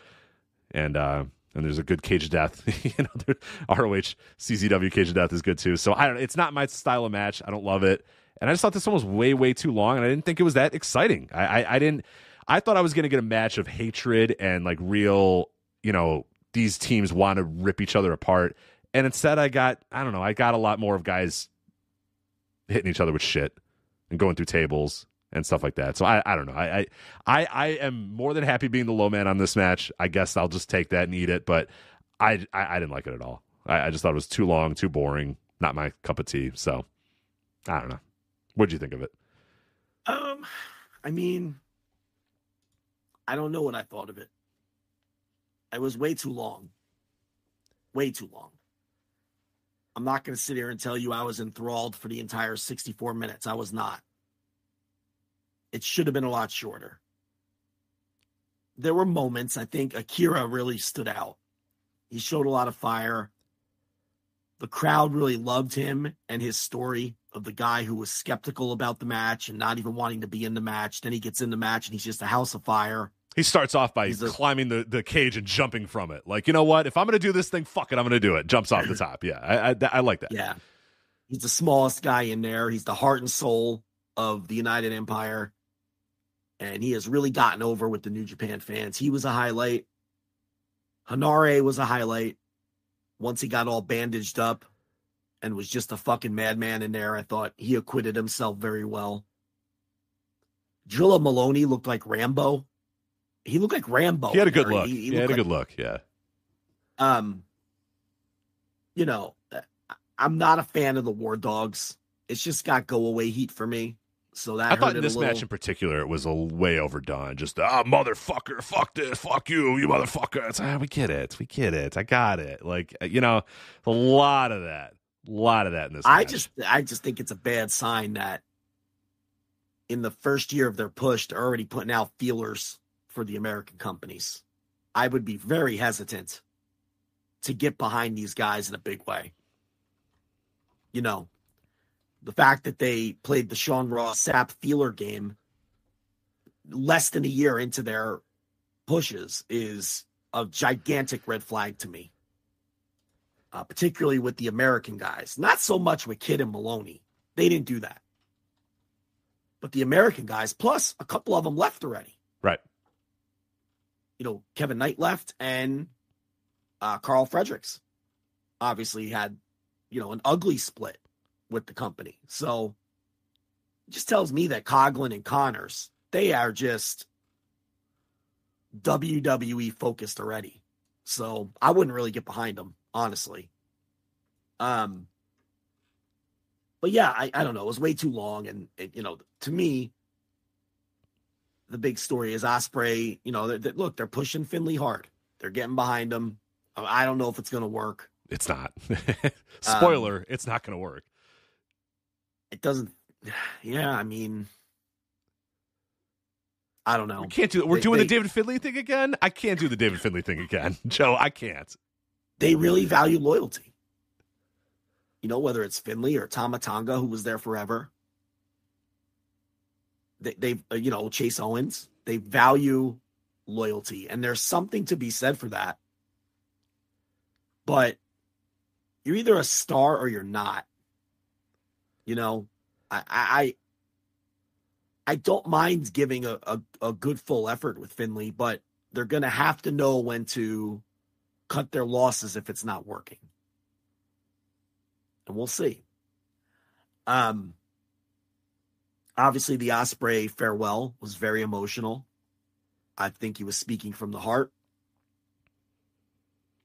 and uh, and there's a good Cage of Death. you know, ROH CZW Cage of Death is good too. So I don't. It's not my style of match. I don't love it, and I just thought this one was way way too long, and I didn't think it was that exciting. I I, I didn't. I thought I was going to get a match of hatred and like real, you know, these teams want to rip each other apart. And instead, I got, I don't know, I got a lot more of guys hitting each other with shit and going through tables and stuff like that. So I, I don't know. I, I I am more than happy being the low man on this match. I guess I'll just take that and eat it. But I I, I didn't like it at all. I, I, just thought it was too long, too boring, not my cup of tea. So I don't know. What'd you think of it? Um, I mean, I don't know what I thought of it. It was way too long. Way too long. I'm not going to sit here and tell you I was enthralled for the entire 64 minutes. I was not. It should have been a lot shorter. There were moments, I think Akira really stood out. He showed a lot of fire. The crowd really loved him and his story of the guy who was skeptical about the match and not even wanting to be in the match. Then he gets in the match and he's just a house of fire. He starts off by climbing the, the cage and jumping from it. Like, you know what? If I'm going to do this thing, fuck it, I'm going to do it. Jumps off the top. Yeah, I, I, I like that. Yeah. He's the smallest guy in there. He's the heart and soul of the United Empire. And he has really gotten over with the New Japan fans. He was a highlight. Henare was a highlight. Once he got all bandaged up and was just a fucking madman in there, I thought he acquitted himself very well. Drilla Moloney looked like Rambo he looked like Rambo. He had a good look. He, he, had a good look. Yeah. Um, you know, I'm not a fan of the War Dogs. It's just got go away heat for me. So that I thought in this match in particular, it was a way overdone. Just ah, motherfucker, fuck this, fuck you, you motherfucker. It's, ah, we get it, we get it. I got it. Like you know, a lot of that, a lot of that in this. I match. just, I just think it's a bad sign that in the first year of their push, they're already putting out feelers for the American companies. I would be very hesitant to get behind these guys in a big way. You know, the fact that they played the Sean Ross Sapp feeler game less than a year into their pushes is a gigantic red flag to me. Uh, particularly with the American guys. Not so much with Kidd and Moloney, They didn't do that. But the American guys, plus a couple of them left already. Right you know, Kevin Knight left and uh, Karl Fredericks obviously had, you know, an ugly split with the company. So just tells me that Coughlin and Connors, they are just WWE focused already. So I wouldn't really get behind them, honestly. Um, but yeah, I, I don't know. It was way too long, and it, you know, to me, the big story is Ospreay. You know, that look, they're pushing Finlay hard. They're getting behind him. I don't know if it's going to work. It's not. Spoiler: um, It's not going to work. It doesn't. Yeah, I mean, I don't know. We can't do. We're They- doing they- the David Finlay thing again. I can't do the David Finlay thing again, Joe. I can't. They really value loyalty. You know, whether it's Finlay or Tama Tonga, who was there forever. They, they, uh, you know, Chase Owens. They value loyalty, and there's something to be said for that. But you're either a star or you're not. You know, I, I, I don't mind giving a, a, a good full effort with Finlay, but they're to have to know when to cut their losses if it's not working. And we'll see. Um, obviously, the Ospreay farewell was very emotional. I think he was speaking from the heart.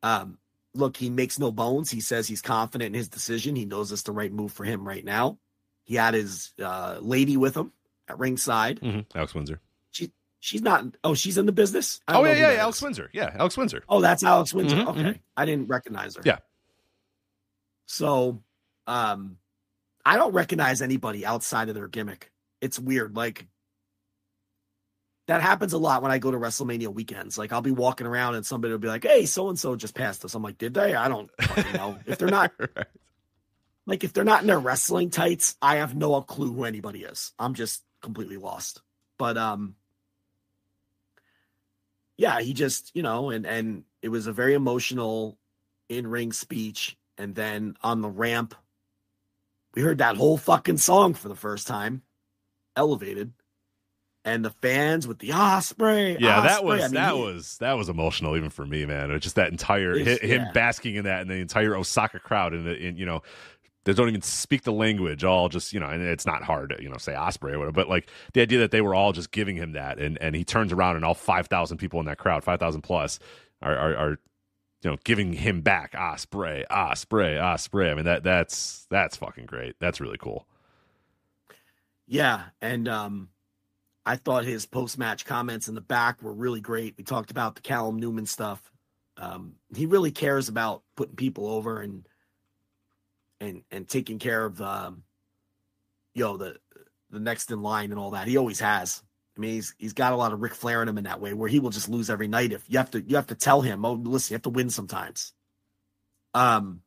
Um, look, he makes no bones. He says he's confident in his decision. He knows it's the right move for him right now. He had his uh, lady with him at ringside. Mm-hmm. Alex Windsor. She she's not. Oh, she's in the business. Oh don't yeah, yeah, Alex. Windsor. Yeah, Alex Windsor. Oh, that's Alex Windsor. Mhm, okay, I didn't recognize her. Yeah. So, um, I don't recognize anybody outside of their gimmick. It's weird. Like that happens a lot when I go to WrestleMania weekends. Like I'll be walking around and somebody will be like, "Hey, so and so just passed us." I'm like, "Did they?" I don't fucking know. if they're not Right. like if they're not in their wrestling tights, I have no clue who anybody is. I'm just completely lost. But um yeah, he just, you know, and and it was a very emotional in-ring speech and then on the ramp we heard that whole fucking song for the first time elevated and the fans with the Ospreay Yeah, that was I mean, that he- was that was emotional even for me, man. It was just that entire him yeah. basking in that, and the entire Osaka crowd, and in, you know they don't even speak the language. All just you know, and it's not hard to you know say Ospreay or whatever, but like the idea that they were all just giving him that, and and he turns around and all five thousand people in that crowd, five thousand plus, are, are are you know giving him back Ospreay, Ospreay, Ospreay. I mean that that's that's fucking great. That's really cool. Yeah, and um I thought his post-match comments in the back were really great. We talked about the Callum Newman stuff. Um he really cares about putting people over and and and taking care of um you know the the next in line and all that. He always has. I mean, he's he's got a lot of Ric Flair in him in that way, where he will just lose every night if you have to you have to tell him, oh, listen, you have to win sometimes. Um,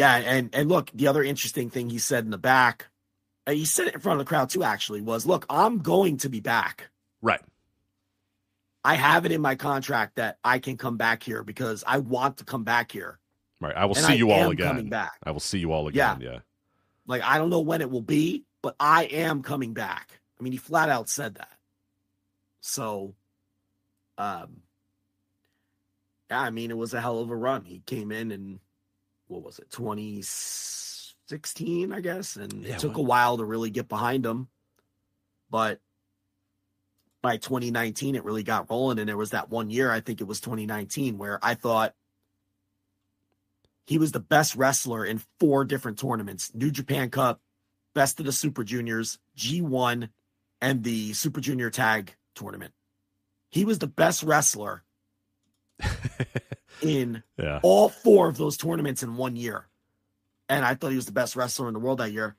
yeah, and and look, the other interesting thing he said in the back, he said it in front of the crowd too. Actually, was look, I'm going to be back. Right. I have it in my contract that I can come back here because I want to come back here. Right. I will And see I you all again. coming back. I will see you all again. Yeah. Like I don't know when it will be, but I am coming back. I mean, he flat out said that. So, um, yeah, I mean, it was a hell of a run. He came in and what was it, 2016, I guess, and Yeah, it took what- a while to really get behind him, but by 2019, it really got rolling. And there was that one year, I think it was 2019, where I thought he was the best wrestler in four different tournaments New Japan Cup, Best of the Super Juniors, G1, and the Super Junior Tag tournament. He was the best wrestler in Yeah. all four of those tournaments in one year. And I thought he was the best wrestler in the world that year.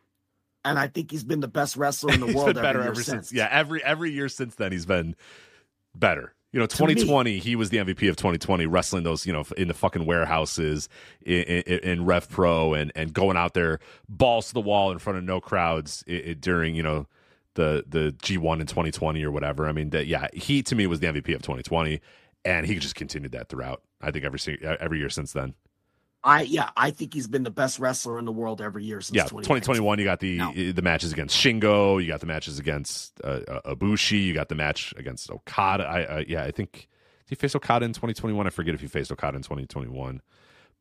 And I think he's been the best wrestler in the world been better year ever since. since. Yeah, every every year since then he's been better. You know, To me- 2020, he was the MVP of 2020, wrestling those, you know, in the fucking warehouses in, in, in Rev Pro and and going out there balls to the wall in front of no crowds i i during, you know, the the G1 in 2020 or whatever. I mean, that yeah, he to me was the MVP of 2020, and he just continued that throughout. I think every every year since then. I yeah, I think he's been the best wrestler in the world every year since yeah, 2021, you got the No. the matches against Shingo, you got the matches against uh, uh, you got the match against Okada. I uh, yeah, I think did he faced Okada in 2021? I forget if he faced Okada in 2021,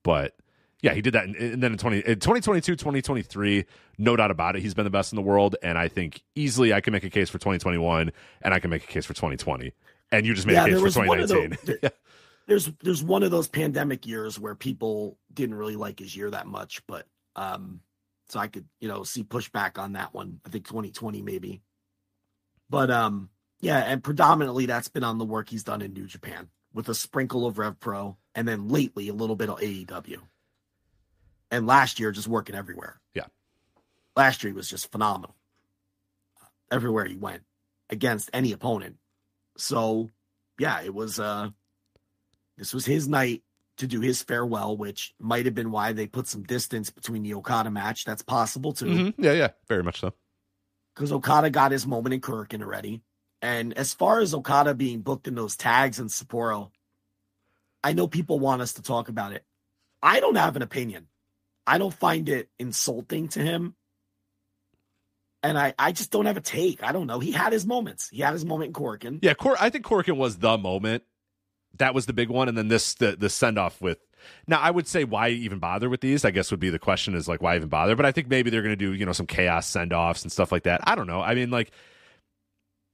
but yeah, he did that. And, then in 20 in 2022, 2023, no doubt about it, he's been the best in the world. And I think easily I can make a case for 2021, and I can make a case for 2020. And you just made Yeah, a case for was one of 2019. those- there's there's one of those pandemic years where people didn't really like his year that much, but um so I could, you know, see pushback on that one. I think 2020 maybe. But um yeah, and predominantly that's been on the work he's done in New Japan with a sprinkle of Rev Pro and then lately a little bit of AEW. And last year just working everywhere. Yeah. Last year he was just phenomenal. Everywhere he went. against any opponent. So, yeah, it was uh this was his night to do his farewell, which might have been why they put some distance between the Okada match. That's possible too. Mhm. Yeah, yeah, very much so. because Okada got his moment in Korakuen already. And as far as Okada being booked in those tags in Sapporo, I know people want us to talk about it. I don't have an opinion. I don't find it insulting to him. And I, I just don't have a take. I don't know. He had his moments. He had his moment in Korakuen. Yeah, Cor- I think Korakuen was the moment. That was the big one, and then this the the send off with. Now, I would say why even bother with these? I guess would be the question is like why even bother? But I think maybe they're going to do you know some chaos send offs and stuff like that. I don't know. I mean, like,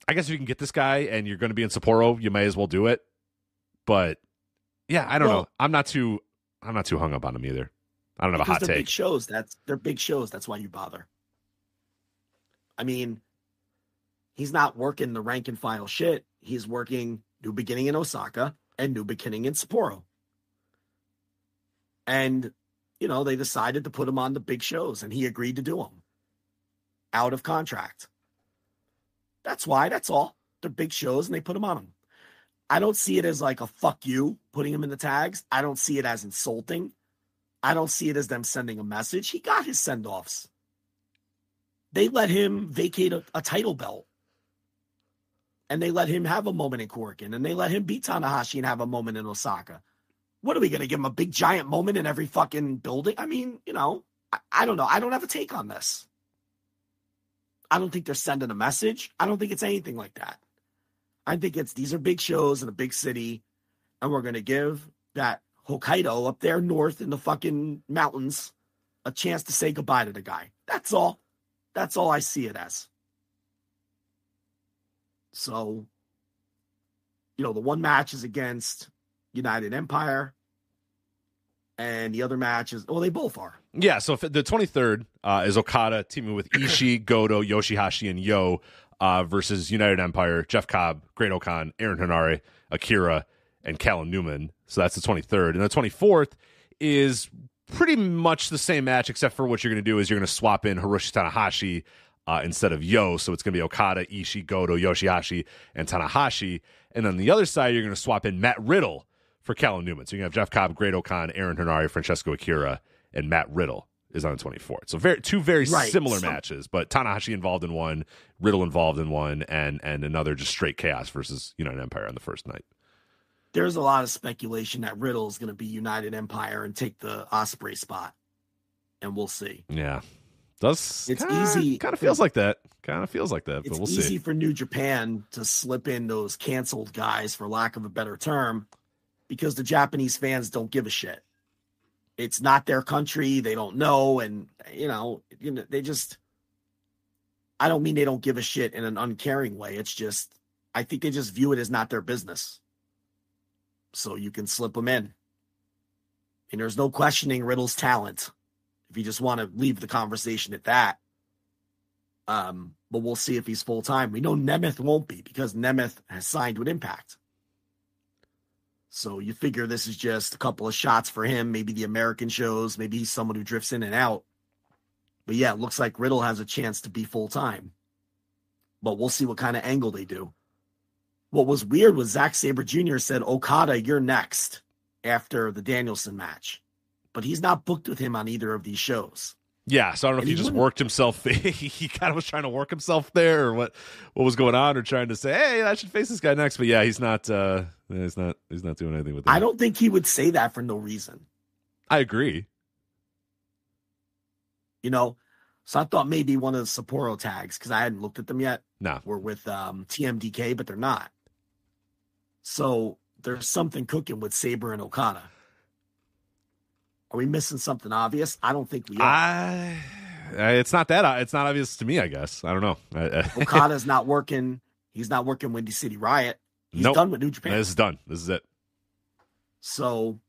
I guess if you can get this guy and you're going to be in Sapporo, you may as well do it. But yeah, I don't Well- know. I'm not too I'm not too hung up on him either. I don't have a hot they're take. big shows. That's they're big shows. That's why you bother. I mean, he's not working the rank and file shit. He's working new beginning in Osaka and new beginning in Sapporo. And you know, they decided to put him on the big shows and he agreed to do them out of contract. That's why, that's all. They're big shows and they put him on them. I don't see it as like a fuck you putting him in the tags. I don't see it as insulting. I don't see it as them sending a message. He got his send offs. They let him vacate a, a title belt. And they let him have a moment in Korakuen. And they let him beat Tanahashi and have a moment in Osaka. What are we going to give him a big giant moment in every fucking building? I mean, you know, I, I don't know. I don't have a take on this. I don't think they're sending a message. I don't think it's anything like that. I think it's these are big shows in a big city, and we're going to give that Hokkaido up there north in the fucking mountains a chance to say goodbye to the guy. That's all. That's all I see it as. So, you know, the one match is against United Empire, and the other match is well, they both are. Yeah, so the 23rd uh, is Okada teaming with Ishii, Goto, Yoshi-Hashi, and Yo uh, versus United Empire, Jeff Cobb, Great-O-Khan, Aaron Henare, Akira, and Callum Newman. So that's the 23rd. And the 24th is pretty much the same match, except for what you're going to do is you're going to swap in Hiroshi Tanahashi uh, instead of Yo. So it's going to be Okada, Ishii, Goto, Yoshi-Hashi, and Tanahashi. And on the other side, you're going to swap in Matt Riddle for Callum Newman. So you have Jeff Cobb, Great-O-Khan, Aaron Henare, Francesco Akira, and Matt Riddle is on the 24th. So very two very Right. similar So- matches, but Tanahashi involved in one, Riddle involved in one, and and another just straight chaos versus United Empire on the first night. There's a lot of speculation that Riddle is going to be United Empire and take the Ospreay spot, and we'll see. Yeah. Does It's kinda, easy- Kind of feels like that. Kind of feels like that, It's but we'll easy see. for New Japan to slip in those canceled guys, for lack of a better term, because the Japanese fans don't give a shit. It's not their country; they don't know, and you know, you know, they just. I don't mean they don't give a shit in an uncaring way. It's just, I think they just view it as not their business. So you can slip them in. And there's no questioning Riddle's talent. If you just want to leave the conversation at that. Um, but we'll see if he's full time. We know Nemeth won't be because Nemeth has signed with Impact. So you figure this is just a couple of shots for him, maybe the American shows, maybe he's someone who drifts in and out. But yeah, it looks like Riddle has a chance to be full time. But we'll see what kind of angle they do. What was weird was Zack Sabre Jr. said, Okada, you're next after the Danielson match. But he's not booked with him on either of these shows. Yeah, so I don't know if he he just wouldn't- worked himself. he kind of was trying to work himself there, or what? What was going on, or trying to say, "Hey, I should face this guy next." But yeah, he's not. uh He's not. He's not doing anything with that. I don't think he would say that for no reason. I agree. you know. So I thought maybe one of the Sapporo tags, because I hadn't looked at them yet, No. were with um, TMDK, but they're not. So there's something cooking with Sabre and Okada. Are we missing something obvious? I don't think we are. I. It's not that. It's not obvious to me. I guess. I don't know. Okada's not working. He's not working Windy City Riot. He's Nope. done with New Japan. This is done. This is it. So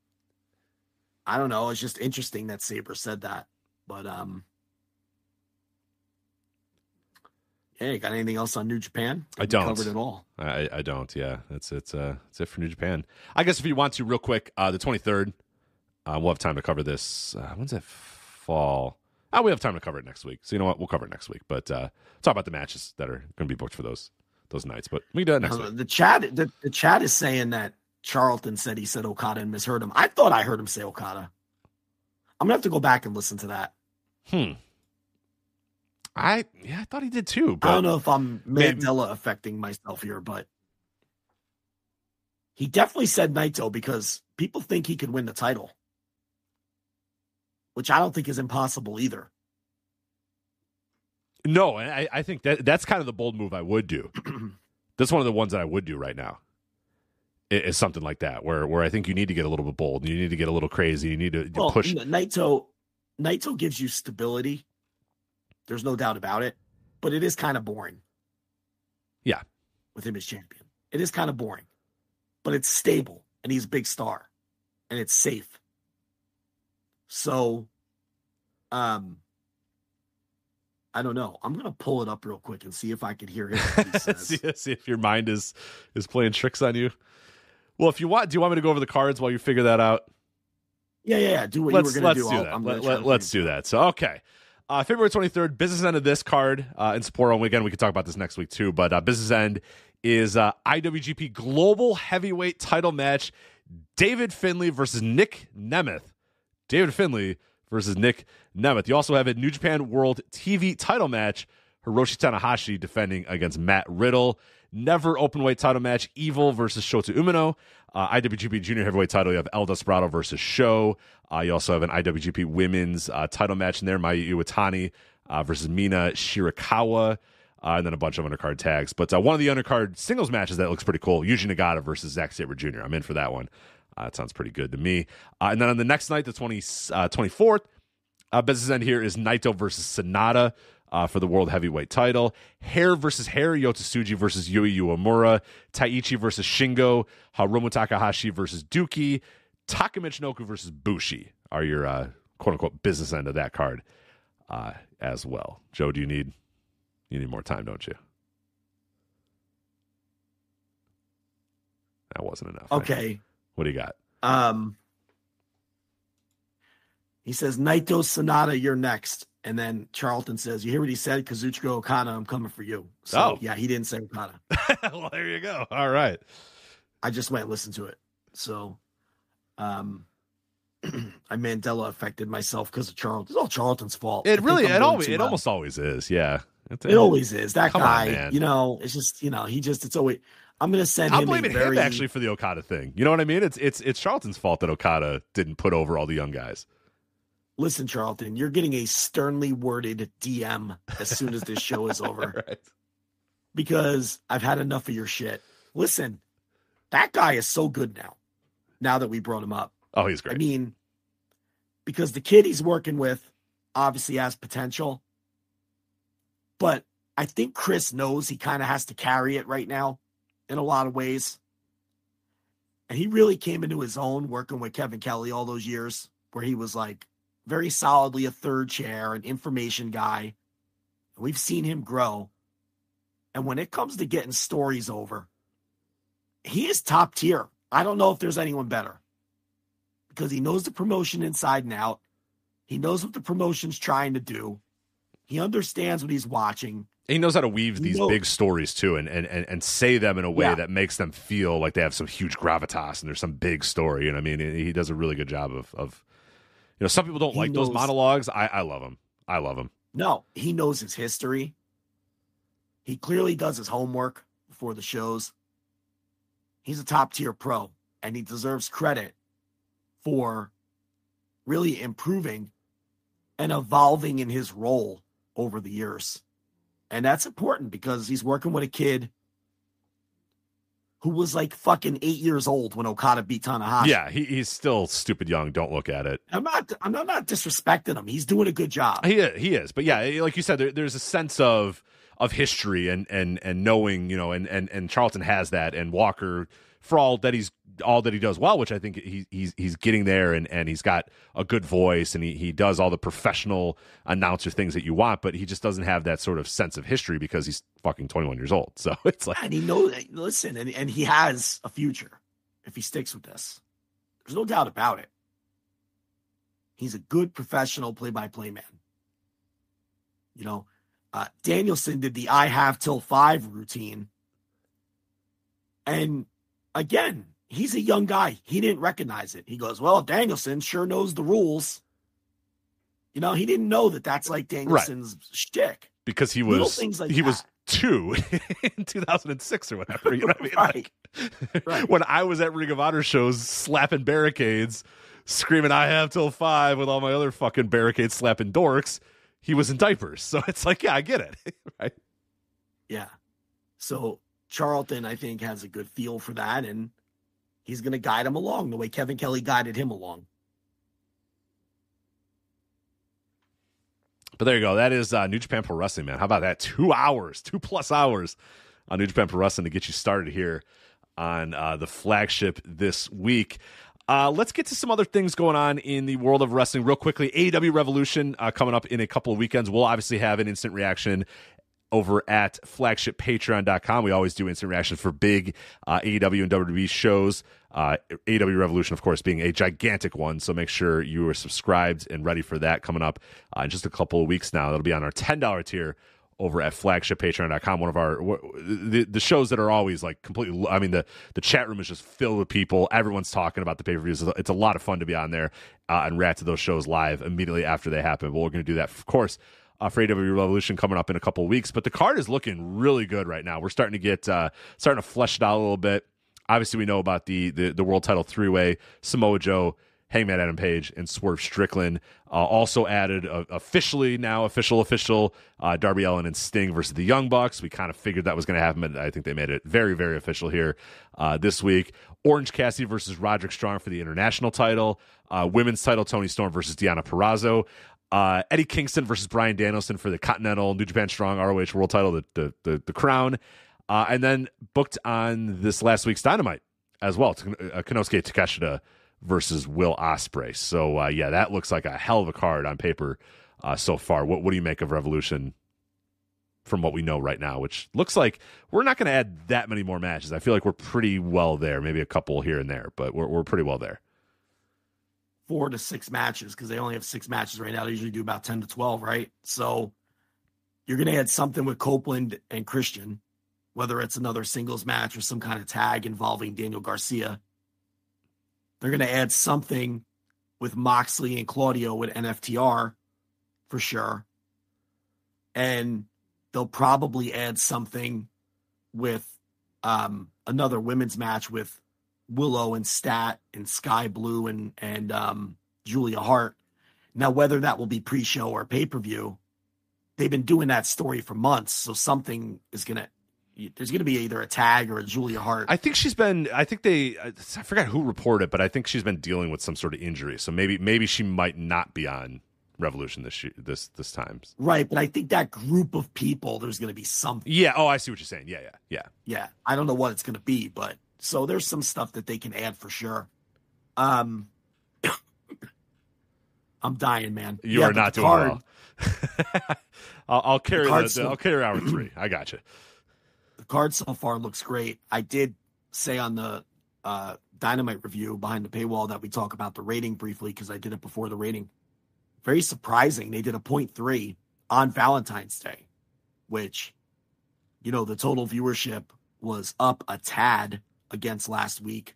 I don't know. It's just interesting that Sabre said that. But um Yeah, you got anything else on New Japan? I don't. Covered it all. I, I don't. Yeah, that's it's uh it's it for New Japan. I guess if you want to, real quick, uh the twenty third, uh, we'll have time to cover this. Uh, when's it fall? Oh, we have time to cover it next week. So you know what? We'll cover it next week. But uh talk about the matches that are going to be booked for those those nights. But we can do that next Uh, week. the chat the, the chat is saying that Charlton said he said Okada and misheard him. I thought I heard him say Okada. I'm gonna have to go back and listen to that. Hmm. I yeah, I thought he did too. But I don't know if I'm Mandela affecting myself here, but he definitely said Naito because people think he could win the title, which I don't think is impossible either. No, and I, I think that that's kind of the bold move I would do. that's one of the ones that I would do right now. Is something like that where where I think you need to get a little bit bold. You need to get a little crazy. You need to, Well, push. N- Naito, Naito gives you stability. There's no doubt about it, but it is kind of boring. Yeah. with him as champion, it is kind of boring, but it's stable and he's a big star, and it's safe. So, um, I don't know. I'm gonna pull it up real quick and see if I can hear him. what he says. see, see if your mind is is playing tricks on you. Well, if you want, do you want me to go over the cards while you figure that out? yeah, yeah, yeah. Do what let's you were gonna let's do. do that. Let, let, let's do that. So okay. Uh, February 23rd, business end of this card uh, in Sapporo. And again, we can talk about this next week too. But uh, business end is uh, IWGP Global Heavyweight Title match: David Finlay versus Nick Nemeth. David Finlay versus Nick Nemeth. You also have a New Japan World TV Title match: Hiroshi Tanahashi defending against Matt Riddle. Never openweight title match: Evil versus Shota Umino. Uh, IWGP Junior Heavyweight title: You have El Desperado versus SHO. Uh, you also have an IWGP Women's uh, title match in there: Mayu Iwatani uh, versus Mina Shirakawa. Uh, and then a bunch of undercard tags. But uh, one of the undercard singles matches that looks pretty cool: Yuji Nagata versus Zack Sabre Jr. I'm in for that one. Uh, that sounds pretty good to me. Uh, and then on the next night, the 20, uh, 24th, uh, business end here is Naito versus Sanada uh, for the world heavyweight title. Hair versus Hair, Yota Tsuji versus Yuya Uemura. Taichi versus Shingo. Hiromu Takahashi versus Douki. Taka Michinoku versus Bushi are your uh, quote unquote business end of that card as well. Joe, do you need you need more time, don't you? That wasn't enough. Okay. What do you got? Um, he says, Naito Sanada, you're next. And then Charlton says, You hear what he said? Kazuchika Okada, I'm coming for you. So, Oh. yeah, he didn't say Okada. well, there you go. All right. I just might listen to it. So, um, I Mandela affected myself because of Charlton. It's all Charlton's fault. It really, it always, it almost always is. Yeah. It's- it always is. That Come on, guy, you know, it's just, you know, he just, it's always, I'm going to send I'm him blaming a very, him actually for the Okada thing. You know what I mean? It's it's it's Charlton's fault that Okada didn't put over all the young guys. listen, Charlton, you're getting a sternly worded DM as soon as this show is over. right. because I've had enough of your shit. Listen, that guy is so good now. Now that we brought him up, Oh, he's great. I mean, because the kid he's working with obviously has potential, but I think Chris knows he kind of has to carry it right now in a lot of ways. And he really came into his own working with Kevin Kelly all those years, where he was like very solidly a third chair, an information guy. We've seen him grow. And when it comes to getting stories over, he is top tier. I don't know if there's anyone better because he knows the promotion inside and out. He knows what the promotion's trying to do. He understands what he's watching. He knows how to weave these knows- big stories too, and, and and and say them in a way Yeah. that makes them feel like they have some huge gravitas and there's some big story. And I mean, he does a really good job of of. You know, some people don't He like those monologues. I I love them. I love them. No, he knows his history. He clearly does his homework before the shows. He's a top tier pro, and he deserves credit for really improving and evolving in his role over the years. And that's important because he's working with a kid who was like fucking eight years old when Okada beat Tanahashi. Yeah, he, he's still stupid young. Don't look at it. I'm not I'm not, not disrespecting him. He's doing a good job. He he is, but yeah, like you said, there, there's a sense of of history and and and knowing, you know, and and and Charlton has that, and Walker for all that he's all that he does well, which I think he, he's he's getting there, and and he's got a good voice, and he he does all the professional announcer things that you want, but he just doesn't have that sort of sense of history because he's fucking 21 years old. So it's like, and he knows listen and, and he has a future if he sticks with this. There's no doubt about it. He's a good professional play-by-play man. You know uh, danielson did the i have till five routine. And again, he's a young guy. He didn't recognize it. He goes, Well, Danielson sure knows the rules. You know, he didn't know that that's like Danielson's right. shtick. Because he was like he that. was two in 2006 or whatever. You know what I mean? right. Like, right. When I was at Ring of Honor shows slapping barricades, screaming, I have till five with all my other fucking barricades slapping dorks, he was in diapers. So it's like, yeah, I get it. right. Yeah. So Charlton, I think, has a good feel for that, and he's going to guide him along the way Kevin Kelly guided him along. But there you go. That is uh, New Japan Pro Wrestling, man. How about that? Two hours, two plus hours on New Japan Pro Wrestling to get you started here on uh, the flagship this week. Uh, let's get to some other things going on in the world of wrestling real quickly. AEW Revolution uh, coming up in a couple of weekends. We'll obviously have an instant reaction over at flagshippatreon.com. We always do instant reactions for big uh, AEW and WWE shows. Uh, AEW Revolution, of course, being a gigantic one. So make sure you are subscribed and ready for that coming up uh, in just a couple of weeks now. That'll be on our $10 tier over at flagshippatreon.com. One of our the, the shows that are always like completely. I mean the the chat room is just filled with people. Everyone's talking about the pay per views. It's a lot of fun to be on there uh, and react to those shows live immediately after they happen. But we're going to do that, of course, uh, for AEW Revolution coming up in a couple of weeks. But the card is looking really good right now. We're starting to get uh, starting to flesh it out a little bit. Obviously, we know about the the, the world title three way Samoa Joe. Hangman Adam Page and Swerve Strickland. Uh, also added uh, officially now official official uh, Darby Allin and Sting versus the Young Bucks. We kind of figured that was going to happen, but I think they made it very very official here uh, this week. Orange Cassidy versus Roderick Strong for the international title. Uh, women's title Toni Storm versus Deonna Purrazzo uh, Eddie Kingston versus Bryan Danielson for the Continental New Japan Strong ROH World Title, the the the, the crown, uh, and then booked on this last week's Dynamite as well. Uh, Konosuke Takeshita versus Will Ospreay. So uh, yeah, that looks like a hell of a card on paper uh, so far. What what do you make of Revolution? From what we know right now, which looks like we're not going to add that many more matches. I feel like we're pretty well there, maybe a couple here and there, but we're we're pretty well there four to six matches because they only have six matches right now. They usually do about 10 to 12, right? So you're going to add something with Copeland and Christian, whether it's another singles match or some kind of tag involving Daniel Garcia. They're going to add something with Moxley and Claudio with NFTR for sure. And they'll probably add something with um, another women's match with Willow and Stat and Sky Blue and and um, Julia Hart. Now, whether that will be pre-show or pay-per-view, they've been doing that story for months. So something is gonna there's going to be either a tag or a Julia Hart. I think she's been. I think they. I forgot who reported, but I think she's been dealing with some sort of injury. So maybe maybe she might not be on Revolution this this this time. Right, but I think that group of people, there's going to be something. Yeah. Oh, I see what you're saying. Yeah, yeah, yeah. Yeah. I don't know what it's going to be, but so there's some stuff that they can add for sure. Um, I'm dying, man. You yeah, are not doing card, well. I'll, I'll, carry the, the, so, I'll carry hour three. I got you. The card so far looks great. I did say on the uh, Dynamite review behind the paywall that we talk about the rating briefly because I did it before the rating. Very surprising. They did a point three on Valentine's Day, which, you know, the total viewership was up a tad against last week,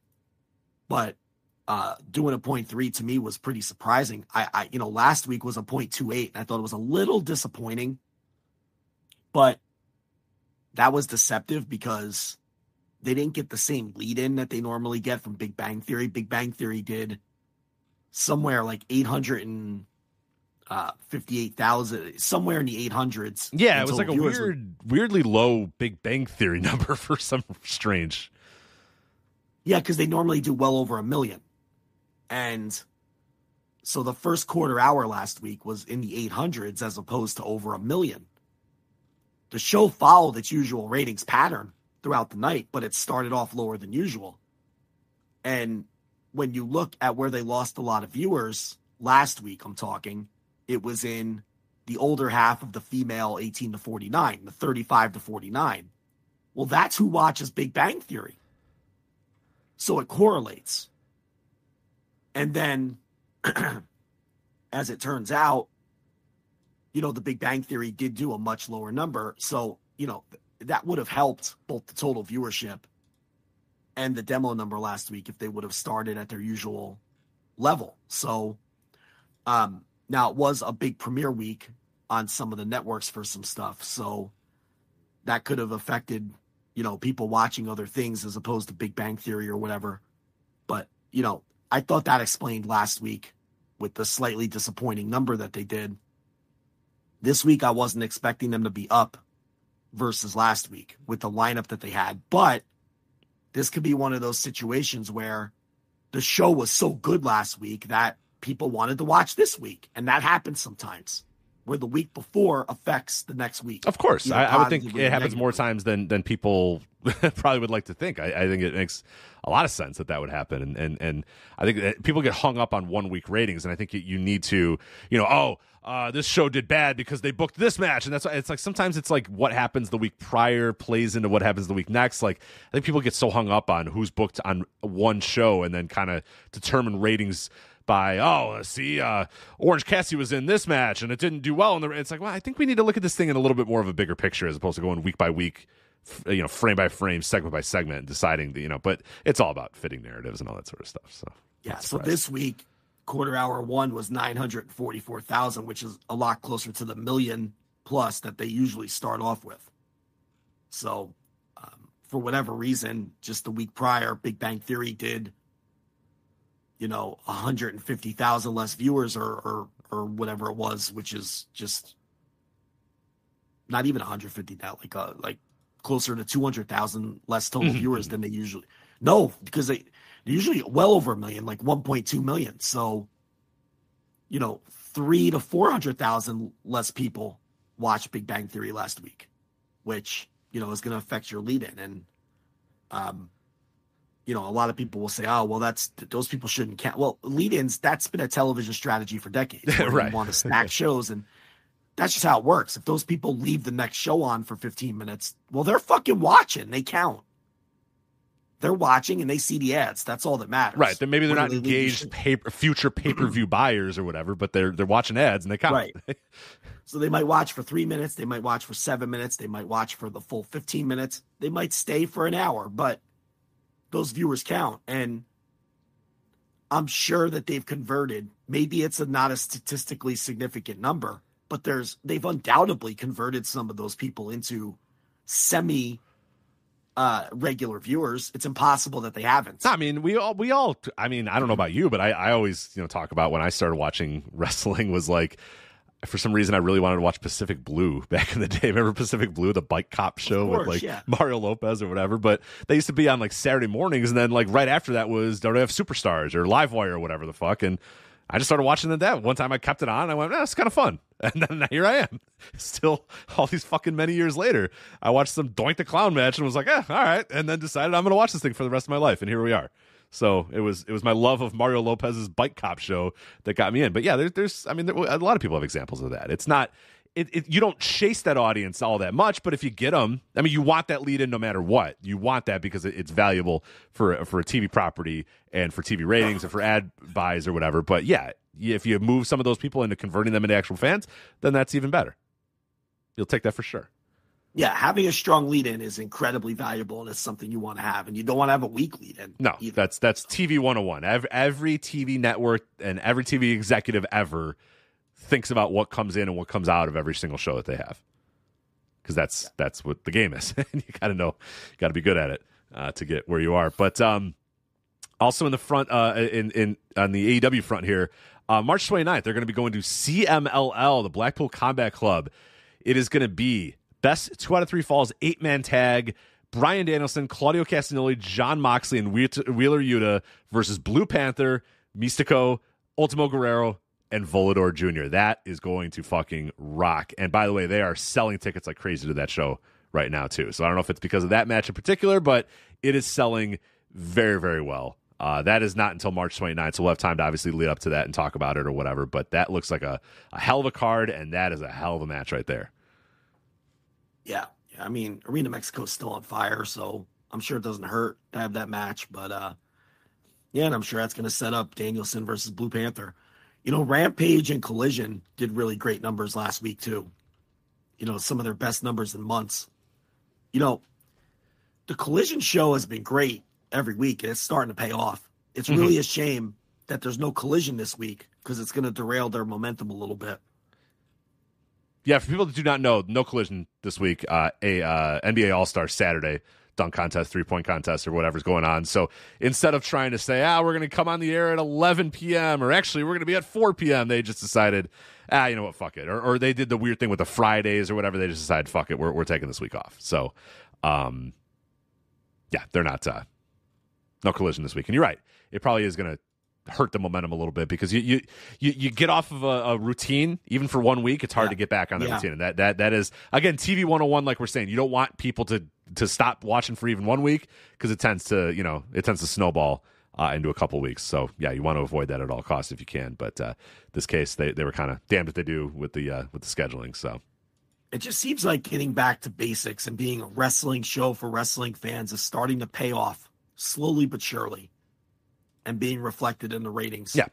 but uh, doing a point three to me was pretty surprising. I, I, you know, last week was a point two eight. and I thought it was a little disappointing, but that was deceptive because they didn't get the same lead in that they normally get from Big Bang Theory. Big Bang Theory did somewhere like eight hundred and uh, 58,000, somewhere in the 800s. Yeah, it was like a weird, weirdly low Big Bang Theory number for some strange yeah, because they normally do well over a million. And so the first quarter hour last week was in the 800s as opposed to over a million. The show followed its usual ratings pattern throughout the night, but it started off lower than usual. And when you look at where they lost a lot of viewers last week, I'm talking, it was in the older half of the female 18 to 49, the 35 to 49. Well, that's who watches Big Bang Theory. So it correlates. And then, as it turns out, you know, the Big Bang Theory did do a much lower number. So, you know, that would have helped both the total viewership and the demo number last week if they would have started at their usual level. So um, now it was a big premiere week on some of the networks for some stuff. So that could have affected, you know, people watching other things as opposed to Big Bang Theory or whatever. But, you know, I thought that explained last week with the slightly disappointing number that they did. This week, I wasn't expecting them to be up versus last week with the lineup that they had. But this could be one of those situations where the show was so good last week that people wanted to watch this week. And that happens sometimes where the week before affects the next week. Of course. I, I would think it happens more times than than people probably would like to think. I, I think it makes a lot of sense that that would happen, and and and I think that people get hung up on one week ratings, and I think you need to, you know, oh. Uh, this show did bad because they booked this match, and that's why it's like sometimes it's like what happens the week prior plays into what happens the week next. Like I think people get so hung up on who's booked on one show, and then kind of determine ratings by oh see uh, Orange Cassidy was in this match and it didn't do well, and it's like well I think we need to look at this thing in a little bit more of a bigger picture as opposed to going week by week you know frame by frame segment by segment and deciding the, you know but it's all about fitting narratives and all that sort of stuff so Yeah. So this week, quarter hour one was 944,000, which is a lot closer to the million plus that they usually start off with. So, um, for whatever reason, just the week prior, Big Bang Theory did, you know, 150,000 less viewers or, or, or whatever it was, which is just not even 150,000, like, uh, like closer to 200,000 less total Mhm. viewers than they usually, no, because they, they're usually well over a million, like 1.2 million. So, you know, three to 400,000 less people watched Big Bang Theory last week, which, you know, is going to affect your lead in. And, um, you know, a lot of people will say, oh, well, that's those people shouldn't count. Well, lead ins, that's been a television strategy for decades. Right. You want to stack shows and, that's just how it works. If those people leave the next show on for 15 minutes, well, they're fucking watching. They count. They're watching and they see the ads. That's all that matters. right then maybe they're not they engaged paper, future pay per view buyers or whatever but they're they're watching ads and they count Right. So they might watch for three minutes. They might watch for seven minutes. They might watch for the full 15 minutes. They might stay for an hour, but those viewers count. And I'm sure that they've converted. Maybe it's a not a statistically significant number, but there's they've undoubtedly converted some of those people into semi uh regular viewers. It's impossible that they haven't. I mean, we all, we all, I mean, I don't know about you, but I, I always, you know, talk about when I started watching wrestling was like, for some reason, I really wanted to watch Pacific Blue back in the day. Remember Pacific Blue, the bike cop show course, with like yeah. Mario Lopez or whatever? But they used to be on like Saturday mornings, and then like right after that was WWF Superstars or Livewire or whatever the fuck. And I just started watching that. One time I kept it on. I went, eh, it's kind of fun. And then here I am, still all these fucking many years later. I watched some Doink the Clown match and was like, eh, all right. And then decided I'm going to watch this thing for the rest of my life. And here we are. So it was it was my love of Mario Lopez's bike cop show that got me in. But yeah, there's there's I mean there, a lot of people have examples of that. It's not it, it you don't chase that audience all that much, but if you get them, I mean you want that lead in no matter what. You want that because it, it's valuable for for a TV property and for TV ratings and for ad buys or whatever. But yeah, if you move some of those people into converting them into actual fans, then that's even better. You'll take that for sure. Yeah, having a strong lead in is incredibly valuable and it's something you want to have. And you don't want to have a weak lead in. No, either. that's that's TV 101. Every, every TV network and every TV executive ever thinks about what comes in and what comes out of every single show that they have. Because that's that's what the game is. and you got to know, you got to be good at it uh, to get where you are. But um, also in the front, uh, in in on the AEW front here, uh, March 29th, they're going to be going to CMLL, the Blackpool Combat Club. It is going to be best two out of three falls, eight man tag. Bryan Danielson, Claudio Castagnoli, Jon Moxley, and Wheeler Yuta versus Blue Panther, Místico, Ultimo Guerrero, and Volador Jr. That is going to fucking rock. And by the way, they are selling tickets like crazy to that show right now, too. So I don't know if it's because of that match in particular, but it is selling very, very well. Uh, that is not until March 29th, so we'll have time to obviously lead up to that and talk about it or whatever. But that looks like a, a hell of a card, and that is a hell of a match right there. Yeah. yeah. I mean, Arena Mexico's still on fire, so I'm sure it doesn't hurt to have that match. But uh yeah, and I'm sure that's gonna set up Danielson versus Blue Panther. You know, Rampage and Collision did really great numbers last week too. You know, some of their best numbers in months. You know, the Collision show has been great every week, and it's starting to pay off. It's Mm-hmm. really a shame that there's no collision this week because it's going to derail their momentum a little bit. Yeah, for people that do not know, no collision this week. Uh, a uh, NBA All Star Saturday dunk contest, three point contest, or whatever's going on. So instead of trying to say, ah, we're going to come on the air at 11 p.m. or actually we're going to be at 4 p.m., they just decided, ah, you know what, fuck it. Or, or they did the weird thing with the Fridays or whatever. They just decided, fuck it, we're we're taking this week off. So, um, yeah, they're not uh, no collision this week. And you're right, it probably is going to hurt the momentum a little bit because you you you, you get off of a, a routine even for one week it's hard to get back on that Yeah. routine. And that that that is again tv 101 like we're saying you don't want people to to stop watching for even one week because it tends to you know it tends to snowball uh, into a couple weeks. So yeah you want to avoid that at all costs if you can. But uh this case they they were kind of damned if they do with the uh with the scheduling so. It just seems like getting back to basics and being a wrestling show for wrestling fans is starting to pay off slowly but surely and being reflected in the ratings. Yeah.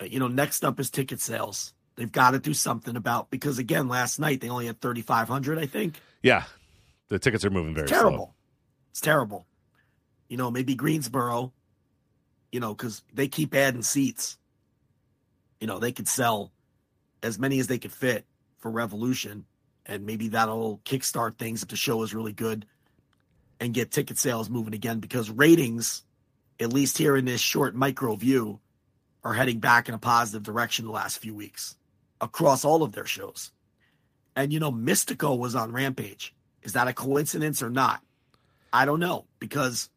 Uh, You know, next up is ticket sales. They've got to do something about because again, last night they only had 3,500, I think. yeah the tickets are moving very it's terrible. slow It's terrible. You know, maybe Greensboro, you know, because they keep adding seats. You know, they could sell as many as they could fit for Revolution, and maybe that'll kickstart things if the show is really good and get ticket sales moving again because ratings, at least here in this short micro view, are heading back in a positive direction the last few weeks across all of their shows. And you know, Místico was on Rampage. Is that a coincidence or not? I don't know because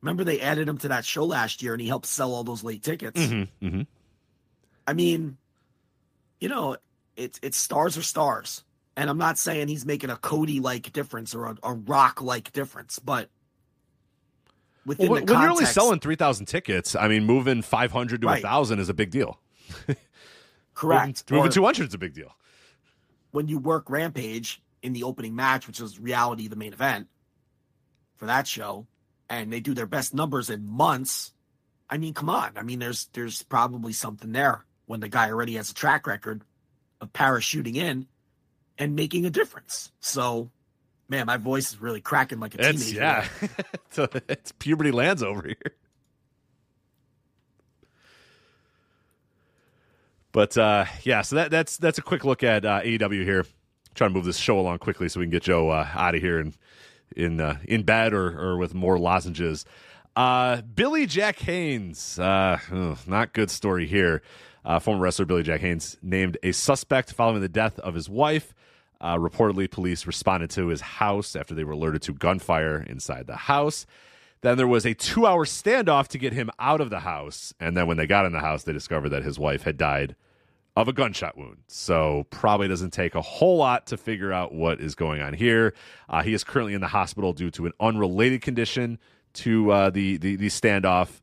remember they added him to that show last year and he helped sell all those late tickets. mm-hmm, mm-hmm. I mean, you know, it's it's stars or stars. And I'm not saying he's making a Cody like difference or a, a rock like difference, but within well, when, the when you're only selling 3000 tickets i mean moving 500 to Right. 1000 is a big deal correct. moving, moving 200 is a big deal when you work Rampage in the opening match, which is reality the main event for that show, and they do their best numbers in months. I mean, come on. I mean, there's there's probably something there when the guy already has a track record of parachuting in and making a difference. So, man, my voice is really cracking like a It's teenager. yeah, So it's puberty lands over here. But uh, yeah, so that that's that's a quick look at uh, AEW here. Trying to move this show along quickly so we can get Joe uh, out of here and in uh, in bed or or with more lozenges. Uh, Billy Jack Haynes, uh, ugh, not good story here. Uh, former wrestler Billy Jack Haynes named a suspect following the death of his wife. Uh, reportedly, police responded to his house after they were alerted to gunfire inside the house. Then there was a two hour standoff to get him out of the house. And then when they got in the house, they discovered that his wife had died of a gunshot wound. So probably doesn't take a whole lot to figure out what is going on here. Uh, he is currently in the hospital due to an unrelated condition to uh, the, the, the standoff.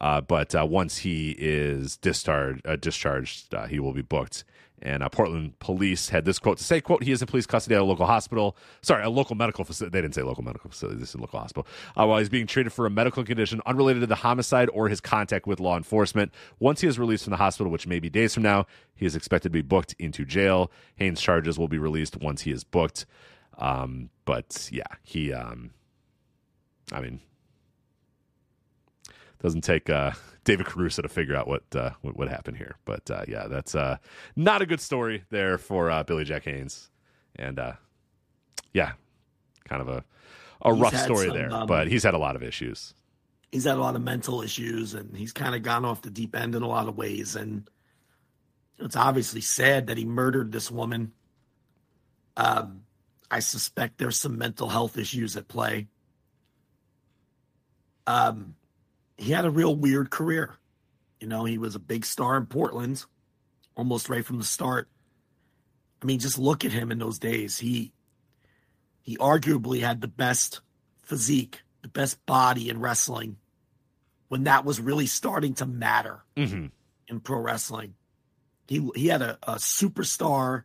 Uh, but uh, once he is discharged, uh, discharged uh, he will be booked. And uh, Portland police had this quote to say, "quote He is in police custody at a local hospital. Sorry, a local medical facility. They didn't say local medical facility. This is a local hospital. Uh, while he's being treated for a medical condition unrelated to the homicide or his contact with law enforcement. Once he is released from the hospital, which may be days from now, he is expected to be booked into jail. Haynes' charges will be released once he is booked. Um, but yeah, he. Um, I mean, doesn't take uh, David Caruso to figure out what uh, what, what happened here. But uh, yeah, that's uh, not a good story there for uh, Billy Jack Haynes, and uh, yeah, kind of a a He's rough story some, there. um, but he's had a lot of issues. he's had a lot of mental issues and he's kind of gone off the deep end in a lot of ways and it's obviously sad that he murdered this woman um, i suspect there's some mental health issues at play um, he had a real weird career you know he was a big star in portland almost right from the start i mean just look at him in those days he he arguably had the best physique, the best body in wrestling when that was really starting to matter hmm in pro wrestling. He he had a, a superstar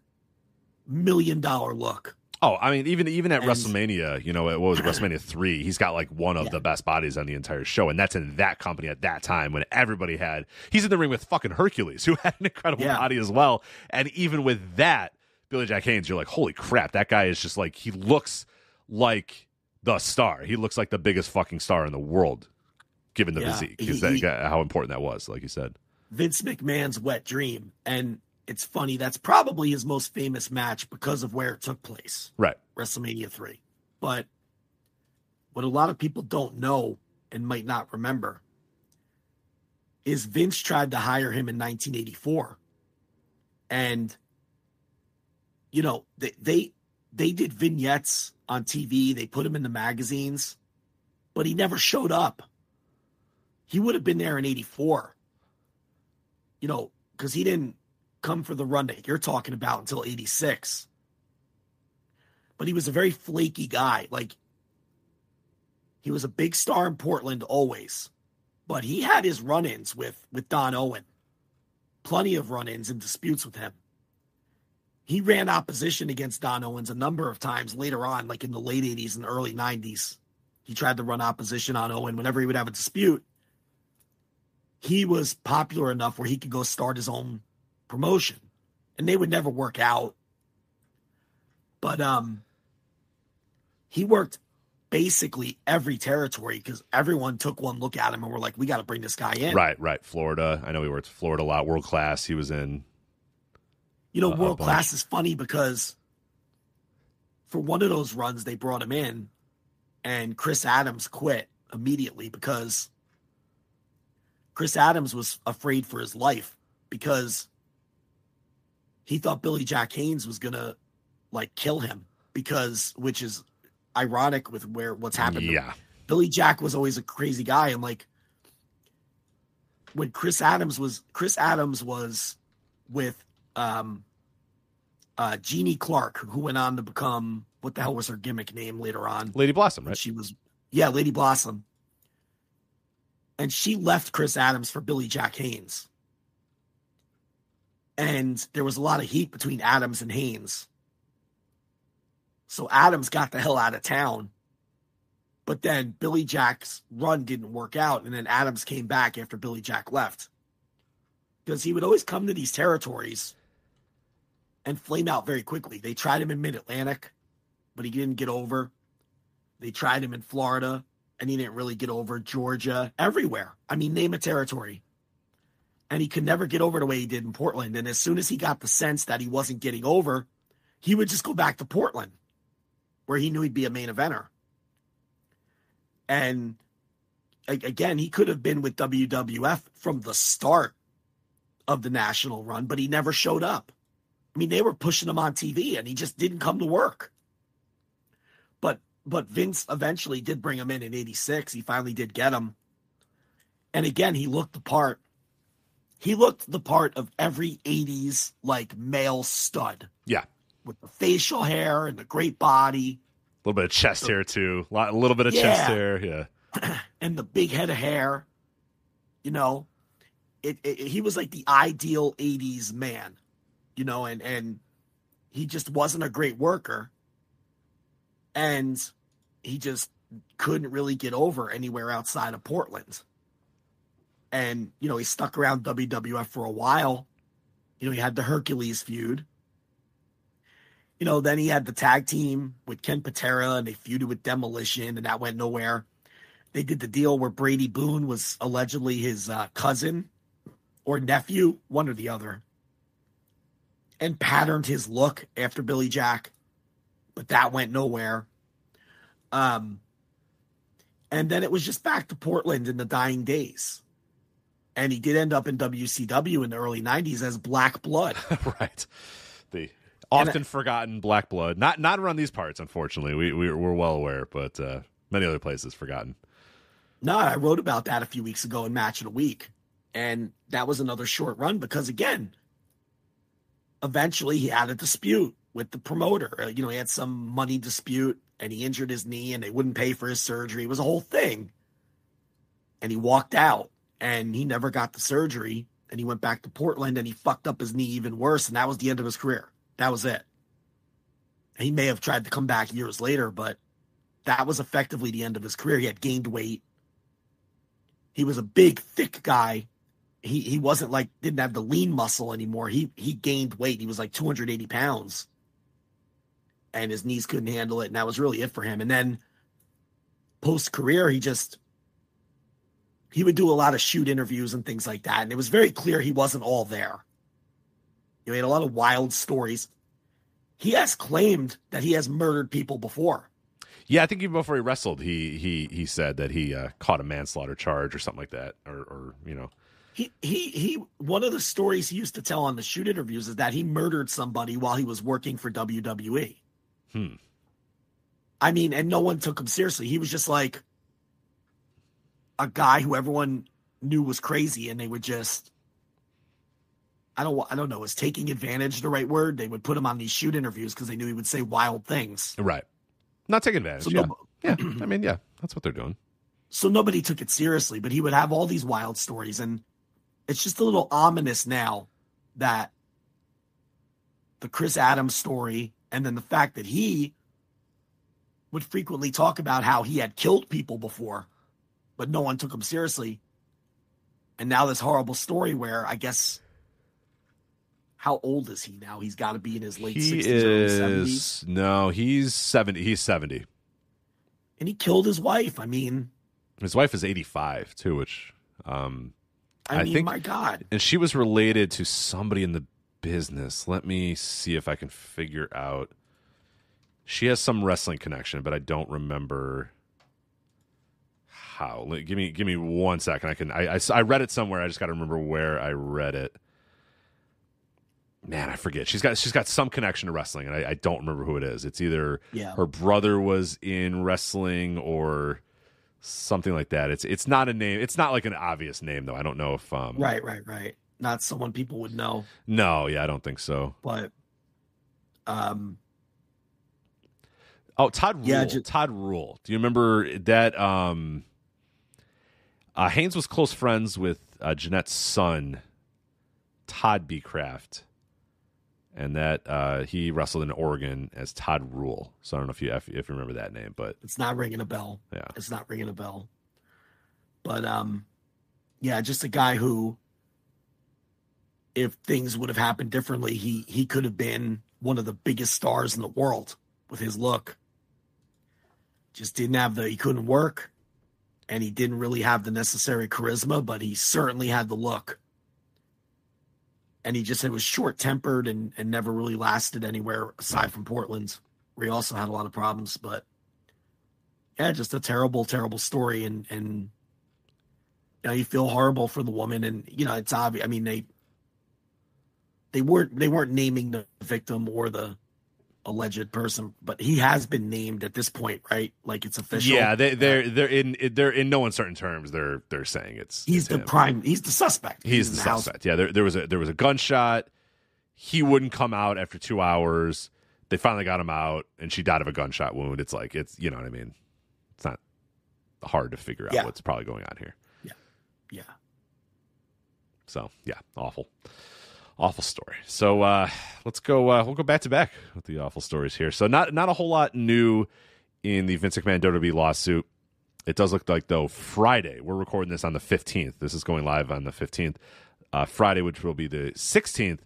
million dollar look. Oh, I mean, even even at And- WrestleMania, you know, what was it, WrestleMania three? He's got like one of Yeah. the best bodies on the entire show, and that's in that company at that time when everybody had. He's in the ring with fucking Hercules, who had an incredible Yeah. body as well, and even with that, Billy Jack Haynes, you're like, holy crap, that guy is just like he looks like the star. He looks like the biggest fucking star in the world, given the Yeah, physique. he- that he- how important that was? Like you said. Vince McMahon's wet dream. And it's funny, that's probably his most famous match because of where it took place. Right. WrestleMania 3. But what a lot of people don't know and might not remember is Vince tried to hire him in 1984. And you know, they they they did vignettes on TV, they put him in the magazines, but he never showed up. He would have been there in 84. You know, cuz he didn't come for the run that you're talking about until 86 but he was a very flaky guy. Like he was a big star in Portland always, but he had his run-ins with with Don Owen, plenty of run-ins and disputes with him. He ran opposition against Don Owens a number of times later on, like in the late '80s and early '90s. He tried to run opposition on Owen whenever he would have a dispute. He was popular enough where he could go start his own promotion, and they would never work out. But um, he worked basically every territory because everyone took one look at him and were like, "We got to bring this guy in." Right, right. Florida. I know he worked Florida a lot. World class. He was in. You know, world class is funny because for one of those runs, they brought him in, and Chris Adams quit immediately because Chris Adams was afraid for his life because he thought Billy Jack Haynes was gonna like kill him because which is ironic with where what's happened. Yeah. Billy Jack was always a crazy guy, and like when Chris Adams was Chris Adams was with um uh Jeannie Clark, who went on to become what the hell was her gimmick name later on? Lady Blossom, right? She was yeah, Lady Blossom. And she left Chris Adams for Billy Jack Haynes. And there was a lot of heat between Adams and Haynes. So Adams got the hell out of town. But then Billy Jack's run didn't work out. And then Adams came back after Billy Jack left. Because he would always come to these territories and flame out very quickly. They tried him in Mid Atlantic, but he didn't get over. They tried him in Florida, and he didn't really get over. Georgia, everywhere. I mean, name a territory. And he could never get over the way he did in Portland. And as soon as he got the sense that he wasn't getting over, he would just go back to Portland, where he knew he'd be a main eventer. And again, he could have been with WWF from the start of the national run, but he never showed up. I mean, they were pushing him on TV, and he just didn't come to work. But but Vince eventually did bring him in in '86. He finally did get him, and again, he looked the part. He looked the part of every '80s like male stud Yeah. with the facial hair and the great body A little bit of chest hair too. Lot- A little bit of chest hair. Yeah. and the big head of hair. You know, it, it he was like the ideal '80s man. You know, and and he just wasn't a great worker, and he just couldn't really get over anywhere outside of Portland. And you know, he stuck around WWF for a while. You know, he had the Hercules feud. You know, then he had the tag team with Ken Patera, and they feuded with Demolition, and that went nowhere they did the deal where Brady Boone was allegedly his uh, cousin or nephew, one or the other, and patterned his look after Billy Jack, but that went nowhere. Um, and then it was just back to Portland in the dying days. And he did end up in WCW in the early 90s as Black Blood. right. The often forgotten Black Blood. Not not around these parts, unfortunately. We, we we're well aware, but uh, many other places forgotten. No, I wrote about that a few weeks ago in Match of the Week. And that was another short run because, again, eventually he had a dispute with the promoter. Uh, You know, he had some money dispute and he injured his knee and they wouldn't pay for his surgery. It was a whole thing. And he walked out and he never got the surgery. And he went back to Portland and he fucked up his knee even worse. And that was the end of his career. That was it. He may have tried to come back years later, but that was effectively the end of his career. He had gained weight. He was a big, thick guy. He he wasn't like didn't have the lean muscle anymore. He he gained weight. He was like 280 pounds. And his knees couldn't handle it. And that was really it for him. And then post career, he just he would do a lot of shoot interviews and things like that, and it was very clear he wasn't all there. He had a lot of wild stories. He has claimed that he has murdered people before. Yeah, I think even before he wrestled, he he he said that he uh, caught a manslaughter charge or something like that, or or you know. He he he. One of the stories he used to tell on the shoot interviews is that he murdered somebody while he was working for WWE. Hmm. I mean, and no one took him seriously. He was just like a guy who everyone knew was crazy, and they would just. I don't. I don't know. Is taking advantage the right word? They would put him on these shoot interviews because they knew he would say wild things. Right. Not taking advantage. So yeah. no- yeah. I mean, yeah, that's what they're doing. so nobody took it seriously but he would have all these wild stories and it's just a little ominous now that the chris adams story and then the fact that he would frequently talk about how he had killed people before but no one took him seriously and now this horrible story where i guess how old is he now he's got to be in his late 60s early 70s is no, he's seventy. He's seventy. and he killed his wife i mean His wife is eighty-five too, which um, i, I mean think- my god and she was related to somebody in the business. Let me see if I can figure out. She has some wrestling connection, but I don't remember how. Give me give me one second. I can. I I, I read it somewhere. I just got to remember where I read it. Man, I forget. She's got she's got some connection to wrestling, and I, I don't remember who it is. It's either Yeah. her brother was in wrestling or something like that. It's it's not a name. It's not like an obvious name though. I don't know if um Right, right, right. Not someone people would know, No, yeah, I don't think so. but um Oh, Todd Rule. Yeah, ju- Todd Rule. Do you remember that? Um, uh, Haynes was close friends with uh, Jeanette's son, Todd B. Craft, and that uh, he wrestled in Oregon as Todd Rule. So I don't know if you if, if you remember that name, but it's not ringing a bell. yeah, It's not ringing a bell. But um yeah, just a guy who if things would have happened differently, he he could have been one of the biggest stars in the world with his look. Just didn't have the he couldn't work and he didn't really have the necessary charisma, but he certainly had the look. And he just it was short tempered and, and never really lasted anywhere aside from Portland, where he also had a lot of problems. But yeah, just a terrible, terrible story, and and you know you feel horrible for the woman, and you know it's obvious. I mean they they weren't they weren't naming the victim or the alleged person, but he has been named at this point, right? Like it's official. yeah, they they're uh, they're in they're in no uncertain terms. They're they're saying it's he's it's the him. prime. He's the suspect. He's in the house. suspect. Yeah, there, there was a there was a gunshot. He wouldn't come out after two hours. They finally got him out, and she died of a gunshot wound. It's like it's you know what I mean. It's not hard to figure out Yeah. what's probably going on here. Yeah, yeah. So yeah, awful, awful story. So uh, let's go. Uh, we'll go back to back with the awful stories here. So not not a whole lot new in the Vince McMahon WWE lawsuit. It does look like though Friday. We're recording this on the fifteenth. This is going live on the fifteenth. Uh, Friday, which will be the sixteenth,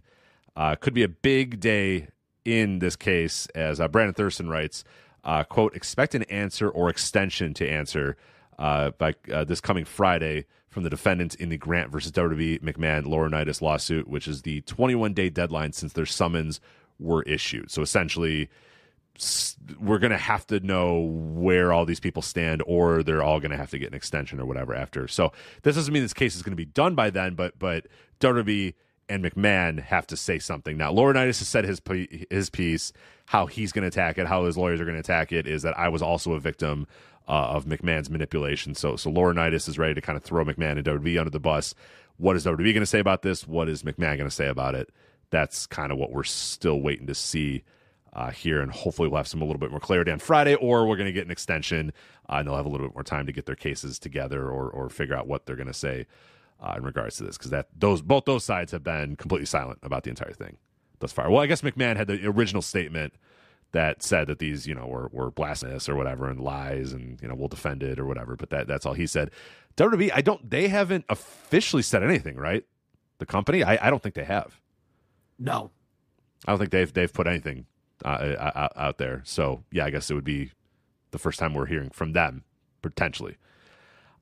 uh, could be a big day in this case, as uh, Brandon Thurston writes. Uh, quote: Expect an answer or extension to answer by this coming Friday from the defendants in the Grant versus WWE McMahon Laurinaitis lawsuit, which is the 21 day deadline since their summons were issued. So essentially, we're going to have to know where all these people stand, or they're all going to have to get an extension or whatever after. So this doesn't mean this case is going to be done by then, but but WWE and McMahon have to say something. Now, Laurinaitis has said his his piece, how he's going to attack it, how his lawyers are going to attack it, is that I was also a victim uh, of McMahon's manipulation. So so Laurinaitis is ready to kind of throw McMahon and WWE under the bus. What is WWE going to say about this? What is McMahon going to say about it? That's kind of what we're still waiting to see uh, here, and hopefully we'll have some a little bit more clarity on Friday, or we're going to get an extension, uh, and they'll have a little bit more time to get their cases together, or or figure out what they're going to say uh, in regards to this, because that those both those sides have been completely silent about the entire thing thus far. Well, I guess McMahon had the original statement that said that these you know were were blasphemous or whatever and lies, and you know we'll defend it or whatever, but that that's all he said. WWE, I don't. They haven't officially said anything, right? The company, I, I don't think they have. No. I don't think they've they've put anything uh, uh, out there. So yeah, I guess it would be the first time we're hearing from them potentially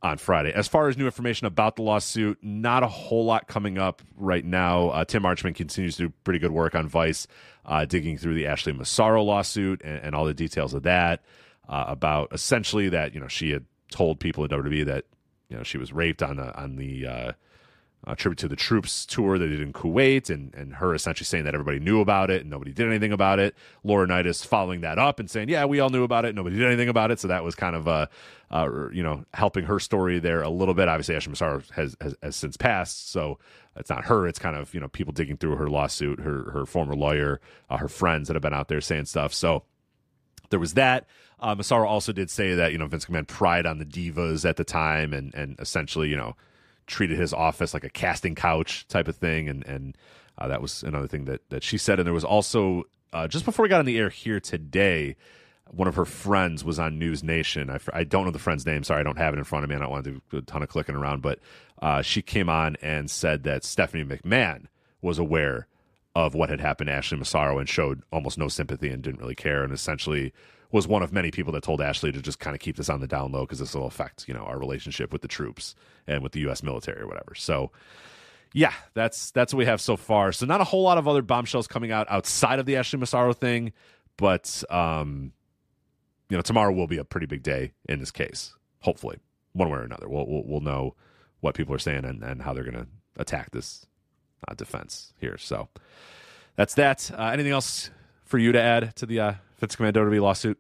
on Friday. As far as new information about the lawsuit, not a whole lot coming up right now. Uh, Tim Marchman continues to do pretty good work on Vice, uh, digging through the Ashley Massaro lawsuit and, and all the details of that. Uh, about essentially that you know she had told people at WWE that you know she was raped on on the tribute to the troops tour they did in Kuwait, and and her essentially saying that everybody knew about it and nobody did anything about it. Laurinaitis following that up and saying, yeah, we all knew about it, nobody did anything about it. So that was kind of uh, uh you know helping her story there a little bit. Obviously, Ashley Massaro has, has has since passed, so it's not her. It's kind of you know people digging through her lawsuit, her her former lawyer, uh, her friends that have been out there saying stuff. So there was that. Uh, Massaro also did say that you know Vince McMahon pried on the divas at the time, and and essentially you know treated his office like a casting couch type of thing, and and uh, that was another thing that that she said. And there was also uh, just before we got on the air here today, one of her friends was on News Nation. I, I don't know the friend's name. Sorry, I don't have it in front of me. I don't want to do a ton of clicking around, but uh, she came on and said that Stephanie McMahon was aware of what had happened to Ashley Massaro and showed almost no sympathy and didn't really care, and essentially was one of many people that told Ashley to just kind of keep this on the down low because this will affect you know our relationship with the troops and with the U.S. military or whatever. So yeah, that's that's what we have so far. So not a whole lot of other bombshells coming out outside of the Ashley Massaro thing, but um, you know tomorrow will be a pretty big day in this case. Hopefully, one way or another, we'll we'll, we'll know what people are saying and, and how they're going to attack this uh, defense here. So that's that. Uh, anything else for you to add to the uh, Vince McMahon WWE lawsuit?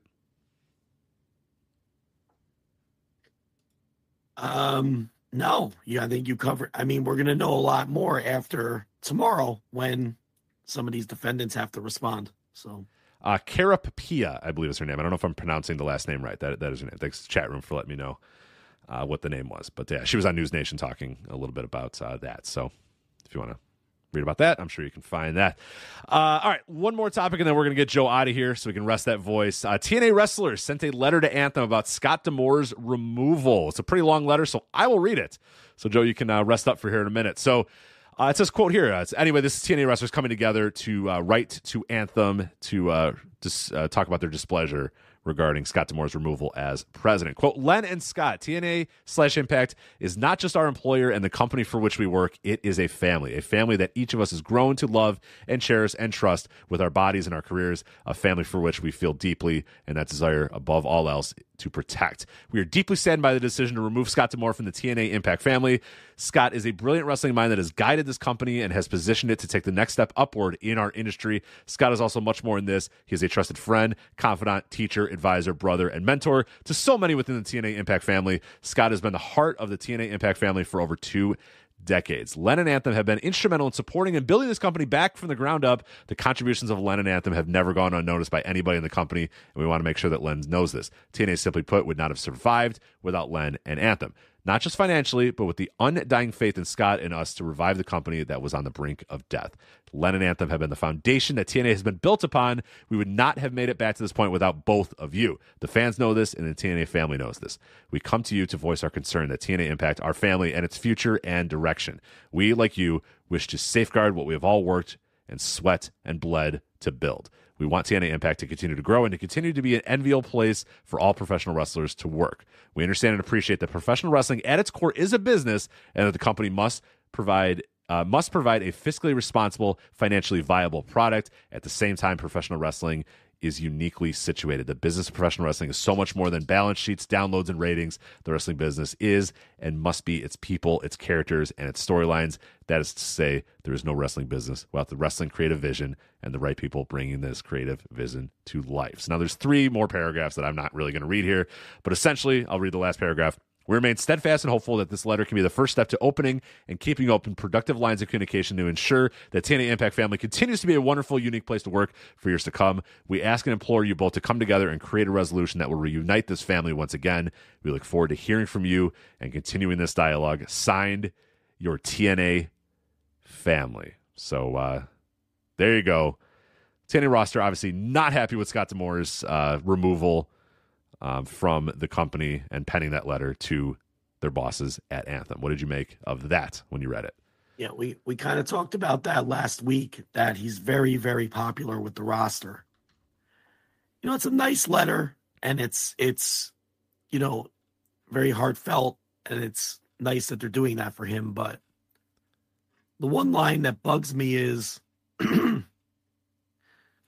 Um, no, yeah, I think you covered. I mean, we're going to know a lot more after tomorrow when some of these defendants have to respond. So, uh, Kara Papia, I believe is her name. I don't know if I'm pronouncing the last name right. That that is her name. Thanks, chat room, for letting me know uh, what the name was. But yeah, she was on News Nation talking a little bit about uh, that. So, if you want to read about that. I'm sure you can find that. Uh, all right, one more topic, and then we're going to get Joe out of here so we can rest that voice. Uh, TNA wrestlers sent a letter to Anthem about Scott D'Amore's removal. It's a pretty long letter, so I will read it. So, Joe, you can uh, rest up for here in a minute. So, uh, it says, quote here. Uh, anyway, this is TNA wrestlers coming together to uh, write to Anthem to dis- talk about their displeasure regarding Scott D'Amore's removal as president. Quote, Len and Scott, TNA slash Impact is not just our employer and the company for which we work. It is a family, a family that each of us has grown to love and cherish and trust with our bodies and our careers, a family for which we feel deeply and that desire above all else to protect. We are deeply saddened by the decision to remove Scott D'Amore from the TNA Impact family. Scott is a brilliant wrestling mind that has guided this company and has positioned it to take the next step upward in our industry. Scott is also much more in this. He is a trusted friend, confidant, teacher, advisor, brother, and mentor to so many within the TNA Impact family. Scott has been the heart of the TNA Impact family for over two decades. Len and Anthem have been instrumental in supporting and building this company back from the ground up. The contributions of Len and Anthem have never gone unnoticed by anybody in the company, and we want to make sure that Len knows this. TNA, simply put, would not have survived without Len and Anthem not just financially, but with the undying faith in Scott and us to revive the company that was on the brink of death. Len and Anthem have been the foundation that TNA has been built upon. We would not have made it back to this point without both of you. The fans know this, and the TNA family knows this. We come to you to voice our concern that TNA impact our family and its future and direction. We, like you, wish to safeguard what we have all worked and sweat and bled to build. We want TNA Impact to continue to grow and to continue to be an enviable place for all professional wrestlers to work. We understand and appreciate that professional wrestling at its core is a business and that the company must provide uh, must provide a fiscally responsible, financially viable product. At the same time, professional wrestling is uniquely situated. The business of professional wrestling is so much more than balance sheets, downloads, and ratings. The wrestling business is and must be its people, its characters, and its storylines. That is to say, there is no wrestling business without the wrestling creative vision and the right people bringing this creative vision to life. So now there's three more paragraphs that I'm not really going to read here, but essentially, I'll read the last paragraph. We remain steadfast and hopeful that this letter can be the first step to opening and keeping open productive lines of communication to ensure that TNA Impact Family continues to be a wonderful, unique place to work for years to come. We ask and implore you both to come together and create a resolution that will reunite this family once again. We look forward to hearing from you and continuing this dialogue. Signed, your TNA family. So uh, there you go. TNA roster obviously not happy with Scott D'Amore's uh, removal um, from the company and penning that letter to their bosses at Anthem. What did you make of that when you read it? Yeah, we we kind of talked about that last week. That he's very very popular with the roster. You know, it's a nice letter, and it's it's you know very heartfelt, and it's nice that they're doing that for him. But the one line that bugs me is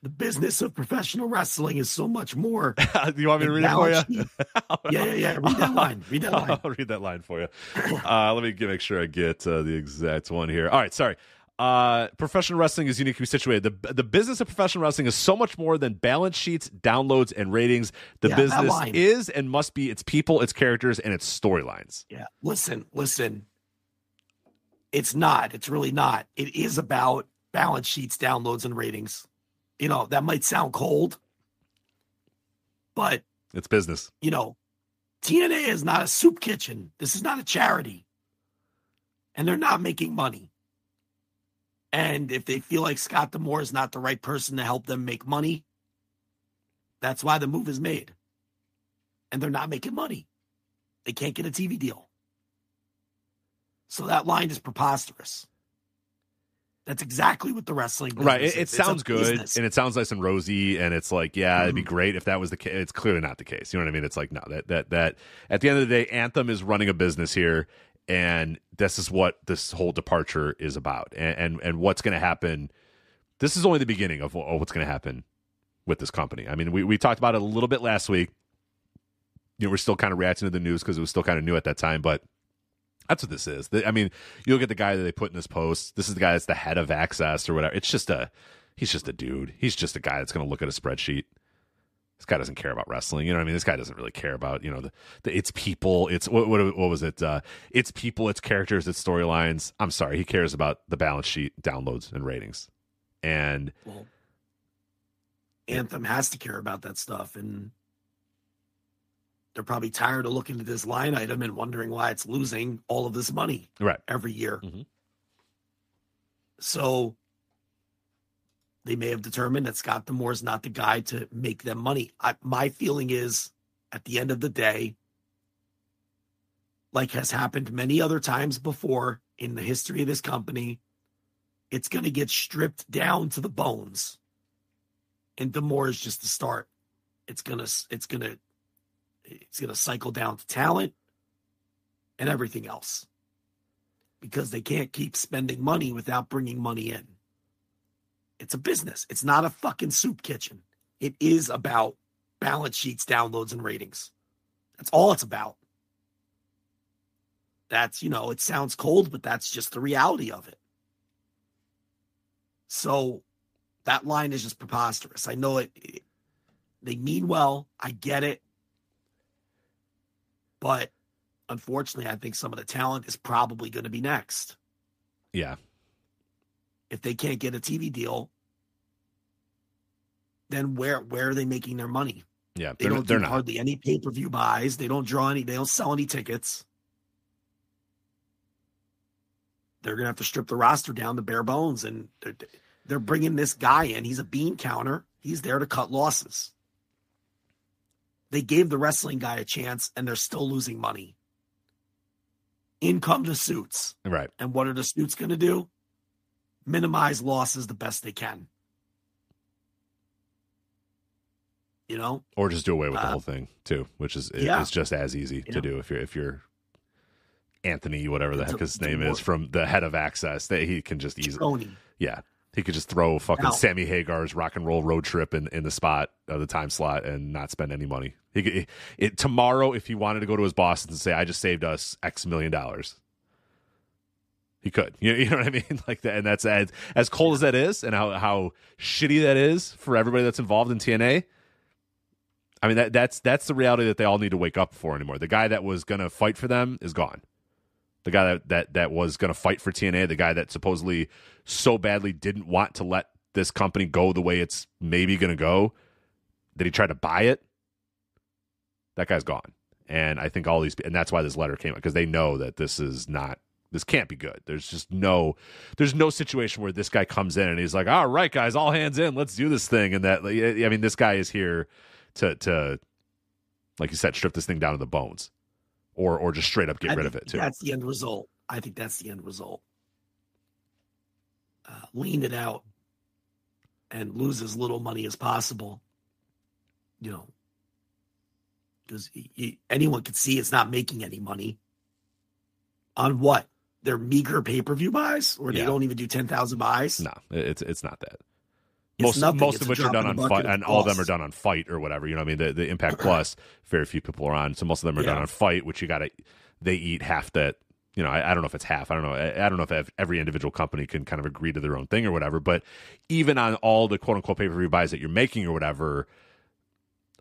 the business of professional wrestling is so much more. Do you want me to read it for you? yeah, yeah, yeah. Read that line. Read that line. I'll read that line for you. Uh, let me get, make sure I get uh, the exact one here. All right, sorry. Uh, professional wrestling is uniquely situated. The the business of professional wrestling is so much more than balance sheets, downloads, and ratings. The Yeah, business is and must be its people, its characters, and its storylines. Yeah. Listen, listen. It's not. It's really not. It is about balance sheets, downloads, and ratings. You know, that might sound cold, but, It's business. you know, TNA is not a soup kitchen. This is not a charity. And they're not making money. And if they feel like Scott D'Amore is not the right person to help them make money, that's why the move is made. And they're not making money. They can't get a TV deal. So that line is preposterous. That's exactly what the wrestling Right. It, it sounds good business. and it sounds nice and rosy, and it's like, yeah, it'd be Mhm. great if that was the case. It's clearly not the case. You know what I mean? It's like, no, that that that at the end of the day, Anthem is running a business here, and this is what this whole departure is about, and and, and what's going to happen. This is only the beginning of, of what's going to happen with this company. I mean, we we talked about it a little bit last week. You know, we're still kind of reacting to the news because it was still kind of new at that time, but that's what this is. I mean, you look at the guy that they put in this post. This is the guy that's the head of Access or whatever. It's just a, he's just a dude. He's just a guy that's going to look at a spreadsheet. This guy doesn't care about wrestling. You know what I mean? This guy doesn't really care about, you know, the, the it's people. It's what, what, what was it? Uh, it's people, it's characters, it's storylines. I'm sorry. He cares about the balance sheet, downloads, and ratings. And Well, Anthem has to care about that stuff, and they're probably tired of looking at this line item and wondering why it's losing all of this money right. every year. Mhm. So they may have determined that Scott D'Amore is not the guy to make them money. I, my feeling is, at the end of the day, like has happened many other times before in the history of this company, it's going to get stripped down to the bones. And D'Amore is just the start. It's gonna, it's gonna, it's gonna cycle down to talent and everything else because they can't keep spending money without bringing money in. It's a business. It's not a fucking soup kitchen. It is about balance sheets, downloads, and ratings. That's all it's about. That's, you know, it sounds cold, but that's just the reality of it. So that line is just preposterous. I know it, it they mean well. I get it. But unfortunately, I think some of the talent is probably going to be next. Yeah. If they can't get a TV deal, then where where are they making their money? Yeah. They They're, don't do not. hardly any pay per view buys. They don't draw any. They don't sell any tickets. They're gonna have to strip the roster down to bare bones, and they're, they're bringing this guy in. He's a bean counter. He's there to cut losses. They gave the wrestling guy a chance, and they're still losing money. In come the suits, Right. and what are the suits going to do? Minimize losses the best they can. You know, Or just do away with the Uh, whole thing too, which is yeah. is just as easy Yeah. to do if you're if you're Anthony, whatever the It's heck his a name is, from the head of Access, that he can just easily Tony. Yeah. He could just throw fucking Now- Sammy Hagar's rock and roll road trip in, in the spot of the time slot and not spend any money. He could, it, tomorrow, if he wanted to go to his boss and say, I just saved us X million dollars, he could. You, you know what I mean? Like that. And that's as, as cold as that is and how, how shitty that is for everybody that's involved in TNA. I mean, that, that's, that's the reality that they all need to wake up for anymore. The guy that was going to fight for them is gone the guy that that, that was going to fight for TNA, the guy that supposedly so badly didn't want to let this company go the way it's maybe going to go, that he tried to buy it. That guy's gone, and I think all these, and that's why this letter came out because they know that this is not, this can't be good. There's just no, there's no situation where this guy comes in and he's like, all right, guys, all hands in, let's do this thing, and that, I mean, this guy is here to to, like you said, strip this thing down to the bones or or just straight up get I rid of it too. That's the end result. I think that's the end result. Uh, lean it out and lose as little money as possible. You know, because anyone can see it's not making any money on what their meager pay per view buys, or they don't even do ten thousand buys. No, it's it's not that. Most nothing. most It's of which are done on FITE, and all of them are done on FITE or whatever. You know, what I mean, the the Impact Plus, very few people are on, so most of them are done on FITE, which you got to they eat half that. You know, I, I don't know if it's half. I don't know. I, I don't know if every individual company can kind of agree to their own thing or whatever. But even on all the quote unquote pay per view buys that you're making or whatever,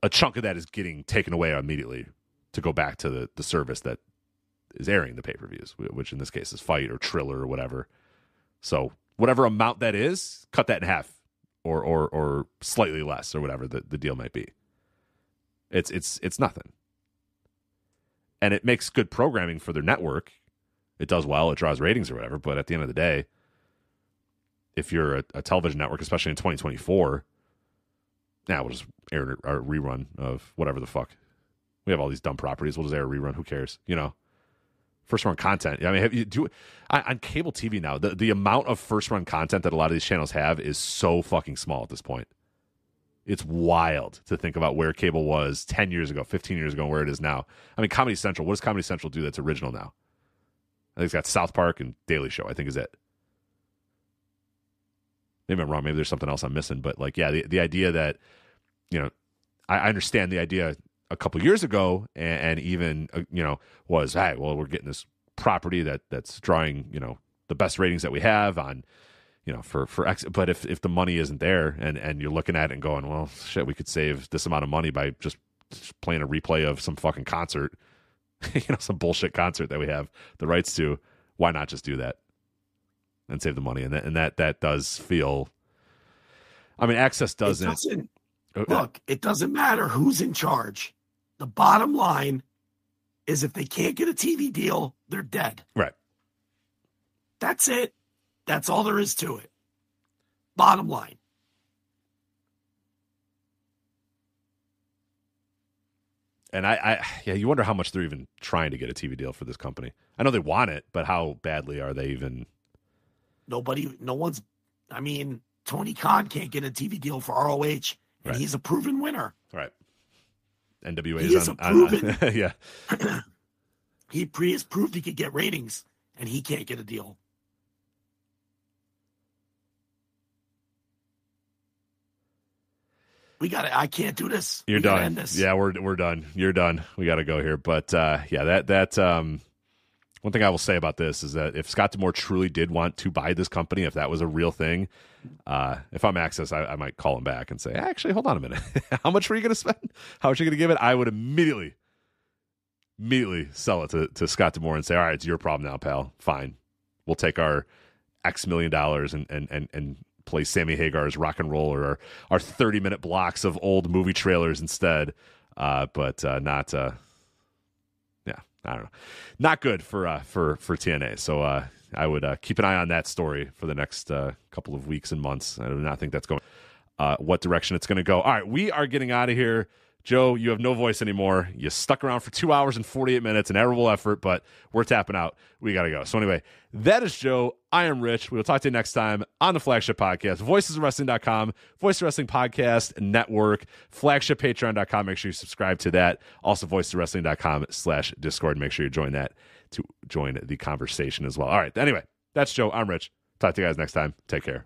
a chunk of that is getting taken away immediately to go back to the the service that is airing the pay per views, which in this case is FITE or Triller or whatever. So whatever amount that is, cut that in half, or or or slightly less, or whatever the, the deal might be. It's it's it's nothing, and it makes good programming for their network. It does well, it draws ratings or whatever. But at the end of the day, if you're a, a television network, especially in 2024, now we'll just air a rerun of whatever the fuck. We have all these dumb properties. We'll just air a rerun. Who cares? You know first run content. I mean, have you do on, on cable TV now? The the amount of first run content that a lot of these channels have is so fucking small at this point. It's wild to think about where cable was ten years ago, fifteen years ago, and where it is now. I mean, Comedy Central. What does Comedy Central do that's original now? I think it's got South Park and Daily Show. I think is it. Maybe I'm wrong. Maybe there's something else I'm missing. But like, yeah, the the idea that you know, I, I understand the idea a couple years ago, and, and even uh, you know was hey, well, we're getting this property that that's drawing you know the best ratings that we have on you know for for X. But if if the money isn't there, and and you're looking at it and going, well, shit, we could save this amount of money by just playing a replay of some fucking concert, you know, some bullshit concert that we have the rights to. Why not just do that and save the money? And that and that that does feel. I mean, access doesn't. doesn't uh, look. It doesn't matter who's in charge. The bottom line is if they can't get a TV deal, they're dead. Right. That's it. That's all there is to it. Bottom line. And I, I, yeah, you wonder how much they're even trying to get a TV deal for this company. I know they want it, but how badly are they even? Nobody, no one's. I mean, Tony Khan can't get a TV deal for ROH, and Right. he's a proven winner. Right. NWA He is on, on- yeah. He pre has proved he could get ratings, and he can't get a deal. We got to I can't do this. You're We done. Yeah, we're we're done. You're done. We got to go here. But uh, yeah, that that um, one thing I will say about this is that if Scott D'Amore truly did want to buy this company, if that was a real thing, uh, if I'm Access, I, I might call him back and say, actually, hold on a minute. How much were you going to spend? How much are you going to give it? I would immediately, immediately sell it to, to Scott D'Amore and say, all right, it's your problem now, pal. Fine, we'll take our X million dollars and and and and play Sammy Hagar's rock and roll or our, our 30 minute blocks of old movie trailers instead. Uh, but uh, not, uh, I don't know, not good for uh, for for TNA. So uh, I would uh, keep an eye on that story for the next uh, couple of weeks and months. I do not think that's going. Uh, what direction it's going to go. All right, we are getting out of here. Joe, you have no voice anymore. You stuck around for two hours and 48 minutes, an admirable effort, but we're tapping out. We got to go. So, anyway, that is Joe. I am Rich. We will talk to you next time on the flagship podcast, voicesofwrestling.com, Voice Wrestling Podcast Network, flagshippatreon.com. Make sure you subscribe to that. Also, voicesofwrestling.com slash Discord. Make sure you join that to join the conversation as well. All right. Anyway, that's Joe. I'm Rich. Talk to you guys next time. Take care.